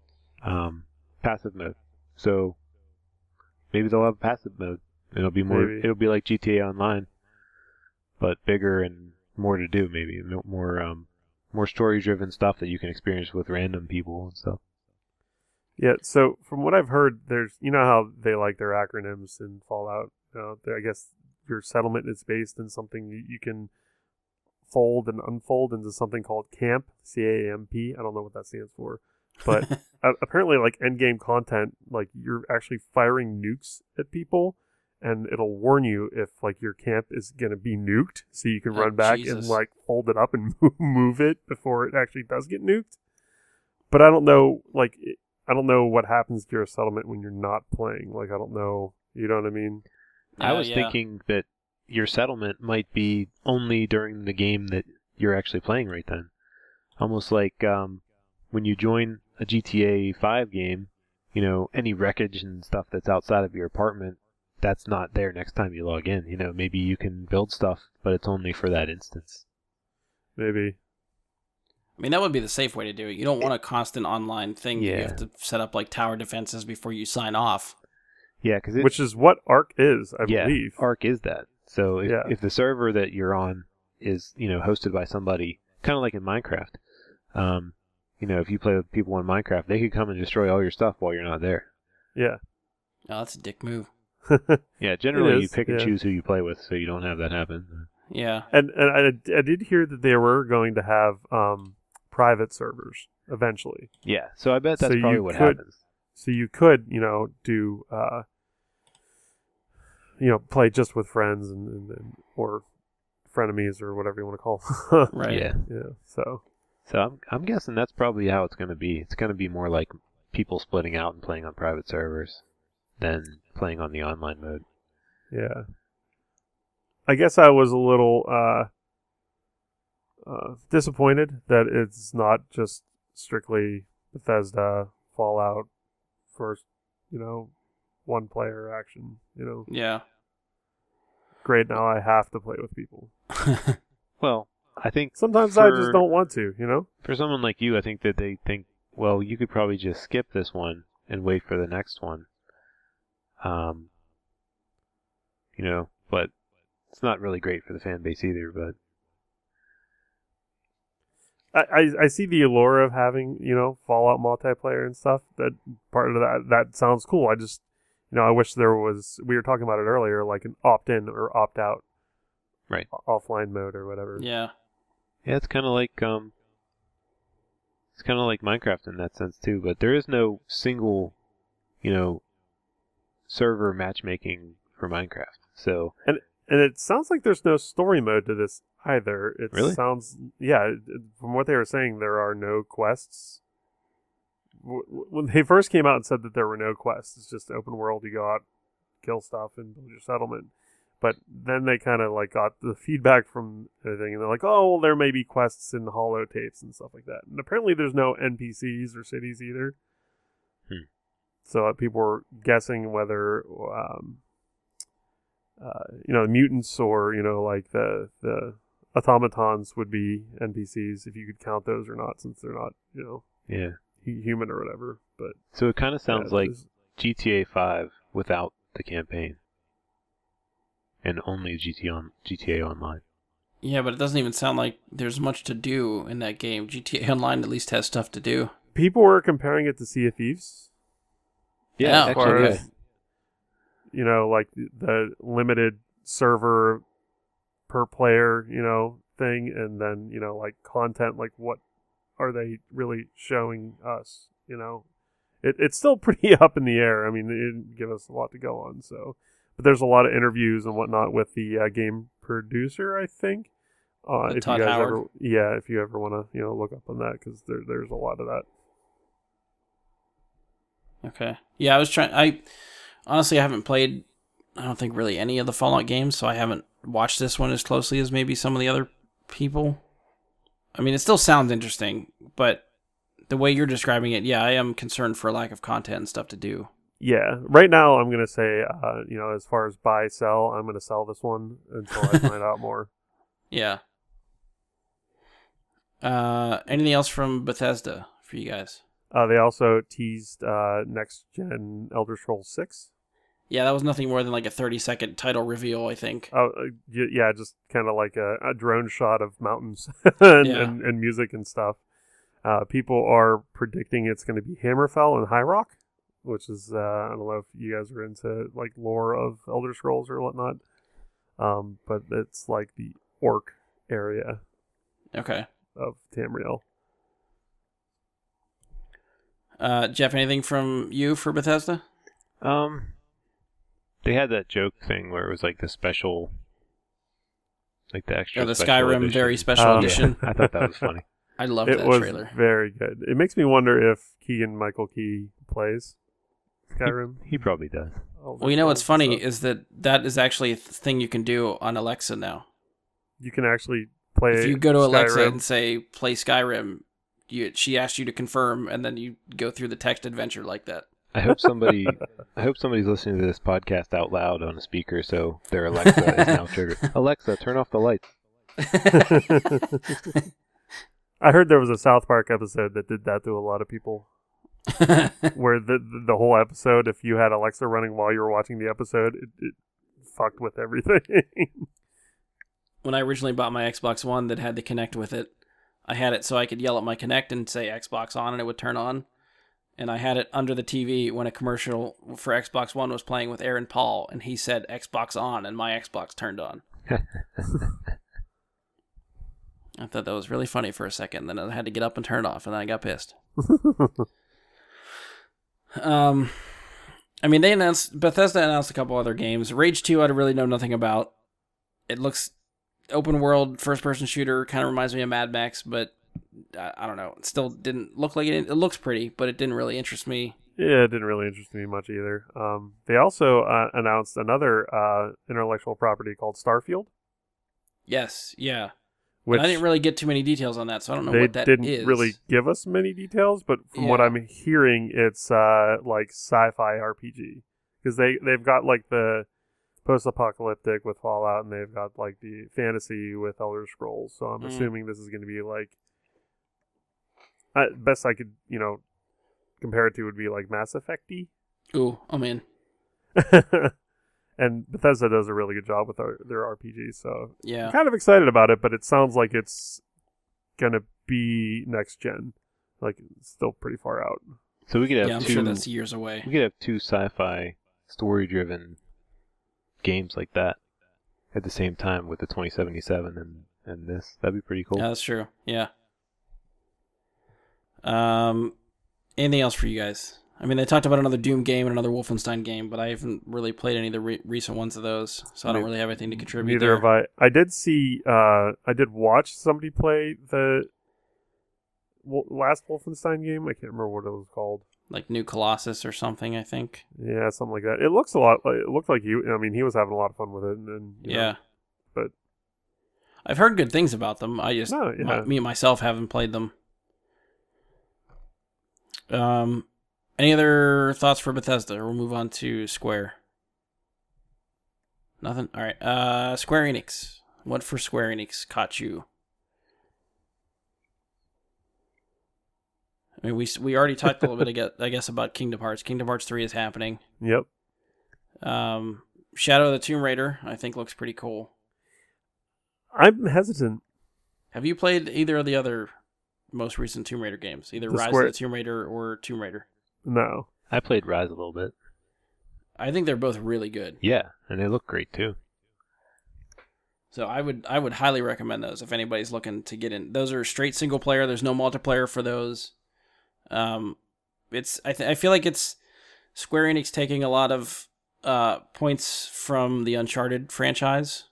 Um, passive mode. So maybe they'll have a passive mode. It'll be more. Maybe. It'll be like GTA Online, but bigger and more to do. Maybe more um, more story-driven stuff that you can experience with random people and stuff. Yeah, so from what I've heard, there's you know how they like their acronyms in Fallout. They- I guess your settlement is based in something you, you can fold and unfold into something called camp, C A M P. I don't know what that stands for, but uh, apparently, like end game content, like you're actually firing nukes at people, and it'll warn you if like your camp is gonna be nuked, so you can Oh, run back and like fold it up and move it before it actually does get nuked. But I don't know, like I don't know what happens to your settlement when you're not playing. Like I don't know, you know what I mean? I was yeah. thinking that your settlement might be only during the game that you're actually playing right then. Almost like um, when you join a GTA 5 game, you know, any wreckage and stuff that's outside of your apartment, that's not there next time you log in. You know, maybe you can build stuff, but it's only for that instance. Maybe. I mean, that would be the safe way to do it. You don't want a constant online thing. Yeah. You have to set up like tower defenses before you sign off. Yeah, because it, Which is what Ark is, I yeah, believe. Ark is that. So if, Yeah. if the server that you're on is, you know, hosted by somebody, kind of like in Minecraft, um, you know, if you play with people in Minecraft, they could come and destroy all your stuff while you're not there. Yeah. Oh, that's a dick move. Yeah, generally you pick and yeah. choose who you play with, so you don't have that happen. Yeah. And and I, I did hear that they were going to have um, private servers eventually, Yeah, so I bet that's you probably what could- happens. so you could you know do uh, you know play just with friends and, and, and or frenemies or whatever you want to call. Them. Right. Yeah, yeah. So so I'm I'm guessing that's probably how it's going to be. It's going to be more like people splitting out and playing on private servers than playing on the online mode. yeah. I guess I was a little uh, uh, disappointed that it's not just strictly Bethesda Fallout for you know one player action. You know, Yeah. great now I have to play with people. Well, I think Sometimes I just don't want to. You know. for someone like you, I think that they think, well, you could probably just skip this one and wait for the next one. Um, you know, but it's not really great for the fan base either. But I, I I see the allure of having you know Fallout multiplayer and stuff. That part of that that sounds cool. I just you know I wish there was. We were talking about it earlier, like an opt in or opt out, Right. offline mode or whatever. yeah. Yeah, it's kind of like um, it's kind of like Minecraft in that sense too. But there is no single, you know, server matchmaking for Minecraft. So And and it sounds like there's no story mode to this either. It Really? sounds yeah. From what they were saying, there are no quests. When they first came out and said that there were no quests, it's just open world. You go out, kill stuff, and build your settlement. But then they kind of like got the feedback from everything, and they're like, "Oh, well, there may be quests in holotapes and stuff like that." And apparently, there's no NPCs or cities either. Hmm. So uh, people were guessing whether, um, uh, you know, mutants or you know, like the the automatons would be NPCs if you could count those or not, since they're not, you know, yeah, human or whatever. But so it kind of sounds yeah, like GTA 5 without the campaign, and only GTA on GTA Online. Yeah, but it doesn't even sound like there's much to do in that game. GTA Online at least has stuff to do. people were comparing it to Sea of Thieves. Yeah, As actually, far yeah. you know, like the- the limited server per player, you know, thing, and then you know, like content, like what are they really showing us? You know, it, it's still pretty up in the air. I mean, they didn't give us a lot to go on, so but there's a lot of interviews and whatnot with the uh, game producer, I think. Uh, if Todd you guys Howard? ever, yeah, if you ever want to, you know, look up on that because there, there's a lot of that. Okay. Yeah, I was trying. I honestly I haven't played. I don't think really any of the Fallout games, so I haven't watched this one as closely as maybe some of the other people. I mean, it still sounds interesting, but the way you're describing it, yeah, I am concerned for lack of content and stuff to do. Yeah, right now I'm gonna say, uh, you know, as far as buy sell, I'm gonna sell this one until I find out more. Yeah. Uh, anything else from Bethesda for you guys? Uh, they also teased uh, next gen Elder Scrolls Six. Yeah, that was nothing more than like a 30 second title reveal, I think. Oh, uh, yeah, just kind of like a, a drone shot of mountains and, Yeah. and, and music and stuff. Uh, people are predicting it's going to be Hammerfell and High Rock, which is uh, I don't know if you guys are into like lore of Elder Scrolls or whatnot, um, but it's like the orc area Okay. of Tamriel. Uh, Jeff, anything from you for Bethesda? Um, they had that joke thing where it was like the special, like the extra. Or the Skyrim edition. very special yeah. edition? I thought that was funny. I loved it that was trailer. very good. It makes me wonder if Keegan Michael Key plays Skyrim. He probably does. Elder Well, you know what's funny stuff. is that that is actually a thing you can do on Alexa now. you can actually play. If you go to Alexa and say "Play Skyrim," you, she asks you to confirm, and then you go through the text adventure like that. I hope somebody, I hope somebody's listening to this podcast out loud on a speaker, so their Alexa is now triggered. Alexa, turn off the lights. I heard there was a South Park episode that did that to a lot of people, where the the, whole episode, if you had Alexa running while you were watching the episode, it, it fucked with everything. when I originally bought my Xbox One that had to connect with it, I had it so I could yell at my Kinect and say Xbox on, and it would turn on. And I had it under the TV when a commercial for Xbox One was playing with Aaron Paul, and he said Xbox on, and my Xbox turned on. I thought that was really funny for a second. Then I had to get up and turn it off, and then I got pissed. Um, I mean, they announced Bethesda announced a couple other games. Rage Two, I really know nothing about. It looks open world first person shooter, kind of reminds me of Mad Max, but I, I don't know. It still didn't look like it. It looks pretty, but it didn't really interest me. yeah, it didn't really interest me much either. Um, they also uh, announced another uh, intellectual property called Starfield, Yes, yeah. Which I didn't really get too many details on that, so I don't know they what that didn't is. really give us many details. But from what I'm hearing, it's uh, like sci-fi RPG because they they've got like the post-apocalyptic with Fallout, and they've got like the fantasy with Elder Scrolls. So I'm Mm. assuming this is going to be like. Uh, best I could, you know, compare it to would be like Mass Effect-y. Ooh, I'm in. and Bethesda does a really good job with their, their RPGs, so Yeah. I'm kind of excited about it. But it sounds like it's gonna be next gen, like still pretty far out. So we could have Yeah, I'm two. sure that's years away. We could have two sci-fi, story-driven games like that at the same time with the 2077 and and this. That'd be pretty cool. Yeah, that's true. Yeah. Um, anything else for you guys? I mean, they talked about another Doom game and another Wolfenstein game, but I haven't really played any of the re- recent ones of those, so I don't really have anything to contribute. Neither there. have I. I did see. Uh, I did watch somebody play the last Wolfenstein game. I can't remember what it was called. Like New Colossus or something, I think. Yeah, something like that. It looks a lot. Like, it looked like you. I mean, he was having a lot of fun with it. And, and you know, yeah. but- I've heard good things about them. I just No, yeah. my- me and myself haven't played them. Um, any other thoughts for Bethesda? We'll move on to Square. Nothing. All right. Uh, Square Enix. What for Square Enix caught you? I mean, we we already talked a little bit, I guess- I guess, about Kingdom Hearts. Kingdom Hearts three is happening. Yep. Um, Shadow of the Tomb Raider, I think, looks pretty cool. I'm hesitant. Have you played either of the other most recent Tomb Raider games, either The Rise Square- of the Tomb Raider or Tomb Raider. No. I played Rise a little bit. I think they're both really good. Yeah, and they look great too. So I would I would highly recommend those if anybody's looking to get in. Those are straight single player. There's no multiplayer for those. Um, it's I th- I feel like it's Square Enix taking a lot of uh points from the Uncharted franchise,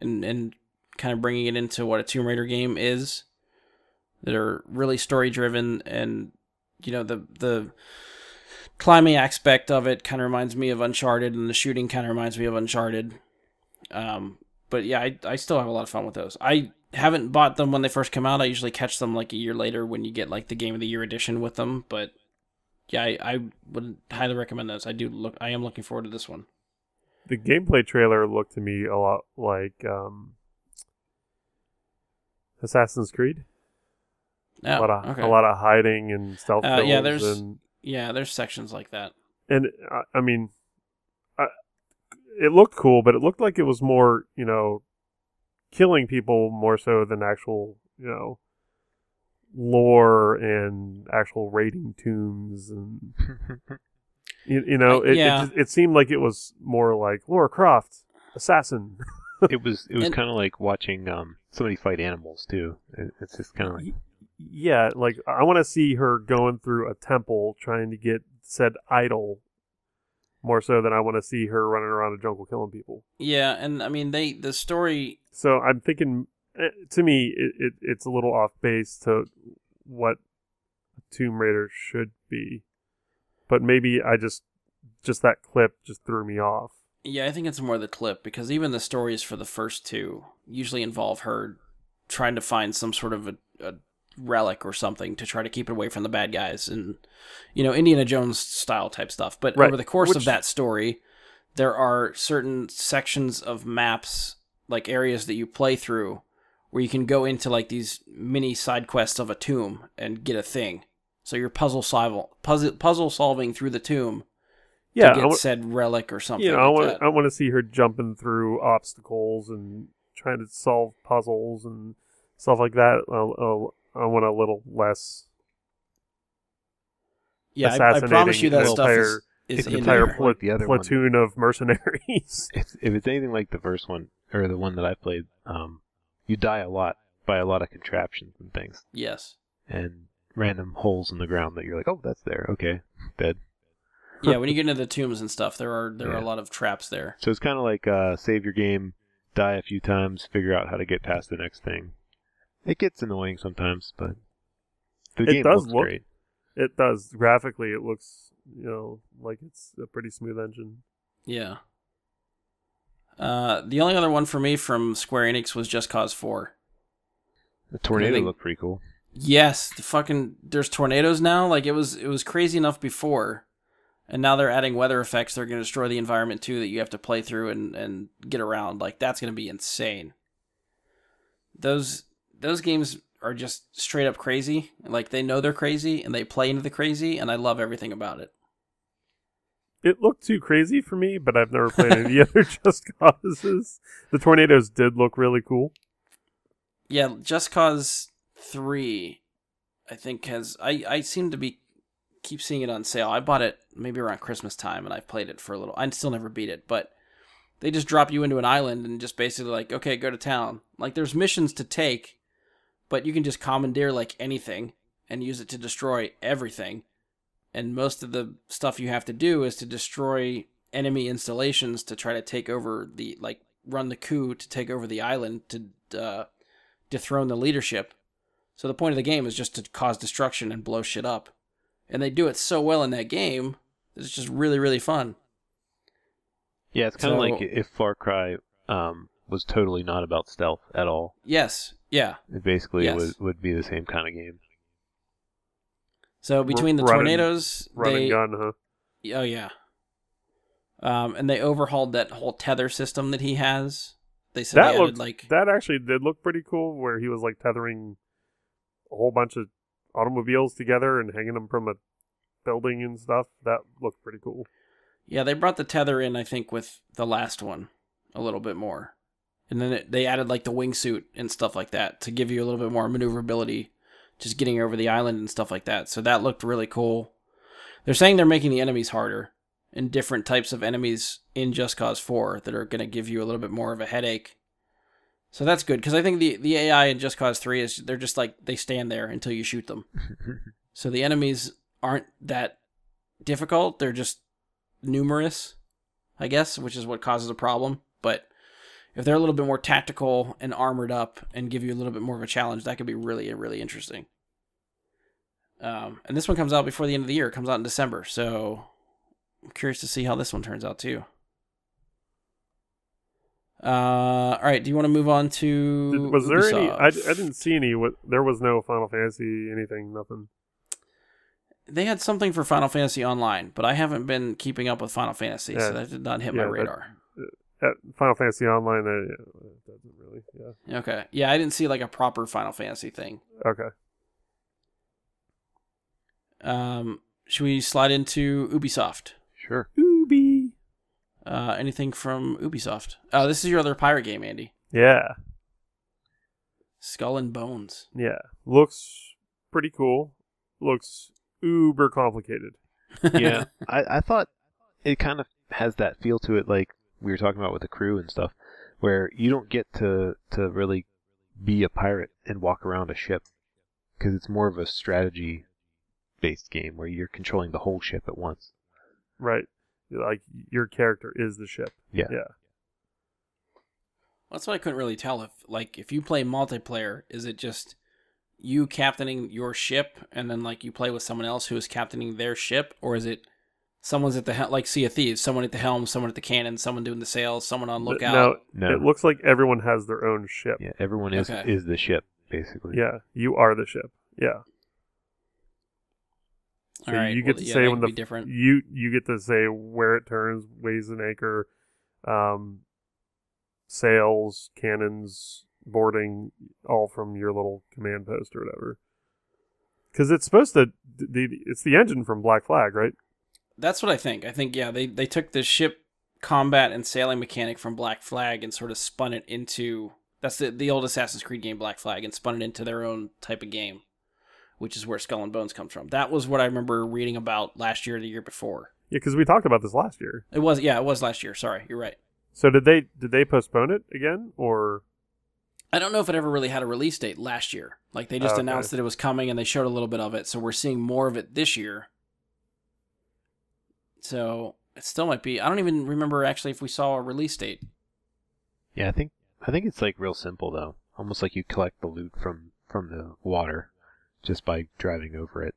and and kind of bringing it into what a Tomb Raider game is. That are really story driven, and you know the the climbing aspect of it kind of reminds me of Uncharted, and the shooting kind of reminds me of Uncharted. Um, but yeah, I, I still have a lot of fun with those. I haven't bought them when they first come out. I usually catch them like a year later when you get like the Game of the Year edition with them. But yeah, I, I would highly recommend those. I do look. I am looking forward to this one. The gameplay trailer looked to me a lot like um, Assassin's Creed. Oh, a lot of okay. a lot of hiding and stealth. Uh, yeah, kills there's- and Yeah, there's sections like that. and uh, I mean, I, it looked cool, but it looked like it was more, you know, killing people more so than actual, you know, lore and actual raiding tombs and you, you know, it, yeah. it just- it seemed like it was more like Laura Croft, assassin. it was it was kind of like watching um somebody fight animals too. It, it's just kind of like Yeah, like I want to see her going through a temple trying to get said idol more so than I want to see her running around a jungle killing people. Yeah, and I mean they the story. So I'm thinking, eh, to me, it, it it's a little off base to what Tomb Raider should be, but maybe I just just that clip just threw me off. Yeah, I think it's more the clip because even the stories for the first two usually involve her trying to find some sort of a, a relic or something to try to keep it away from the bad guys and you know Indiana Jones style type stuff. But Right, over the course of that story, there are certain sections of maps, like areas that you play through, where you can go into like these mini side quests of a tomb and get a thing. So you're puzzle solving, puzzle puzzle solving through the tomb Yeah, to I get said relic or something. you know, I like want. I want to see her jumping through obstacles and trying to solve puzzles and stuff like that. I, I, I want a little less Yeah, I, I promise you that stuff is, entire- is It's entire there. pla- like the other one. platoon of mercenaries. if, if it's anything like the first one or the one that I played, um, you die a lot by a lot of contraptions and things Yes. and random holes in the ground that you're like, oh, that's there. Okay, dead. Yeah, when you get into the tombs and stuff, there are there are a lot of traps there. So it's kind of like uh, save your game, die a few times, figure out how to get past the next thing. It gets annoying sometimes, but the It game does looks look- great. it does graphically. It looks you know like it's a pretty smooth engine. Yeah. Uh, the only other one for me from Square Enix was Just Cause Four. The tornado think- looked pretty cool. Yes, the fucking there's tornadoes now. Like it was it was crazy enough before, and now they're adding weather effects. They're going to destroy the environment too that you have to play through and and get around. Like that's going to be insane. Those those games are just straight up crazy. Like they know they're crazy and they play into the crazy, and I love everything about it. It looked too crazy for me, but I've never played any other Just Causes. The tornadoes did look really cool. Yeah, Just Cause Three, I think has I I seem to be keep seeing it on sale. I bought it maybe around Christmas time, and I've played it for a little. I still never beat it, but they just drop you into an island and just basically like, okay, go to town. Like there's missions to take, but you can just commandeer like anything and use it to destroy everything. And most of the stuff you have to do is to destroy enemy installations to try to take over the like run the coup to take over the island to uh, dethrone the leadership. So the point of the game is just to cause destruction and blow shit up. And they do it so well in that game, it's just really, really fun. Yeah, it's kind of So- like if Far Cry um, was totally not about stealth at all. Yes, yeah. It basically Yes. would, would be the same kind of game. So between the run and- tornadoes, Run they and gun, huh? oh yeah, um, and they overhauled that whole tether system that he has. They said That they looked like that actually did look pretty cool, where he was like tethering a whole bunch of automobiles together and hanging them from a building and stuff. That looked pretty cool. yeah, they brought the tether in. I think with the last one a little bit more, and then it, they added like the wingsuit and stuff like that to give you a little bit more maneuverability just getting over the island and stuff like that. So that looked really cool. They're saying they're making the enemies harder and different types of enemies in Just Cause 4 that are going to give you a little bit more of a headache. So that's good because I think the the AI in Just Cause 3 is they're just like they stand there until you shoot them. so the enemies aren't that difficult. They're just numerous, I guess, which is what causes a problem. But if they're a little bit more tactical and armored up and give you a little bit more of a challenge, that could be really, really interesting. Um, and this one comes out before the end of the year. It comes out in December, so I'm curious to see how this one turns out too. Uh, all right. Do you want to move on to? Was there any? I, I didn't see any. What there was no Final Fantasy anything. Nothing. They had something for Final Fantasy Online, but I haven't been keeping up with Final Fantasy, Yeah. so that did not hit my Yeah, that- radar. At Final Fantasy Online, uh, yeah, it doesn't really. Yeah. Okay. Yeah, I didn't see like a proper Final Fantasy thing. Okay. Um, should we slide into Ubisoft? Sure. Ubi. Uh, anything from Ubisoft? Oh, this is your other pirate game, Andy. Yeah. Skull and Bones. Yeah. Looks pretty cool. Looks uber complicated. yeah, I, I thought it kind of has that feel to it, like we were talking about with the crew and stuff, where you don't get to to really be a pirate and walk around a ship, because it's more of a strategy based game where you're controlling the whole ship at once. Right. Like your character is the ship. Yeah. Yeah. That's what I couldn't really tell. If like if you play multiplayer, is it just you captaining your ship and then like you play with someone else who is captaining their ship, or is it someone's at the hel- like Sea of Thieves, someone at the helm, someone at the cannon, someone doing the sails, someone on lookout? No, No. it looks like everyone has their own ship. Yeah, everyone is Okay. is the ship basically. Yeah. You are the ship. Yeah. So All right, you get well, to yeah, say when the different. you you get to say where it turns, weighs an anchor, um, sails, cannons, boarding, all from your little command post or whatever. Because it's supposed to, the it's the engine from Black Flag, right? That's what I think. I think yeah, they they took the ship combat and sailing mechanic from Black Flag and sort of spun it into that's the the old Assassin's Creed game Black Flag and spun it into their own type of game, which is where Skull and Bones comes from. That was what I remember reading about last year or the year before. Yeah, because we talked about this last year. It was yeah, it was last year. Sorry, you're right. So did they did they postpone it again or? I don't know if it ever really had a release date last year. Like they just oh, Okay. announced that it was coming and they showed a little bit of it, so we're seeing more of it this year. So it still might be. I don't even remember actually if we saw a release date. Yeah, I think I think it's like real simple though. Almost like you collect the loot from from the water just by driving over it.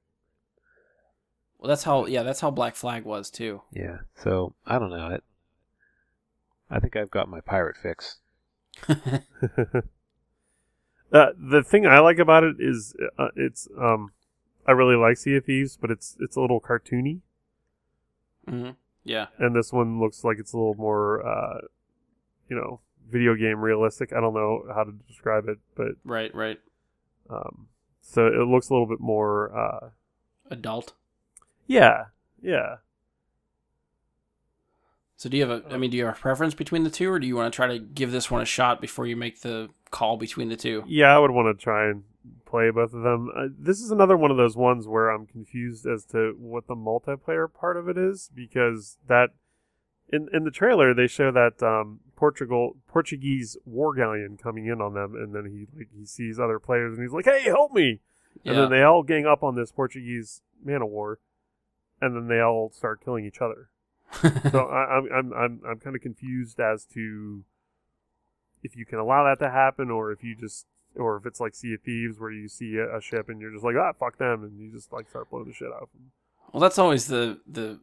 Well, that's how. Yeah, that's how Black Flag was too. Yeah. So I don't know. It, I think I've got my pirate fix. Uh, the thing I like about it is uh, it's um, I really like Sea of Thieves, but it's it's a little cartoony, hmm Yeah. and this one looks like it's a little more, uh, you know, video game realistic. I don't know how to describe it, but Right. Right. um, so it looks a little bit more, uh, Adult. yeah, yeah. So do you have a? I mean, do you have a preference between the two, or do you want to try to give this one a shot before you make the call between the two? Yeah, I would want to try and play both of them. Uh, this is another one of those ones where I'm confused as to what the multiplayer part of it is because that in in the trailer they show that um, Portugal Portuguese war galleon coming in on them, and then he like he sees other players and he's like, "Hey, help me!" And then they all gang up on this Portuguese man of war, and then they all start killing each other. so I, I'm I'm I'm I'm kind of confused as to if you can allow that to happen, or if you just, or if it's like Sea of Thieves where you see a, a ship and you're just like, ah, fuck them, and you just like start blowing the shit out of them. Well, that's always the the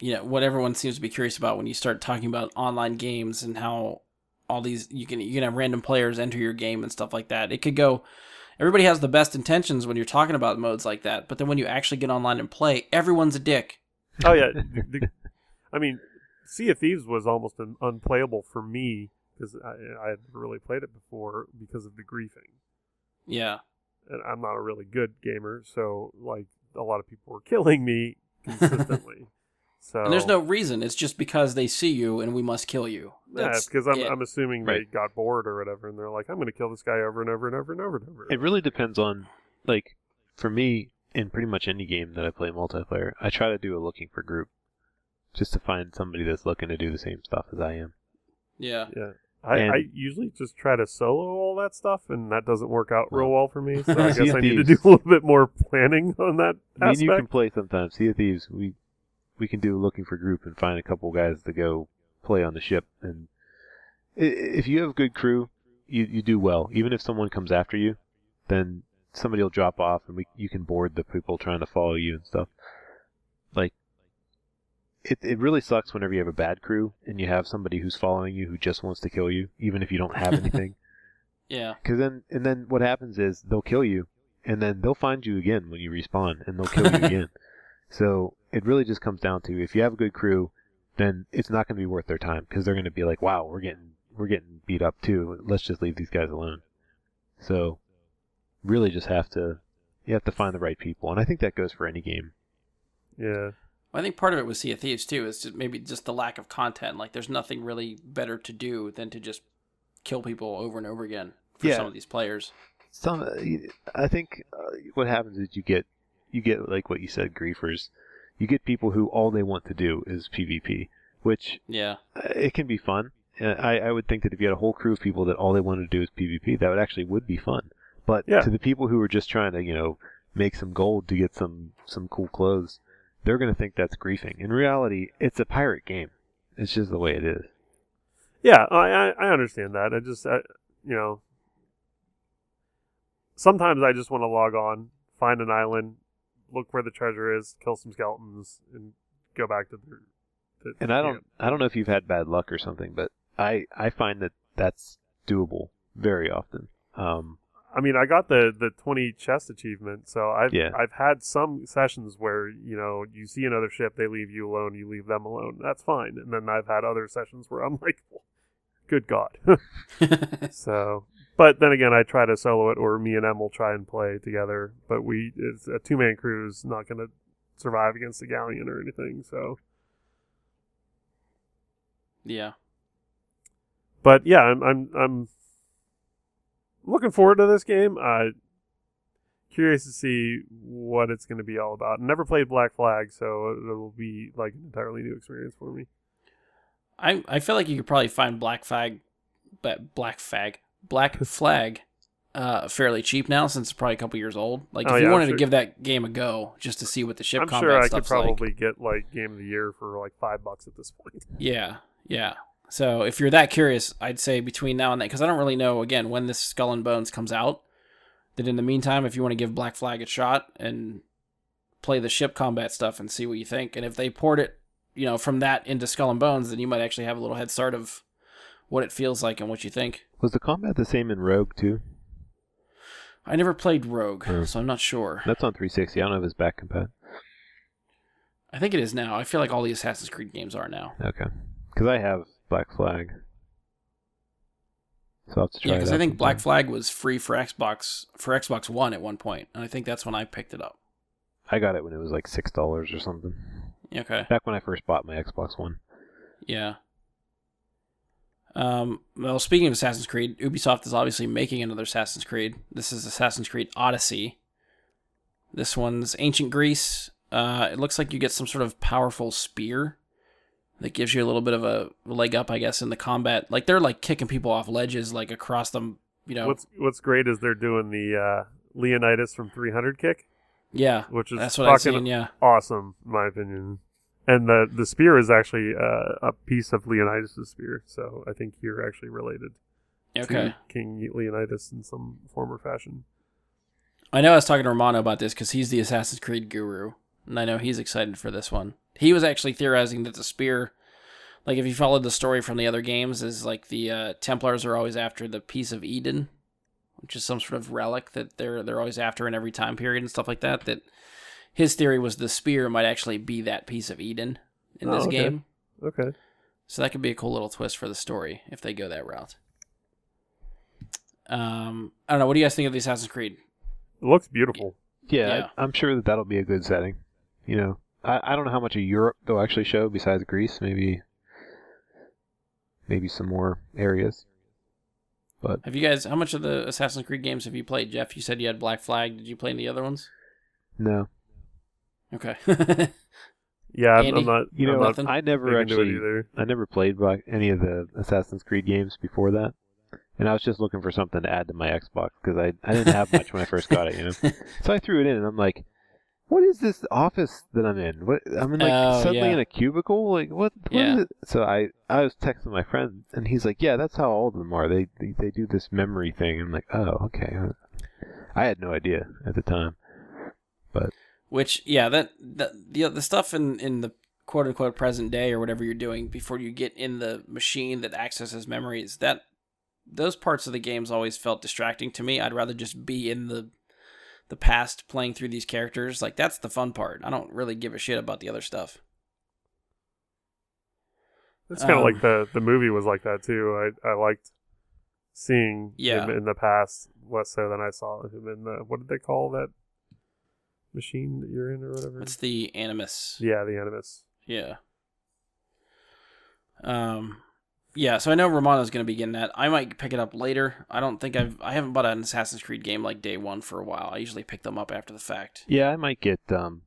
you know what everyone seems to be curious about when you start talking about online games and how all these you can you can have random players enter your game and stuff like that. It could go. Everybody has the best intentions when you're talking about modes like that, but then when you actually get online and play, everyone's a dick. Oh yeah, I mean, Sea of Thieves was almost unplayable for me because I, I had never really played it before because of the griefing, Yeah. and I'm not a really good gamer, so like a lot of people were killing me consistently. so And there's no reason. It's just because they see you and we must kill you. Yeah, That's because I'm, it. I'm assuming they Right. got bored or whatever, and they're like, I'm going to kill this guy over and over and over and over and over. It really depends on like for me in pretty much any game that I play multiplayer, I try to do a looking for group, just to find somebody that's looking to do the same stuff as I am. Yeah. Yeah. I, I usually just try to solo all that stuff, and that doesn't work out real Well, for me. So I guess I need to do a little bit more planning on that Me and you can play sometimes. Sea of Thieves, we we can do looking for group and find a couple guys to go play on the ship. And if you have a good crew, you you do well. Even if someone comes after you, then somebody will drop off, and we you can board the people trying to follow you and stuff. Like it it really sucks whenever you have a bad crew and you have somebody who's following you who just wants to kill you, even if you don't have anything. Yeah. Because then, and then what happens is they'll kill you, and then they'll find you again when you respawn, and they'll kill you again. So it really just comes down to if you have a good crew, then it's not going to be worth their time because they're going to be like, "Wow, we're getting we're getting beat up too. Let's just leave these guys alone." So really, just have to you have to find the right people, and I think that goes for any game. Yeah. I think part of it with Sea of Thieves too is just maybe just the lack of content. Like, there's nothing really better to do than to just kill people over and over again for Yeah. some of these players. Some, I think uh, what happens is you get you get like what you said, griefers. You get people who all they want to do is PvP, which Yeah. uh, it can be fun. I, I would think that if you had a whole crew of people that all they wanted to do is PvP, that would actually would be fun. But Yeah. to the people who are just trying to, you know, make some gold to get some some cool clothes, they're going to think that's griefing. In reality, it's a pirate game. It's just the way it is. Yeah, I I, understand that. I just I, you know sometimes I just want to log on, find an island, look where the treasure is, kill some skeletons, and go back to the. And I don't camp. I don't know if you've had bad luck or something, but I I find that that's doable very often. Um, I mean, I got the the twenty chest achievement, so I've Yeah. I've had some sessions where you know you see another ship, they leave you alone, you leave them alone. That's fine. And then I've had other sessions where I'm like, good God. so, but then again, I try to solo it, or me and Em will try and play together. But we it's a two man crew is not going to survive against a galleon or anything. So, yeah. but yeah, I'm I'm I'm looking forward to this game. Uh, curious to see what it's going to be all about. Never played Black Flag, so it'll be like an entirely new experience for me. I I feel like you could probably find Black Flag, but Black Flag, Black Flag, uh, fairly cheap now since it's probably a couple years old. Like if Oh, you yeah, I'm wanted sure- to give that game a go just to see what the ship I'm combat sure I could stuff's like. probably get like Game of the Year for like five bucks at this point. Yeah, yeah. So if you're that curious, I'd say between now and then, because I don't really know again when this Skull and Bones comes out. That in the meantime, if you want to give Black Flag a shot and play the ship combat stuff and see what you think, and if they port it, you know, from that into Skull and Bones, then you might actually have a little head start of what it feels like and what you think. was the combat the same in Rogue too? I never played Rogue, Hmm. so I'm not sure. That's on 360. I don't know if it's back compat. I think it is now. I feel like all the Assassin's Creed games are now. Okay, because I have Black Flag. So I'll have to try Yeah, because I think Black. Flag was free for Xbox for Xbox One at one point, and I think that's when I picked it up. I got it when it was like six dollars or something. Okay. Back when I first bought my Xbox One. Yeah. Um, well, speaking of Assassin's Creed, Ubisoft is obviously making another Assassin's Creed. This is Assassin's Creed Odyssey. This one's ancient Greece. Uh, it looks like you get some sort of powerful spear that gives you a little bit of a leg up, I guess, in the combat. Like they're like kicking people off ledges, like across them. You know, What's What's great is they're doing the uh, Leonidas from 300 kick, yeah, which is that's what I've seen. Yeah, awesome, in my opinion. And the the spear is actually uh, a piece of Leonidas' spear, so I think you're actually related okay. to King Leonidas in some form or fashion. I know I was talking to Romano about this because he's the Assassin's Creed guru, and I know he's excited for this one. He was actually theorizing that the spear, like if you followed the story from the other games, is like the uh, Templars are always after the piece of Eden, which is some sort of relic that they're they're always after in every time period and stuff like that. That his theory was the spear might actually be that piece of Eden in Oh, this okay. game. Okay. So that could be a cool little twist for the story if they go that route. Um, I don't know. What do you guys think of the Assassin's Creed? It looks beautiful. Yeah, Yeah. I, I'm sure that that'll be a good setting. You know, I, I don't know how much of Europe they'll actually show besides Greece. Maybe, maybe some more areas. But Have you guys? How much of the Assassin's Creed games have you played, Jeff? You said you had Black Flag. Did you play any other ones? no, Okay. Yeah, I'm, Andy? I'm not. you know, not? I never actually. I never played Black, any of the Assassin's Creed games before that, and I was just looking for something to add to my Xbox because I I didn't have much when I first got it, you know. So I threw it in, and I'm like, "What is this office that I'm in? What I'm in like Oh, suddenly yeah. in a cubicle? Like what? what is Yeah. it?" So I I was texting my friend, and he's like, "Yeah, that's how all of them are. They they, they do this memory thing." I'm like, "Oh, okay." I had no idea at the time. But which, yeah, that, that the the stuff in in the quote unquote present day or whatever you're doing before you get in the machine that accesses memories. That those parts of the games always felt distracting to me. I'd rather just be in the the past playing through these characters. Like that's the fun part. I don't really give a shit about the other stuff. It's kind of Um, like the the movie was like that too. I I liked seeing Yeah. him in the past less so than I saw him in the what did they call that machine that you're in or whatever. It's the animus. yeah, the Animus. Yeah. Um, yeah. So I know Romano's going to be getting that. I might pick it up later. I don't think I've I haven't bought an Assassin's Creed game like day one for a while. I usually pick them up after the fact. Yeah, I might get um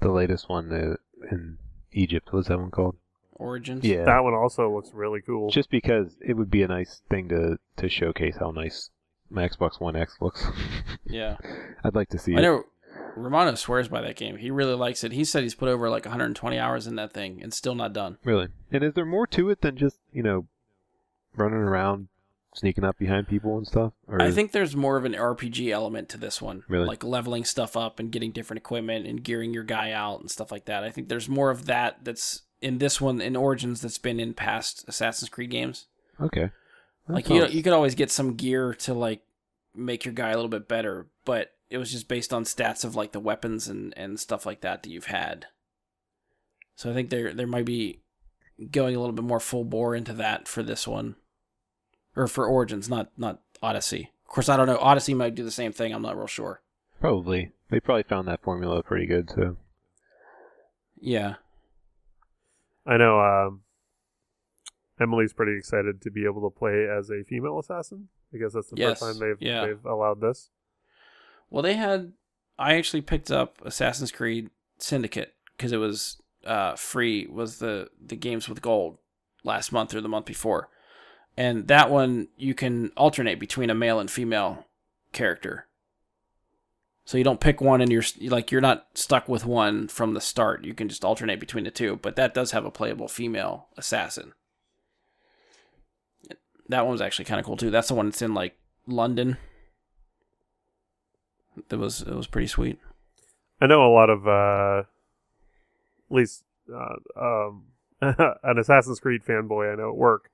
the latest one uh, in Egypt. What's that one called? Origins. Yeah, That one also looks really cool. just because it would be a nice thing to to showcase how nice my Xbox One X looks. Yeah. I'd like to see I it. know Romano swears by that game. He really likes it. He said he's put over like 120 hours in that thing and still not done. Really? And is there more to it than just you know running around, sneaking up behind people and stuff? Or I think there's more of an RPG element to this one. Really? Like leveling stuff up and getting different equipment and gearing your guy out and stuff like that. I think there's more of that that's in this one in Origins that's been in past Assassin's Creed games. okay. That like you sounds- you could always get some gear to like make your guy a little bit better, but it was just based on stats of like the weapons and and stuff like that that you've had. So I think there there might be going a little bit more full bore into that for this one, or for Origins, not not Odyssey. Of course, I don't know. Odyssey might do the same thing. I'm not real sure. probably they probably found that formula pretty good. too. Yeah, I know um, Emily's pretty excited to be able to play as a female assassin. I guess that's the Yes, first time they've yeah. they've allowed this. Well, they had. I actually picked up Assassin's Creed Syndicate because it was uh, free. Was the the games with gold last month or the month before, and that one you can alternate between a male and female character. So you don't pick one and you're like you're not stuck with one from the start. You can just alternate between the two. But that does have a playable female assassin. That one was actually kind of cool too. That's the one that's in like London. That was it was pretty sweet. I know a lot of uh, at least uh, um, an Assassin's Creed fanboy I know at work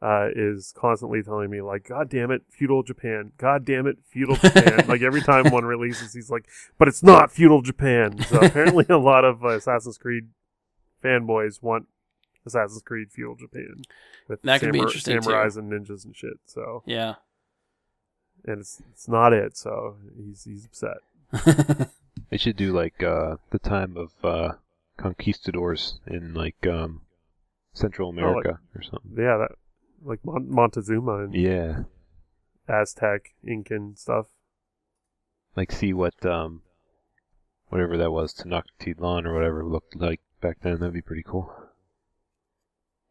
uh, is constantly telling me like, "God damn it, feudal Japan! God damn it, feudal Japan!" like every time one releases, he's like, "But it's not feudal Japan." So apparently, a lot of uh, Assassin's Creed fanboys want Assassin's Creed feudal Japan with That could be interesting, too. samurais and ninjas and shit. So Yeah. And it's it's not it. So he's he's upset. they should do like uh the time of uh conquistadors in like um Central like- America or something. Yeah, that like Mon- Montezuma and Yeah. Aztec, Incan stuff. like see what um whatever that was Tenochtitlan or whatever looked like back then. That'd be pretty cool.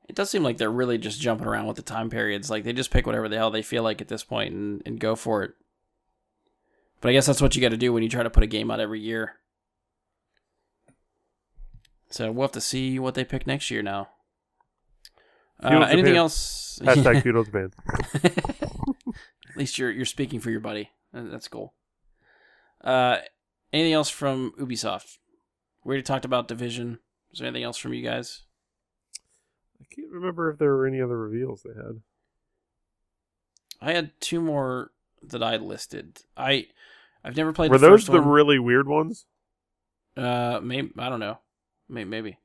It does seem like they're really just jumping around with the time periods. Like they just pick whatever the hell they feel like at this point and, and go for it. But I guess that's what you got to do when you try to put a game out every year. So we'll have to see what they pick next year now. Uh, anything else? Hashtag feudal Japan. At least you're you're speaking for your buddy. Uh, That's cool. Uh, anything else from Ubisoft? We already talked about Division. Is there anything else from you guys? I can't remember if there were any other reveals they had. I had two more that I listed. I I've never played. were the those first the one. really weird ones? Uh, maybe I don't know. Maybe maybe.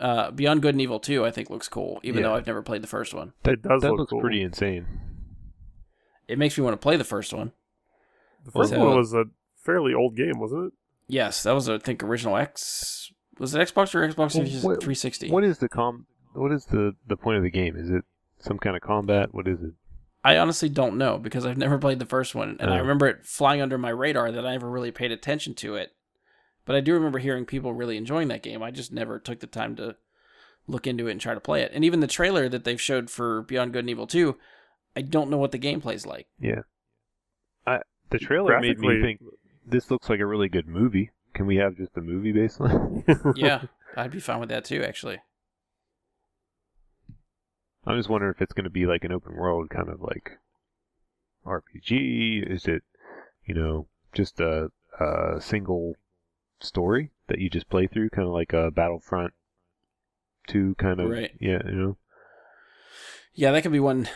Uh, Beyond Good and Evil 2, I think looks cool, even Yeah. though I've never played the first one. That It does that look looks cool. pretty insane. It makes me want to play the first one. The first So- one was a fairly old game, wasn't it? Yes, that was I think original X. Was it Xbox or Xbox Well, 360? What is the com? What is the the point of the game? Is it some kind of combat? What is it? I honestly don't know because I've never played the first one, and I Oh. remember it flying under my radar that I never really paid attention to it. But I do remember hearing people really enjoying that game. I just never took the time to look into it and try to play it. And even the trailer that they've showed for Beyond Good and Evil 2, I don't know what the gameplay's like. Yeah. I the trailer made me think this looks like a really good movie. Can we have just a movie basically? yeah, I'd be fine with that too, actually. I'm just wondering if it's going to be like an open world kind of like RPG. Is it, you know, just a, a single story that you just play through, kind of like a Battlefront 2 kind of, Right. yeah, you know? Yeah, that could be one.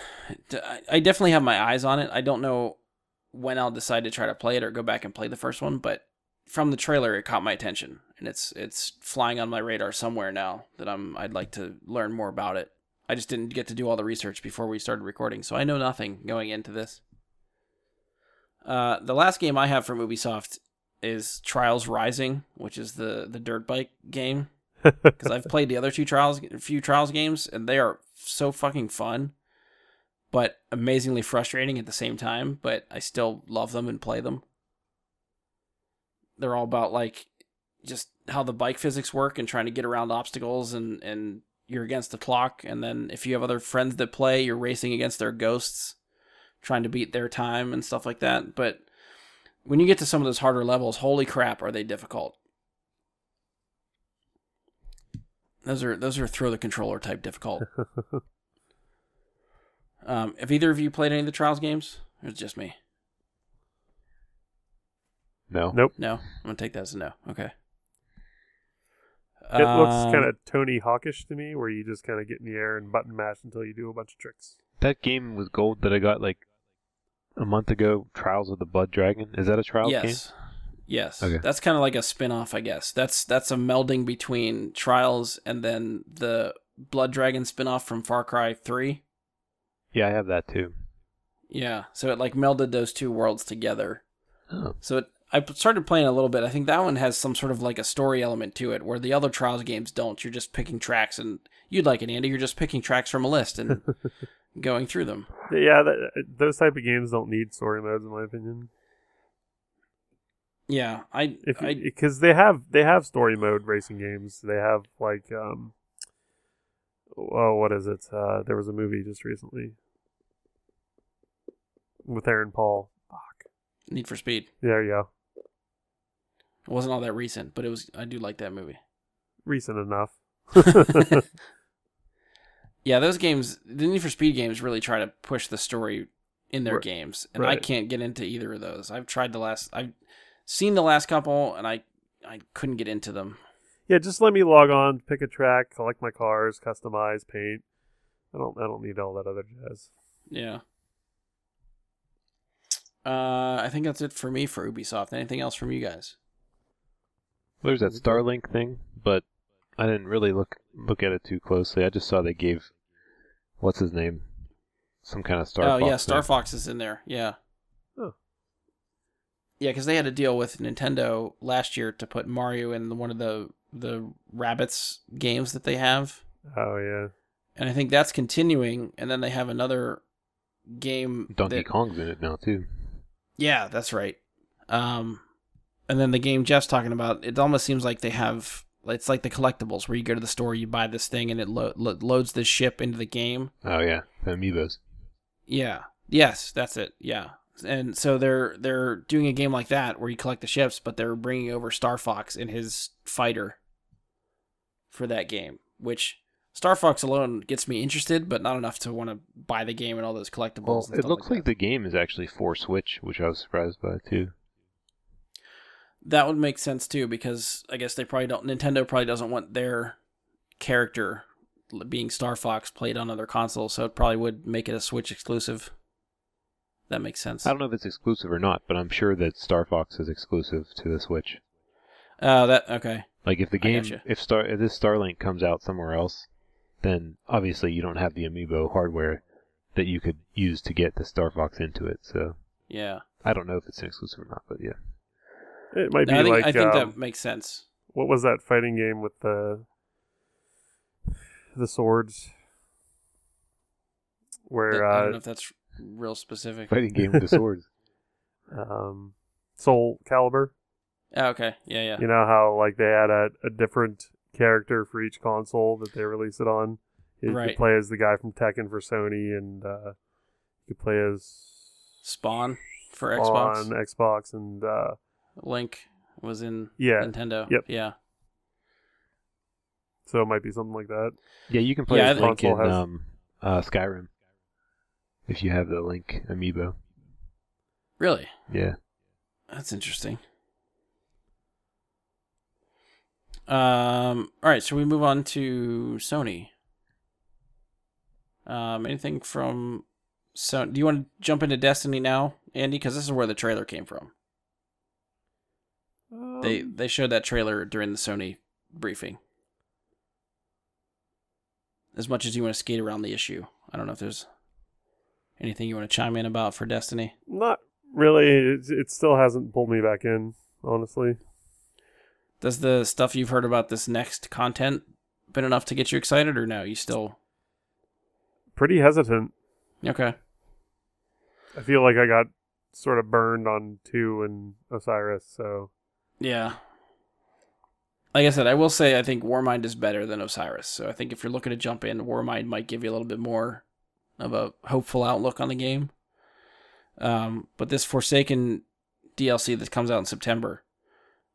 I- I definitely have my eyes on it. I don't know when I'll decide to try to play it or go back and play the first one, but from the trailer, it caught my attention, and it's it's flying on my radar somewhere now that I'm I'd like to learn more about it. I just didn't get to do all the research before we started recording, so I know nothing going into this. Uh, the last game I have from Ubisoft is Trials Rising, which is the the dirt bike game because I've played the other two trials, a few trials games, and they are so fucking fun, but amazingly frustrating at the same time. But I still love them and play them. They're all about like just how the bike physics work and trying to get around obstacles, and and you're against the clock, and then if you have other friends that play, you're racing against their ghosts, trying to beat their time and stuff like that. But when you get to some of those harder levels, holy crap, are they difficult! Those are those are throw the controller type difficult. um, have either of you played any of the Trials games? Or is it just me? No. Nope. No, I'm gonna take that as a no. Okay. It looks Um, kind of Tony Hawkish to me, where you just kind of get in the air and button mash until you do a bunch of tricks. That game was gold that I got like a month ago, Trials of the Blood Dragon. Is that a Trials game? yes. Yes. Okay. That's kind of like a spin-off, I guess. That's that's a melding between Trials and then the Blood Dragon spin-off from Far Cry 3. Yeah, I have that too. Yeah. So it like melded those two worlds together. Oh. So it, I started playing a little bit. I think that one has some sort of like a story element to it, where the other Trials games don't. You're just picking tracks, and you'd like it, Andy. You're just picking tracks from a list and going through them. Yeah, that, those type of games don't need story modes, in my opinion. Yeah, I, because they have they have story mode racing games. They have like um, oh, what is it? Uh, there was a movie just recently with Aaron Paul. Fuck. Need for Speed. There you go. It wasn't all that recent, but it was. I do like that movie. Recent enough. Yeah, those games, the Need for Speed games, really try to push the story in their Right. games, and I can't get into either of those. I've tried the last. I've seen the last couple, and I I couldn't get into them. yeah, just let me log on, pick a track, collect my cars, customize, paint. I don't I don't need all that other jazz. Yeah. Uh, I think that's it for me for Ubisoft. Anything else from you guys? There's that Starlink thing, but I didn't really look look at it too closely. I just saw they gave what's his name some kind of Star. oh Fox yeah, Star thing. Fox is in there. Yeah. Oh. Yeah, because they had a deal with Nintendo last year to put Mario in one of the the Rabbids games that they have, Oh yeah. and I think that's continuing. And then they have another game. Donkey that- Kong's in it now too. Yeah, that's right. Um, and then the game Jeff's talking about, it almost seems like they have. It's like the collectibles where you go to the store, you buy this thing, and it lo- lo- loads the ship into the game. Oh yeah, the amiibos. Yeah. Yes, that's it. Yeah. And so they're they're doing a game like that where you collect the ships, but they're bringing over Star Fox and his fighter for that game, which Star Fox alone gets me interested, but not enough to want to buy the game and all those collectibles. Well, it looks like, like the game is actually for Switch, which I was surprised by too. That would make sense too because I guess they probably don't. Nintendo probably doesn't want their character being Star Fox played on other consoles, so it probably would make it a Switch exclusive. That makes sense. I don't know if it's exclusive or not, but I'm sure that Star Fox is exclusive to the Switch. Oh, that okay. Like if the game, gotcha. if Star, if this Starlink comes out somewhere else, then obviously you don't have the amiibo hardware that you could use to get the Star Fox into it. So Yeah. I don't know if it's exclusive or not, but yeah. It might be I think, like I think um, that makes sense. what was that fighting game with the the swords? Where I don't uh, know if that's real specific. Fighting game with the swords. Um, Soulcalibur. Oh, okay. Yeah, yeah. You know how like they had a, a different character for each console that they release it on. You Right. could play as the guy from Tekken for Sony, and uh, you could play as Spawn for Xbox. on Xbox. Xbox, and uh, Link was in yeah, Nintendo. Yep. Yeah. so it might be something like that. Yeah, you can play Yeah, I Link think- in Console has- um, uh, Skyrim if you have the Link amiibo. Really? Yeah. That's interesting. Um. All right. So we move on to Sony. Um. Anything from Sony? Do you want to jump into Destiny now, Andy? Because this is where the trailer came from. They Um, they showed that trailer during the Sony briefing. As much as you want to skate around the issue, I don't know if there's anything you want to chime in about for Destiny. not really. It, it still hasn't pulled me back in, honestly. Does the stuff you've heard about this next content been enough to get you excited, or no? You still Pretty hesitant. okay? I feel like I got sort of burned on two and Osiris, so Yeah. Like I said, I will say I think Warmind is better than Osiris. So I think if you're looking to jump in, Warmind might give you a little bit more of a hopeful outlook on the game. Um, but this Forsaken DLC that comes out in September,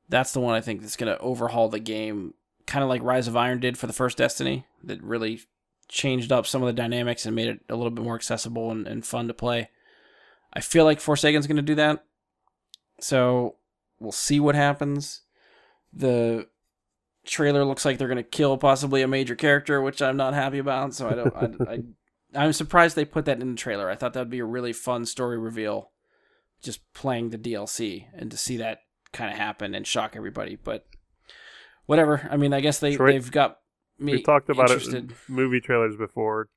that's the one I think that's going to overhaul the game, kind of like Rise of Iron did for the first Destiny, that really changed up some of the dynamics and made it a little bit more accessible and, and fun to play. I feel like Forsaken's going to do that. So we'll see what happens. The trailer looks like they're going to kill possibly a major character, which I'm not happy about. So I don't. I, I, I'm surprised they put that in the trailer. I thought that'd be a really fun story reveal, just playing the DLC and to see that kind of happen and shock everybody. But whatever. I mean, I guess they Troy, they've got me. we've talked about interested. it in movie trailers before.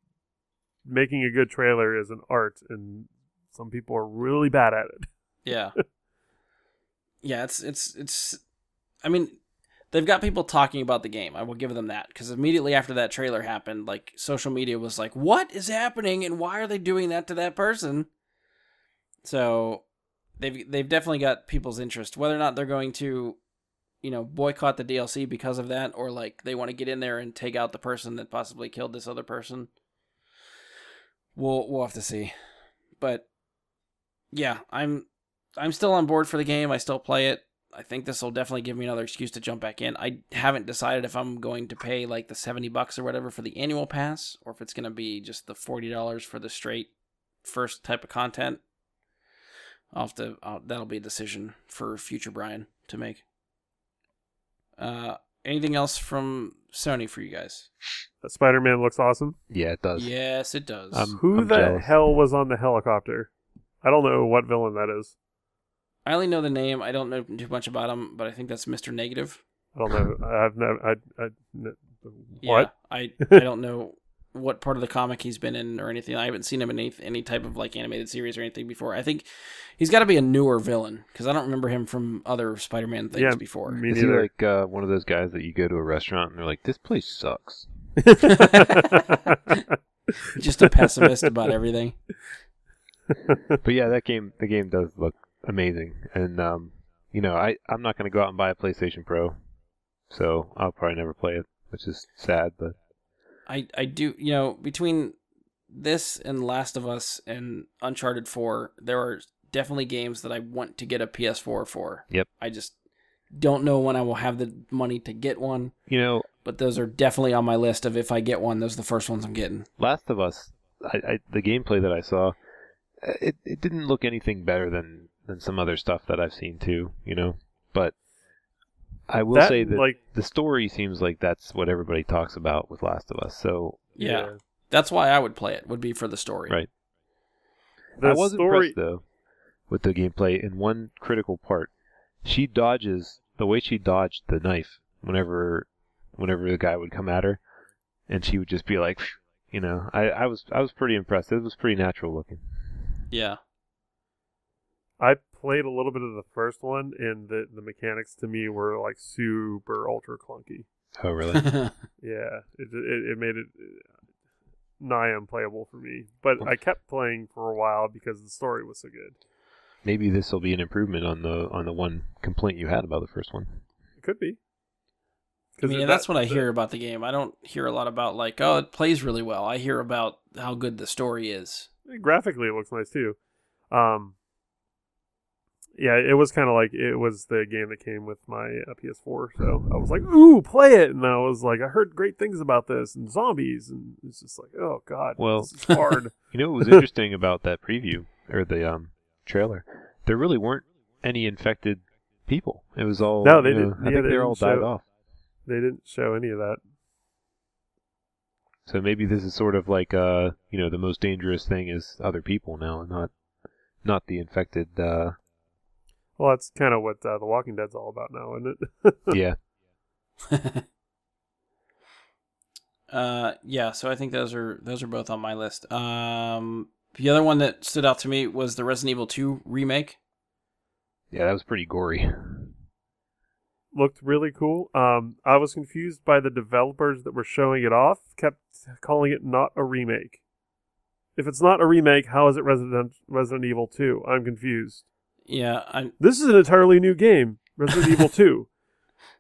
Making a good trailer is an art, and some people are really bad at it. Yeah. yeah, it's it's it's I mean, they've got people talking about the game. I will give them that cuz immediately after that trailer happened, like social media was like, "What is happening and why are they doing that to that person?" So, they've they've definitely got people's interest. Whether or not they're going to you know, boycott the DLC because of that or like they want to get in there and take out the person that possibly killed this other person. We'll we'll have to see. But yeah, I'm I'm still on board for the game. I still play it. I think this will definitely give me another excuse to jump back in. I haven't decided if I'm going to pay like the 70 bucks or whatever for the annual pass or if it's going to be just the $40 for the straight first type of content. I'll have to uh, that'll be a decision for future Brian to make. Uh anything else from Sony for you guys? That Spider Man looks awesome. Yeah, it does. Yes, it does. Um, Who I'm the jealous. hell was on the helicopter? I don't know what villain that is. I only know the name. I don't know too much about him, but I think that's Mr. Negative. I don't know. I've never. I. I n- Yeah, what? I I don't know what part of the comic he's been in or anything. I haven't seen him in any any type of like animated series or anything before. I think he's got to be a newer villain because I don't remember him from other Spider-Man things Yeah, before. Me Is he like uh, one of those guys that you go to a restaurant and they're like, "This place sucks." Just a pessimist about everything. but yeah, that game, the game does look amazing, and um, you know, I I'm not gonna go out and buy a PlayStation Pro, so I'll probably never play it, which is sad. But I I do you know between this and Last of Us and Uncharted Four, there are definitely games that I want to get a PS4 for. Yep. I just don't know when I will have the money to get one. you know, but those are definitely on my list of if I get one, those are the first ones I'm getting. Last of Us, I, I the gameplay that I saw, uh, it it didn't look anything better than than some other stuff that I've seen too. You know, but I will That, say that like, the story seems like that's what everybody talks about with Last of Us. So Yeah. That's why I would play it. Would be for the story. Right. The I was story. impressed though with the gameplay in one critical part. She dodges the way she dodged the knife whenever whenever the guy would come at her, and she would just be like, you know, I, I was I was pretty impressed. It was pretty natural looking. Yeah. I played a little bit of the first one, and the the mechanics to me were like super ultra clunky. Oh really? Yeah, it it, it made it. nigh unplayable for me. But I kept playing for a while because the story was so good. Maybe this will be an improvement on the on the one complaint you had about the first one. It could be. I mean, that- that's what I the- hear about the game. I don't hear a lot about like, oh, it plays really well. I hear about how good the story is. graphically it looks nice too. Um, yeah, it was kind of like it was the game that came with my uh, PS4, so I was like, "Ooh, play it!" And I was like, "I heard great things about this and zombies," and it's just like, "Oh God, Well- this is hard." You know what was interesting about that preview or the um trailer? There really weren't any infected people. It was all No, they didn't- I yeah, think they they're all died show- off. they didn't show any of that. So maybe this is sort of like uh you know the most dangerous thing is other people now, and not not the infected. uh Well, that's kind of what uh, The Walking Dead's all about now, isn't it? Yeah, uh, yeah. So I think those are those are both on my list. Um, the other one that stood out to me was the Resident Evil 2 remake. yeah, that was pretty gory. Looked really cool. Um, I was confused by the developers that were showing it off. Kept calling it not a remake. If it's not a remake, how is it Resident Resident Evil 2? I'm confused. Yeah, I This is an entirely new game, Resident Evil 2.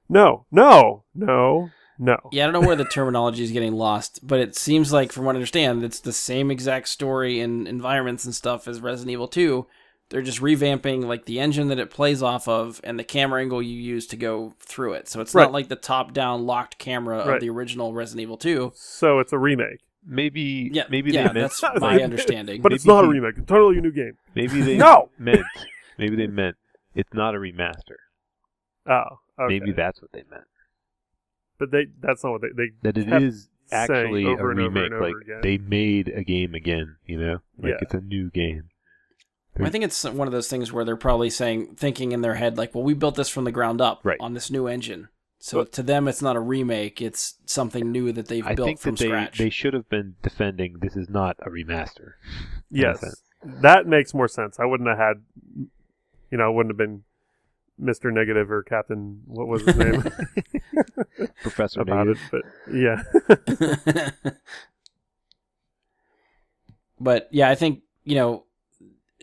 No, no, no, no. yeah I don't know where the terminology is getting lost, but it seems like, from what I understand, it's the same exact story and environments and stuff as Resident Evil 2. They're just revamping like the engine that it plays off of and the camera angle you use to go through it. So it's Right. not like the top-down locked camera of the original Resident Evil 2. So it's a remake. Maybe Yeah, maybe yeah, they meant that's my understanding. But it's Maybe not a remake. It's a totally new game. maybe they No! meant maybe they meant it's not a remaster. Oh, okay. Maybe that's what they meant. But they that's not what they they That it kept is actually a over and over remake. and like again. they made a game again. You know, like Yeah. it's a new game. I think it's one of those things where they're probably saying, thinking in their head, like, well, we built this from the ground up Right. on this new engine. So But- to them, it's not a remake; it's something new that they've I built think from that they scratch. they should have been defending this is not a remaster. Yes, that makes more sense. I wouldn't have had, you know, it wouldn't have been Mister Negative or Captain. What was his name Professor about Negative. it? But yeah, but yeah, I think you know,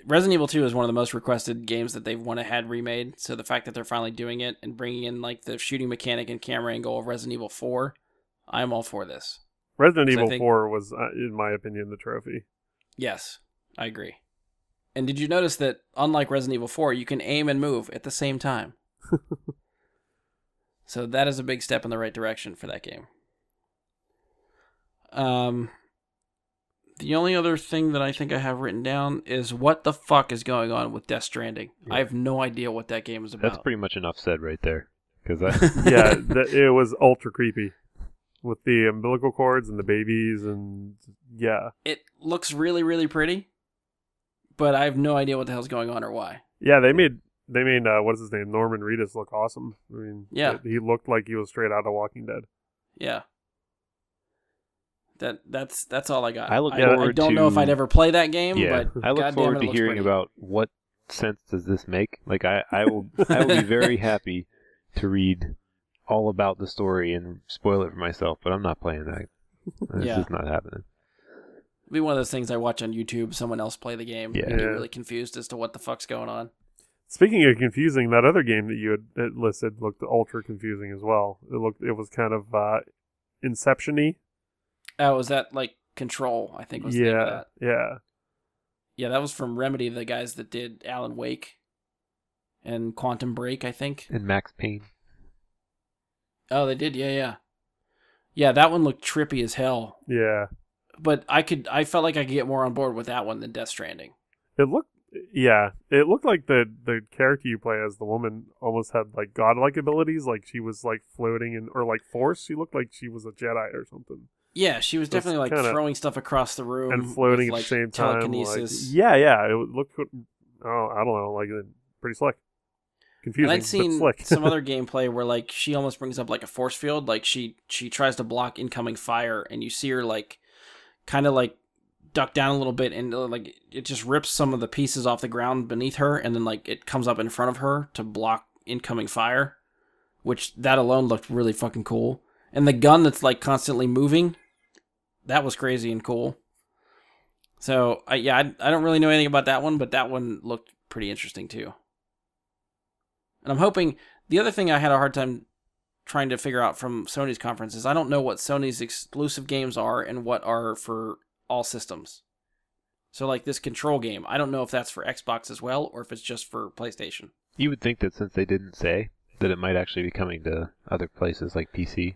Resident Evil Two is one of the most requested games that they've went ahead remade. So the fact that they're finally doing it and bringing in like the shooting mechanic and camera angle of Resident Evil Four, I'm all for this. Resident Evil think- Four was, uh, in my opinion, the trophy. Yes, I agree. And did you notice that unlike Resident Evil 4, you can aim and move at the same time? so that is a big step in the right direction for that game. Um the only other thing that I think I have written down is what the fuck is going on with Death Stranding. Yeah. I have no idea what that game is about. That's pretty much enough said right there. Because I Yeah, that, it was ultra creepy with the umbilical cords and the babies and yeah, it looks really really pretty, but I have no idea what the hell's going on or why. yeah. They made they made uh, what is his name Norman Reedus look awesome. I mean, Yeah. he looked like he was straight out of Walking Dead. Yeah. That that's that's all I got. I look I, I don't know if I'd ever play that game, yeah, but I look goddamn forward it, it to looks hearing pretty. about what sense does this make. Like I, I will I will be very happy to read all about the story and spoil it for myself, but I'm not playing that. This Yeah. is not happening. It'd be one of those things I watch on YouTube. Someone else play the game. Yeah. and get really confused as to what the fuck's going on. Speaking of confusing, that other game that you had had listed looked ultra confusing as well. It looked it was kind of uh, Inception-y. Oh, was that like Control? I think was the name of Yeah, that. yeah. Yeah, that was from Remedy, the guys that did Alan Wake and Quantum Break. I think. And Max Payne. Oh, they did. Yeah, yeah, yeah. That one looked trippy as hell. Yeah. But I could, I felt like I could get more on board with that one than Death Stranding. It looked yeah, it looked like the the character you play as the woman almost had like godlike abilities, like she was like floating and or like force. She looked like she was a Jedi or something. Yeah, she was definitely like throwing stuff across the room and floating with, at the same time. Like, Telekinesis. yeah, yeah, it looked. Oh, I don't know, like pretty slick, confusing, and I'd seen slick. some other gameplay where like she almost brings up like a force field, like she she tries to block incoming fire, and you see her like kind of like duck down a little bit, and uh, like it just rips some of the pieces off the ground beneath her, and then like it comes up in front of her to block incoming fire, which that alone looked really fucking cool. And the gun that's like constantly moving, that was crazy and cool. So I yeah, I, I don't really know anything about that one, but that one looked pretty interesting too. And I'm hoping the other thing I had a hard time trying to figure out from Sony's conference is I don't know what Sony's exclusive games are and what are for all systems. So like this control game, I don't know if that's for Xbox as well or if it's just for PlayStation. You would think that since they didn't say that it might actually be coming to other places like PC.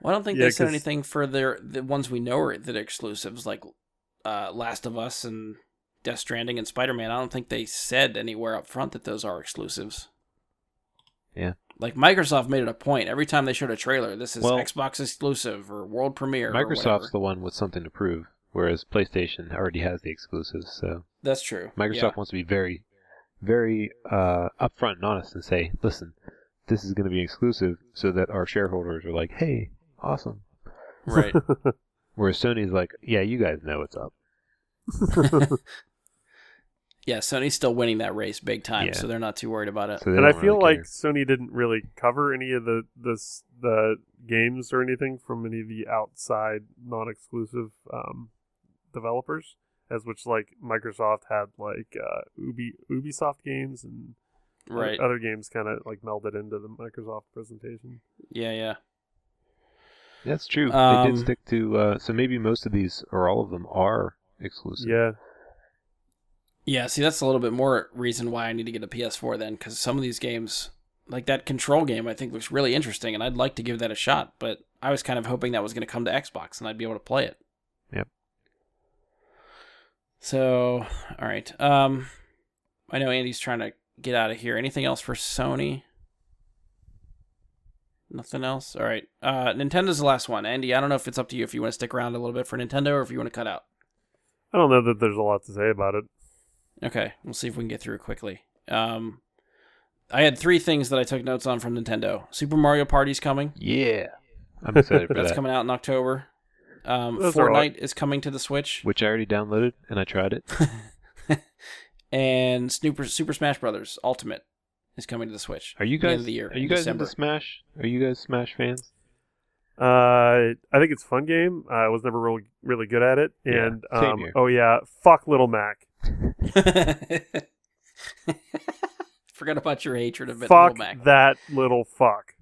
Well, I don't think Yeah, they said 'cause- anything for their the ones we know are that are exclusives like uh, Last of Us and Death Stranding and Spider Man. I don't think they said anywhere up front that those are exclusives. Yeah. Like Microsoft made it a point every time they showed a trailer. This is Well- Xbox exclusive or world premiere. Microsoft's whatever. the one with something to prove, whereas PlayStation already has the exclusives. So That's true. Microsoft Yeah. wants to be very, very uh, upfront and honest and say, listen, this is going to be exclusive, so that our shareholders are like, hey, awesome. Right. Whereas Sony's like, yeah, you guys know what's up. yeah. Sony's still winning that race big time, Yeah. so they're not too worried about it. So they and I don't feel really like care. Sony didn't really cover any of the this the games or anything from any of the outside non-exclusive um, developers, as which like Microsoft had like uh, Ubi Ubisoft games and other- Right. other games kind of like melded into the Microsoft presentation. Yeah. Yeah. that's true. they Um, did stick to. Uh, so maybe most of these or all of them are exclusive. Yeah, Yeah, see, that's a little bit more reason why I need to get a PS4 then, because some of these games, like that Control game, I think looks really interesting, and I'd like to give that a shot. But I was kind of hoping that was going to come to Xbox and I'd be able to play it. Yep. So, all right. Um, I know Andy's trying to get out of here. Anything else for Sony? Nothing else. All right. Uh, Nintendo's the last one. Andy, I don't know if it's up to you if you want to stick around a little bit for Nintendo or if you want to cut out. I don't know that there's a lot to say about it. Okay, we'll see if we can get through it quickly. Um, I had three things that I took notes on from Nintendo. Super Mario Party's coming. Yeah. I'm excited for That's that. coming out in October. Um, Those are all- Fortnite is coming to the Switch, Which I already downloaded and I tried it. and Super Super Smash Brothers Ultimate is coming to the Switch. Are you at the end guys? of the year, are you in guys December. into Smash? Are you guys Smash fans? Uh, I think it's a fun game. I was never really really good at it, Yeah, and same um, here. oh yeah, fuck Little Mac. Forgot about your hatred of fuck Little Mac. that little fuck.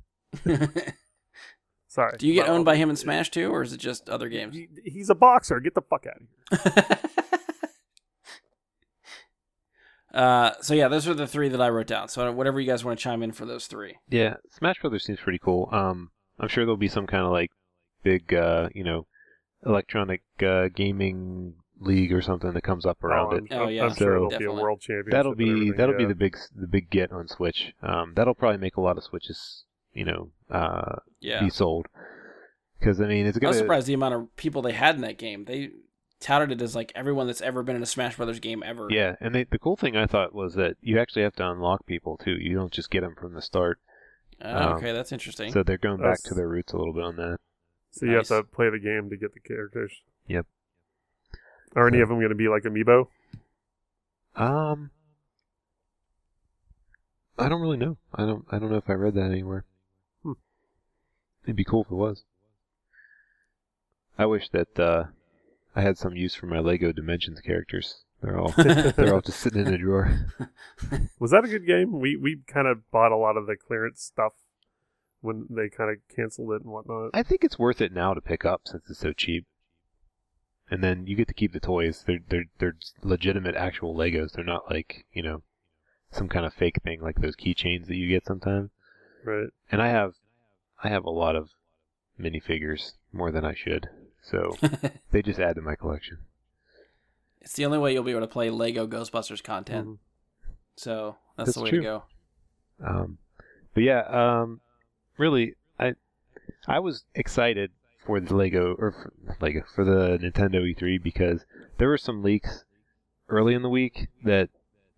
Sorry. Do you get owned by him in Smash too, or is it just other games? he- He's a boxer. Get the fuck out of here. uh, so yeah, those are the three that I wrote down. So whatever you guys want to chime in for those three. Yeah, Smash Brothers seems pretty cool. Um, I'm sure there'll be some kind of like big, uh, you know, electronic uh, gaming league or something that comes up around oh, it. I'm, Oh, I'm yeah. sure So- there'll be a world championship. That'll be that'll be the big the big get on Switch. Um, that'll probably make a lot of Switches, you know, uh, Yeah. be sold. Because I mean, it's I gonna. I was surprised the amount of people they had in that game. They touted it as like everyone that's ever been in a Smash Brothers game ever. Yeah, and they, the cool thing I thought was that you actually have to unlock people too. You don't just get them from the start. Oh, Um, okay, that's interesting. So they're going back to their roots a little bit on that. So you Nice. have to play the game to get the characters. Yep. Are any of them going to be like amiibo? Um, I don't really know. I don't. I don't know if I read that anywhere. Hmm. It'd be cool if it was. I wish that uh, I had some use for my Lego Dimensions characters. They're all they're all just sitting in a drawer. Was that a good game? We we kind of bought a lot of the clearance stuff when they kind of canceled it and whatnot. I think it's worth it now to pick up since it's so cheap. And then you get to keep the toys. They're they're they're legitimate actual Legos. They're not like you know some kind of fake thing like those keychains that you get sometimes. Right. And I have I have a lot of minifigures more than I should. So they just add to my collection. it's the only way you'll be able to play Lego Ghostbusters content. Mhm. So that's, That's the way true. to go. Um, but yeah, um, really, I I was excited for the Lego or for, Lego for the Nintendo E3 because there were some leaks early in the week that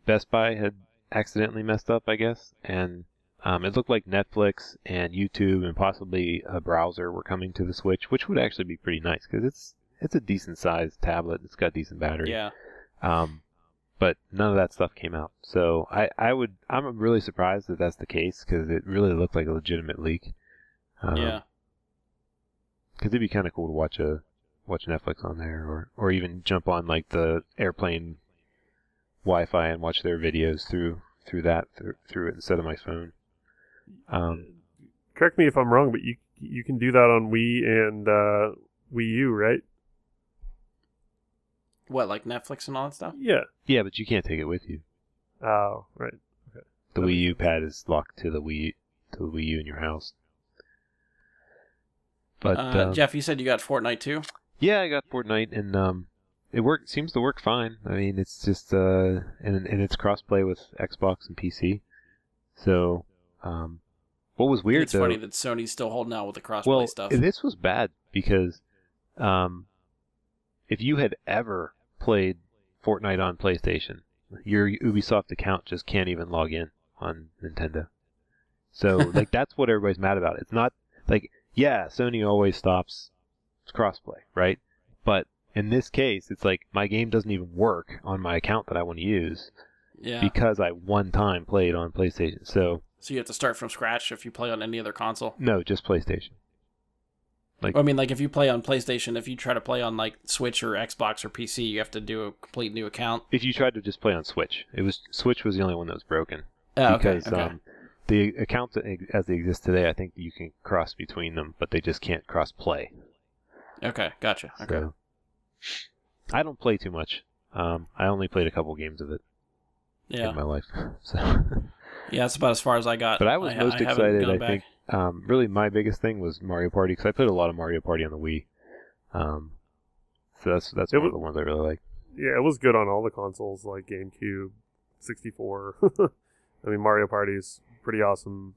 Best Buy had accidentally messed up, I guess, and um, it looked like Netflix and YouTube and possibly a browser were coming to the Switch, which would actually be pretty nice because it's it's a decent sized tablet. It's got decent battery. Yeah. Um, but none of that stuff came out. So I, I would, I'm really surprised that that's the case because it really looked like a legitimate leak. Um, yeah. Because it'd be kind of cool to watch a watch Netflix on there, or or even jump on like the airplane Wi-Fi and watch their videos through through that through, through it instead of my phone. Um, Correct me if I'm wrong, but you you can do that on Wii and uh, Wii U, right? What, like Netflix and all that stuff? Yeah. yeah, but you can't take it with you. Oh, right. Okay. The That Wii U pad is locked to the Wii to the Wii U in your house. But uh, um, Jeff, you said you got Fortnite too. Yeah, I got Fortnite, and um, it work seems to work fine. I mean, it's just uh, and and it's crossplay with Xbox and PC. So, um, what was weird it's though? funny that Sony's still holding out with the crossplay well, stuff. this was bad because, um, if you had ever played Fortnite on PlayStation, your Ubisoft account just can't even log in on Nintendo. So, like, that's what everybody's mad about. It's not like, yeah, Sony always stops crossplay, right? But in this case, it's like my game doesn't even work on my account that I want to use yeah. because I one time played on PlayStation. So, so you have to start from scratch if you play on any other console. no, just PlayStation. Like- I mean, like if you play on PlayStation, if you try to play on like Switch or Xbox or PC, you have to do a complete new account. If you tried to just play on Switch, it was Switch was the only one that was broken. Oh, because okay. okay. um, the accounts as they exist today, I think you can cross between them, but they just can't cross play. okay, gotcha. Okay. So I don't play too much. Um, I only played a couple games of it yeah. in my life. So, Yeah, that's about as far as I got. but I was ha- most haven't excited. I back. think um, really my biggest thing was Mario Party because I played a lot of Mario Party on the Wii. Um, so that's that's It one of the ones I really like. Yeah, it was good on all the consoles like GameCube, 64. I mean, Mario Party is pretty awesome.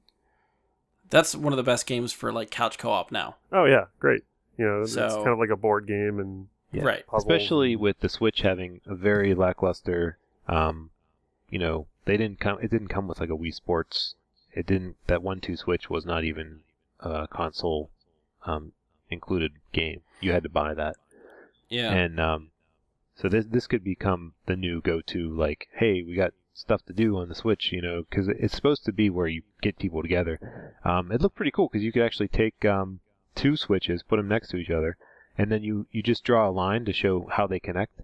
That's one of the best games for like couch co-op now. Oh yeah, great. You know, it's kind of like a board game and Yeah. Right. puzzles. especially with the Switch having a very lackluster. Um, you know, they didn't come. It didn't come with like a Wii Sports. It didn't. That one two Switch was not even a console um, included game. You had to buy that, Yeah. and um, so this this could become the new go to. Like, hey, we got stuff to do on the Switch. You know, because it's supposed to be where you get people together. Um, it looked pretty cool because you could actually take um, two switches, put them next to each other, and then you you just draw a line to show how they connect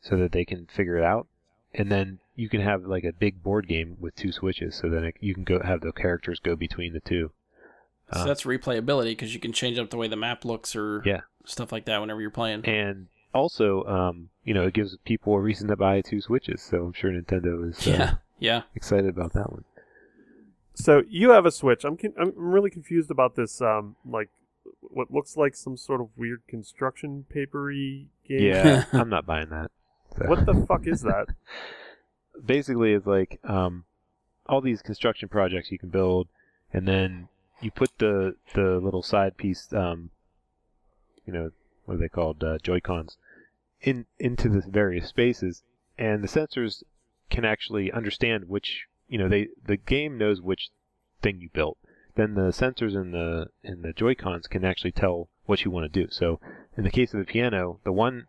so that they can figure it out and then you can have like a big board game with two switches so then it, you can go have the characters go between the two so uh, that's replayability because you can change up the way the map looks or Yeah. stuff like that whenever you're playing. and also um, you know it gives people a reason to buy two switches so i'm sure nintendo is uh, yeah. Yeah. excited about that one So you have a Switch. I'm con- I'm really confused about this. Um, like what looks like some sort of weird construction papery game. yeah i'm not buying that So- What the fuck is that? basically it's like um, all these construction projects you can build, and then you put the the little side piece, um, you know, what are they called, uh, Joy Cons, in into the various spaces, and the sensors can actually understand which, you know, they the game knows which thing you built. Then the sensors in the in the Joy Cons can actually tell what you want to do. So in the case of the piano, the one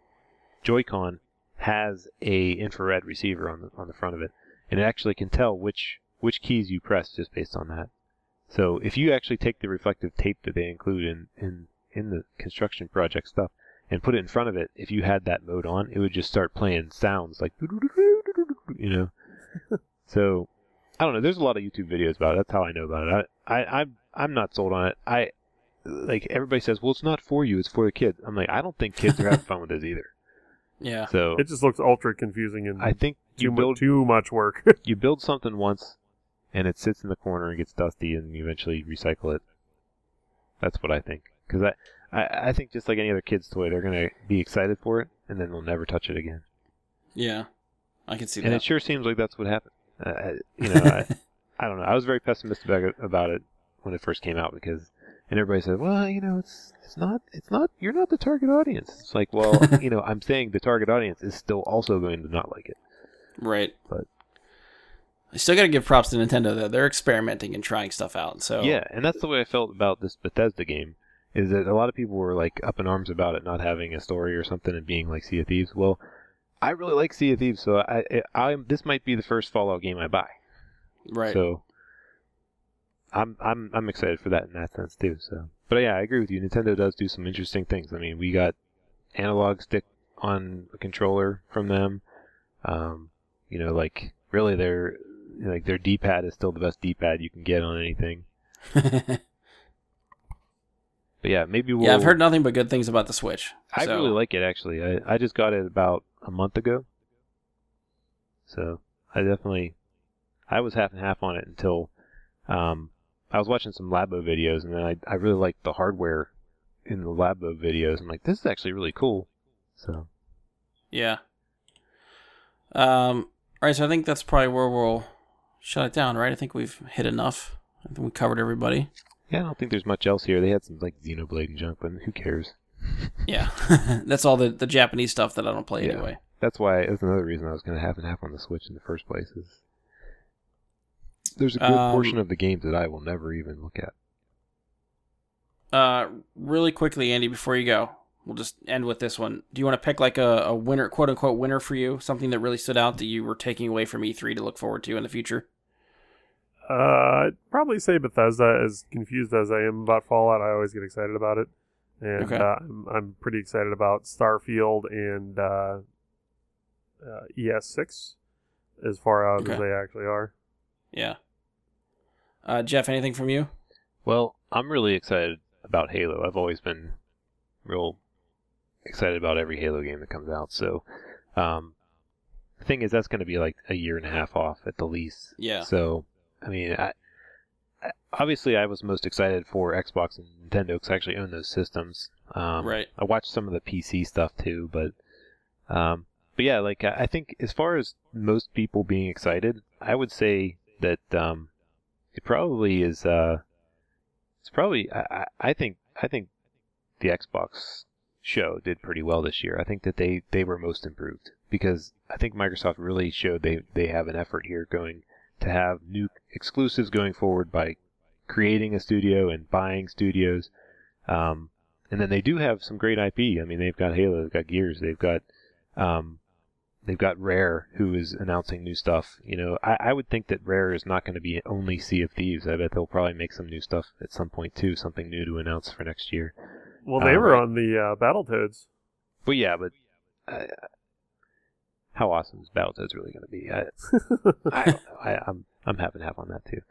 Joy-Con has a infrared receiver on the on the front of it, and it actually can tell which which keys you press just based on that. So if you actually take the reflective tape that they include in in in the construction project stuff and put it in front of it, if you had that mode on, it would just start playing sounds like you know. so I don't know. There's a lot of YouTube videos about it. That's how I know about it. I, I I'm I'm not sold on it. I like everybody says, well, it's not for you. It's for the kids. I'm like, I don't think kids are having fun with this either. Yeah. So It just looks ultra confusing and I think too, you mu- build too much work. you build something once, and it sits in the corner and gets dusty, and you eventually recycle it. That's what I think. Because I, I I think just like any other kid's toy, they're gonna be excited for it, and then they'll never touch it again. Yeah. I can see And that. And it sure seems like that's what happened. Uh, you know, I, I don't know. I was very pessimistic about it, about it when it first came out because, and everybody said, well, you know, it's it's not it's not you're not the target audience. It's like, well, you know, I'm saying the target audience is still also going to not like it. right. But- I still got to give props to Nintendo though. They're experimenting and trying stuff out. So Yeah, and that's the way I felt about this Bethesda game. Is that a lot of people were like up in arms about it not having a story or something and being like Sea of Thieves. Well, I really like Sea of Thieves, so I, I, I this might be the first Fallout game I buy. right. So I'm I'm I'm excited for that in that sense too. So, but yeah, I agree with you. Nintendo does do some interesting things. I mean, we got analog stick on a controller from them. Um, you know, like really their like their D-pad is still the best D-pad you can get on anything. But yeah, maybe we'll. yeah, I've heard nothing but good things about the Switch. I so- really like it actually. I I just got it about a month ago. So I definitely, I was half and half on it until, um, I was watching some Labo videos and then I I really liked the hardware in the Labo videos. I'm like, this is actually really cool. So Yeah. Um. All right, so I think that's probably where we'll shut it down, right? I think we've hit enough. I think we covered everybody. Yeah, I don't think there's much else here. They had some like Xenoblade and junk, but who cares? Yeah, that's all the the Japanese stuff that I don't play Yeah. anyway. That's why that's another reason I was going to half and half on the Switch in the first place. Is there's a good Um, portion of the games that I will never even look at. Uh, really quickly, Andy, before you go, we'll just end with this one. Do you want to pick like a, a winner, quote unquote winner for you? Something that really stood out that you were taking away from E3 to look forward to in the future? Uh, I'd probably say Bethesda. As confused as I am about Fallout, I always get excited about it, and Okay. uh, I'm, I'm pretty excited about Starfield and uh, uh, ES6 as far out Okay. as they actually are. Yeah. Uh, Jeff, anything from you? Well, I'm really excited about Halo. I've always been real excited about every Halo game that comes out. So, um, the thing is, that's going to be like a year and a half off at the least. Yeah. So, I mean, I, obviously, I was most excited for Xbox and Nintendo because I actually own those systems. Um, Right. I watched some of the PC stuff too, but, um, but yeah, like I think as far as most people being excited, I would say that um, it probably is. Uh, it's probably. I, I I think. I think the Xbox show did pretty well this year. I think that they they were most improved because I think Microsoft really showed they they have an effort here going to have new exclusives going forward by creating a studio and buying studios. Um, and then they do have some great IP. I mean, they've got Halo, they've got Gears, they've got um, they've got Rare, who is announcing new stuff. You know, I, I would think that Rare is not going to be only Sea of Thieves. I bet they'll probably make some new stuff at some point too, something new to announce for next year. Well, they Uh, were on the uh, Battletoads. But yeah, but uh, how awesome is Battletoads really going to be? I, I don't know. I, I'm I'm half and half on that too.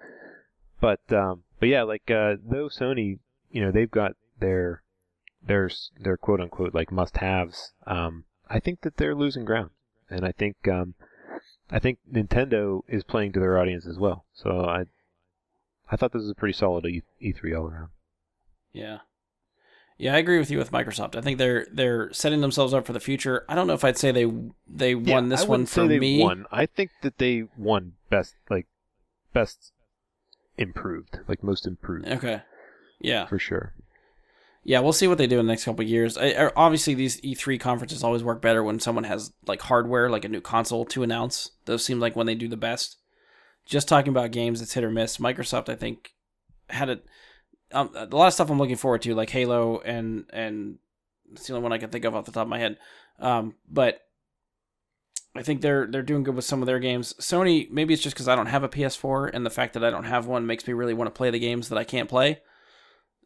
But um, but yeah, like uh, though Sony, you know, they've got their their their quote unquote like must haves. Um, I think that they're losing ground, and I think um, I think Nintendo is playing to their audience as well. So I I thought this was a pretty solid E- E3 all around. Yeah. Yeah, I agree with you with Microsoft. I think they're they're setting themselves up for the future. I don't know if I'd say they they won this one for me. Won. I think that they won best, like best improved, like most improved Okay. Yeah. for sure. Yeah, we'll see what they do in the next couple of years. I, obviously, these E3 conferences always work better when someone has like hardware, like a new console to announce. Those seem like when they do the best. Just talking about games, it's hit or miss. Microsoft, I think, had it. Um, a lot of stuff I'm looking forward to, like Halo, and and it's the only one I can think of off the top of my head. Um, but I think they're they're doing good with some of their games. Sony, maybe it's just because I don't have a PS4, and the fact that I don't have one makes me really want to play the games that I can't play.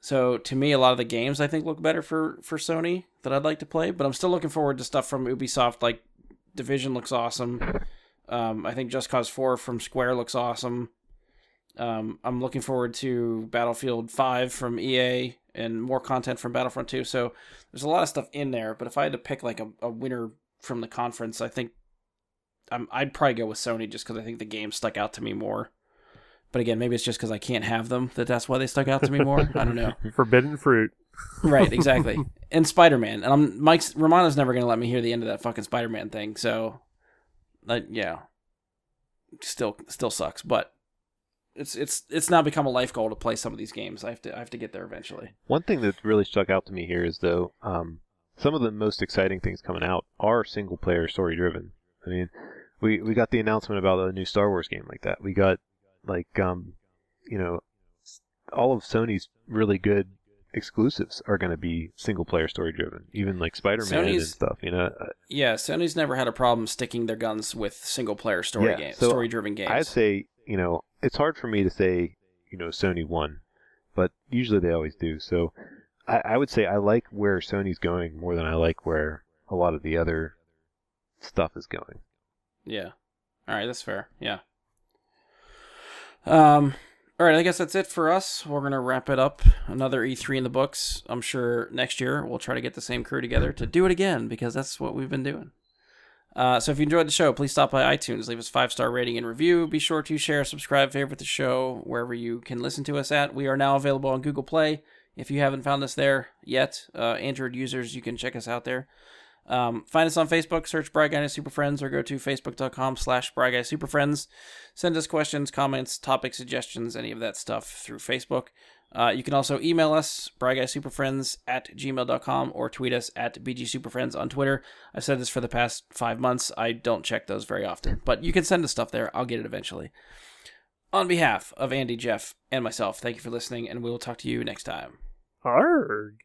So to me, a lot of the games I think look better for for Sony that I'd like to play. But I'm still looking forward to stuff from Ubisoft. Like Division looks awesome. Um, I think Just Cause Four from Square looks awesome. Um, I'm looking forward to Battlefield Five from EA and more content from Battlefront Two. So there's a lot of stuff in there. But if I had to pick like a, a winner from the conference, I think I'm, I'd probably go with Sony just because I think the game stuck out to me more. But again, maybe it's just because I can't have them that that's why they stuck out to me more. I don't know. Forbidden fruit. right, exactly. And Spider Man, and I'm Mike's Romano's never gonna let me hear the end of that fucking Spider Man thing. So, like, yeah, still still sucks. But it's it's it's now become a life goal to play some of these games. I have to I have to get there eventually. One thing that really stuck out to me here is though, um, some of the most exciting things coming out are single player story driven. I mean, we we got the announcement about a new Star Wars game like that. We got like um, you know, all of Sony's really good exclusives are going to be single player story driven. Even like Spider Man and stuff. You know, Uh, Yeah, Sony's never had a problem sticking their guns with single player story Yeah, games, so story driven games. I'd say, you know, it's hard for me to say, you know, Sony won, but usually they always do. So I, I would say I like where Sony's going more than I like where a lot of the other stuff is going. Yeah. All right, that's fair. Yeah. Um. All right, I guess that's it for us. We're gonna wrap it up. Another E3 in the books. I'm sure next year we'll try to get the same crew together to do it again because that's what we've been doing. Uh, so if you enjoyed the show, please stop by iTunes, leave us five star rating and review. Be sure to share, subscribe, favorite the show wherever you can listen to us at. We are now available on Google Play. If you haven't found us there yet, uh, Android users, you can check us out there. Um, find us on Facebook, search Bry Guy Super Friends, or go to facebook.com slash Bry Guy Super Friends. Send us questions, comments, topic suggestions, any of that stuff through Facebook. Uh, you can also email us, bryguysuperfriends at gmail.com, or tweet us at bgsuperfriends on Twitter. I've said this for the past five months. I don't check those very often, but you can send us stuff there. I'll get it eventually. On behalf of Andy, Jeff, and myself, thank you for listening, and we will talk to you next time. Arg.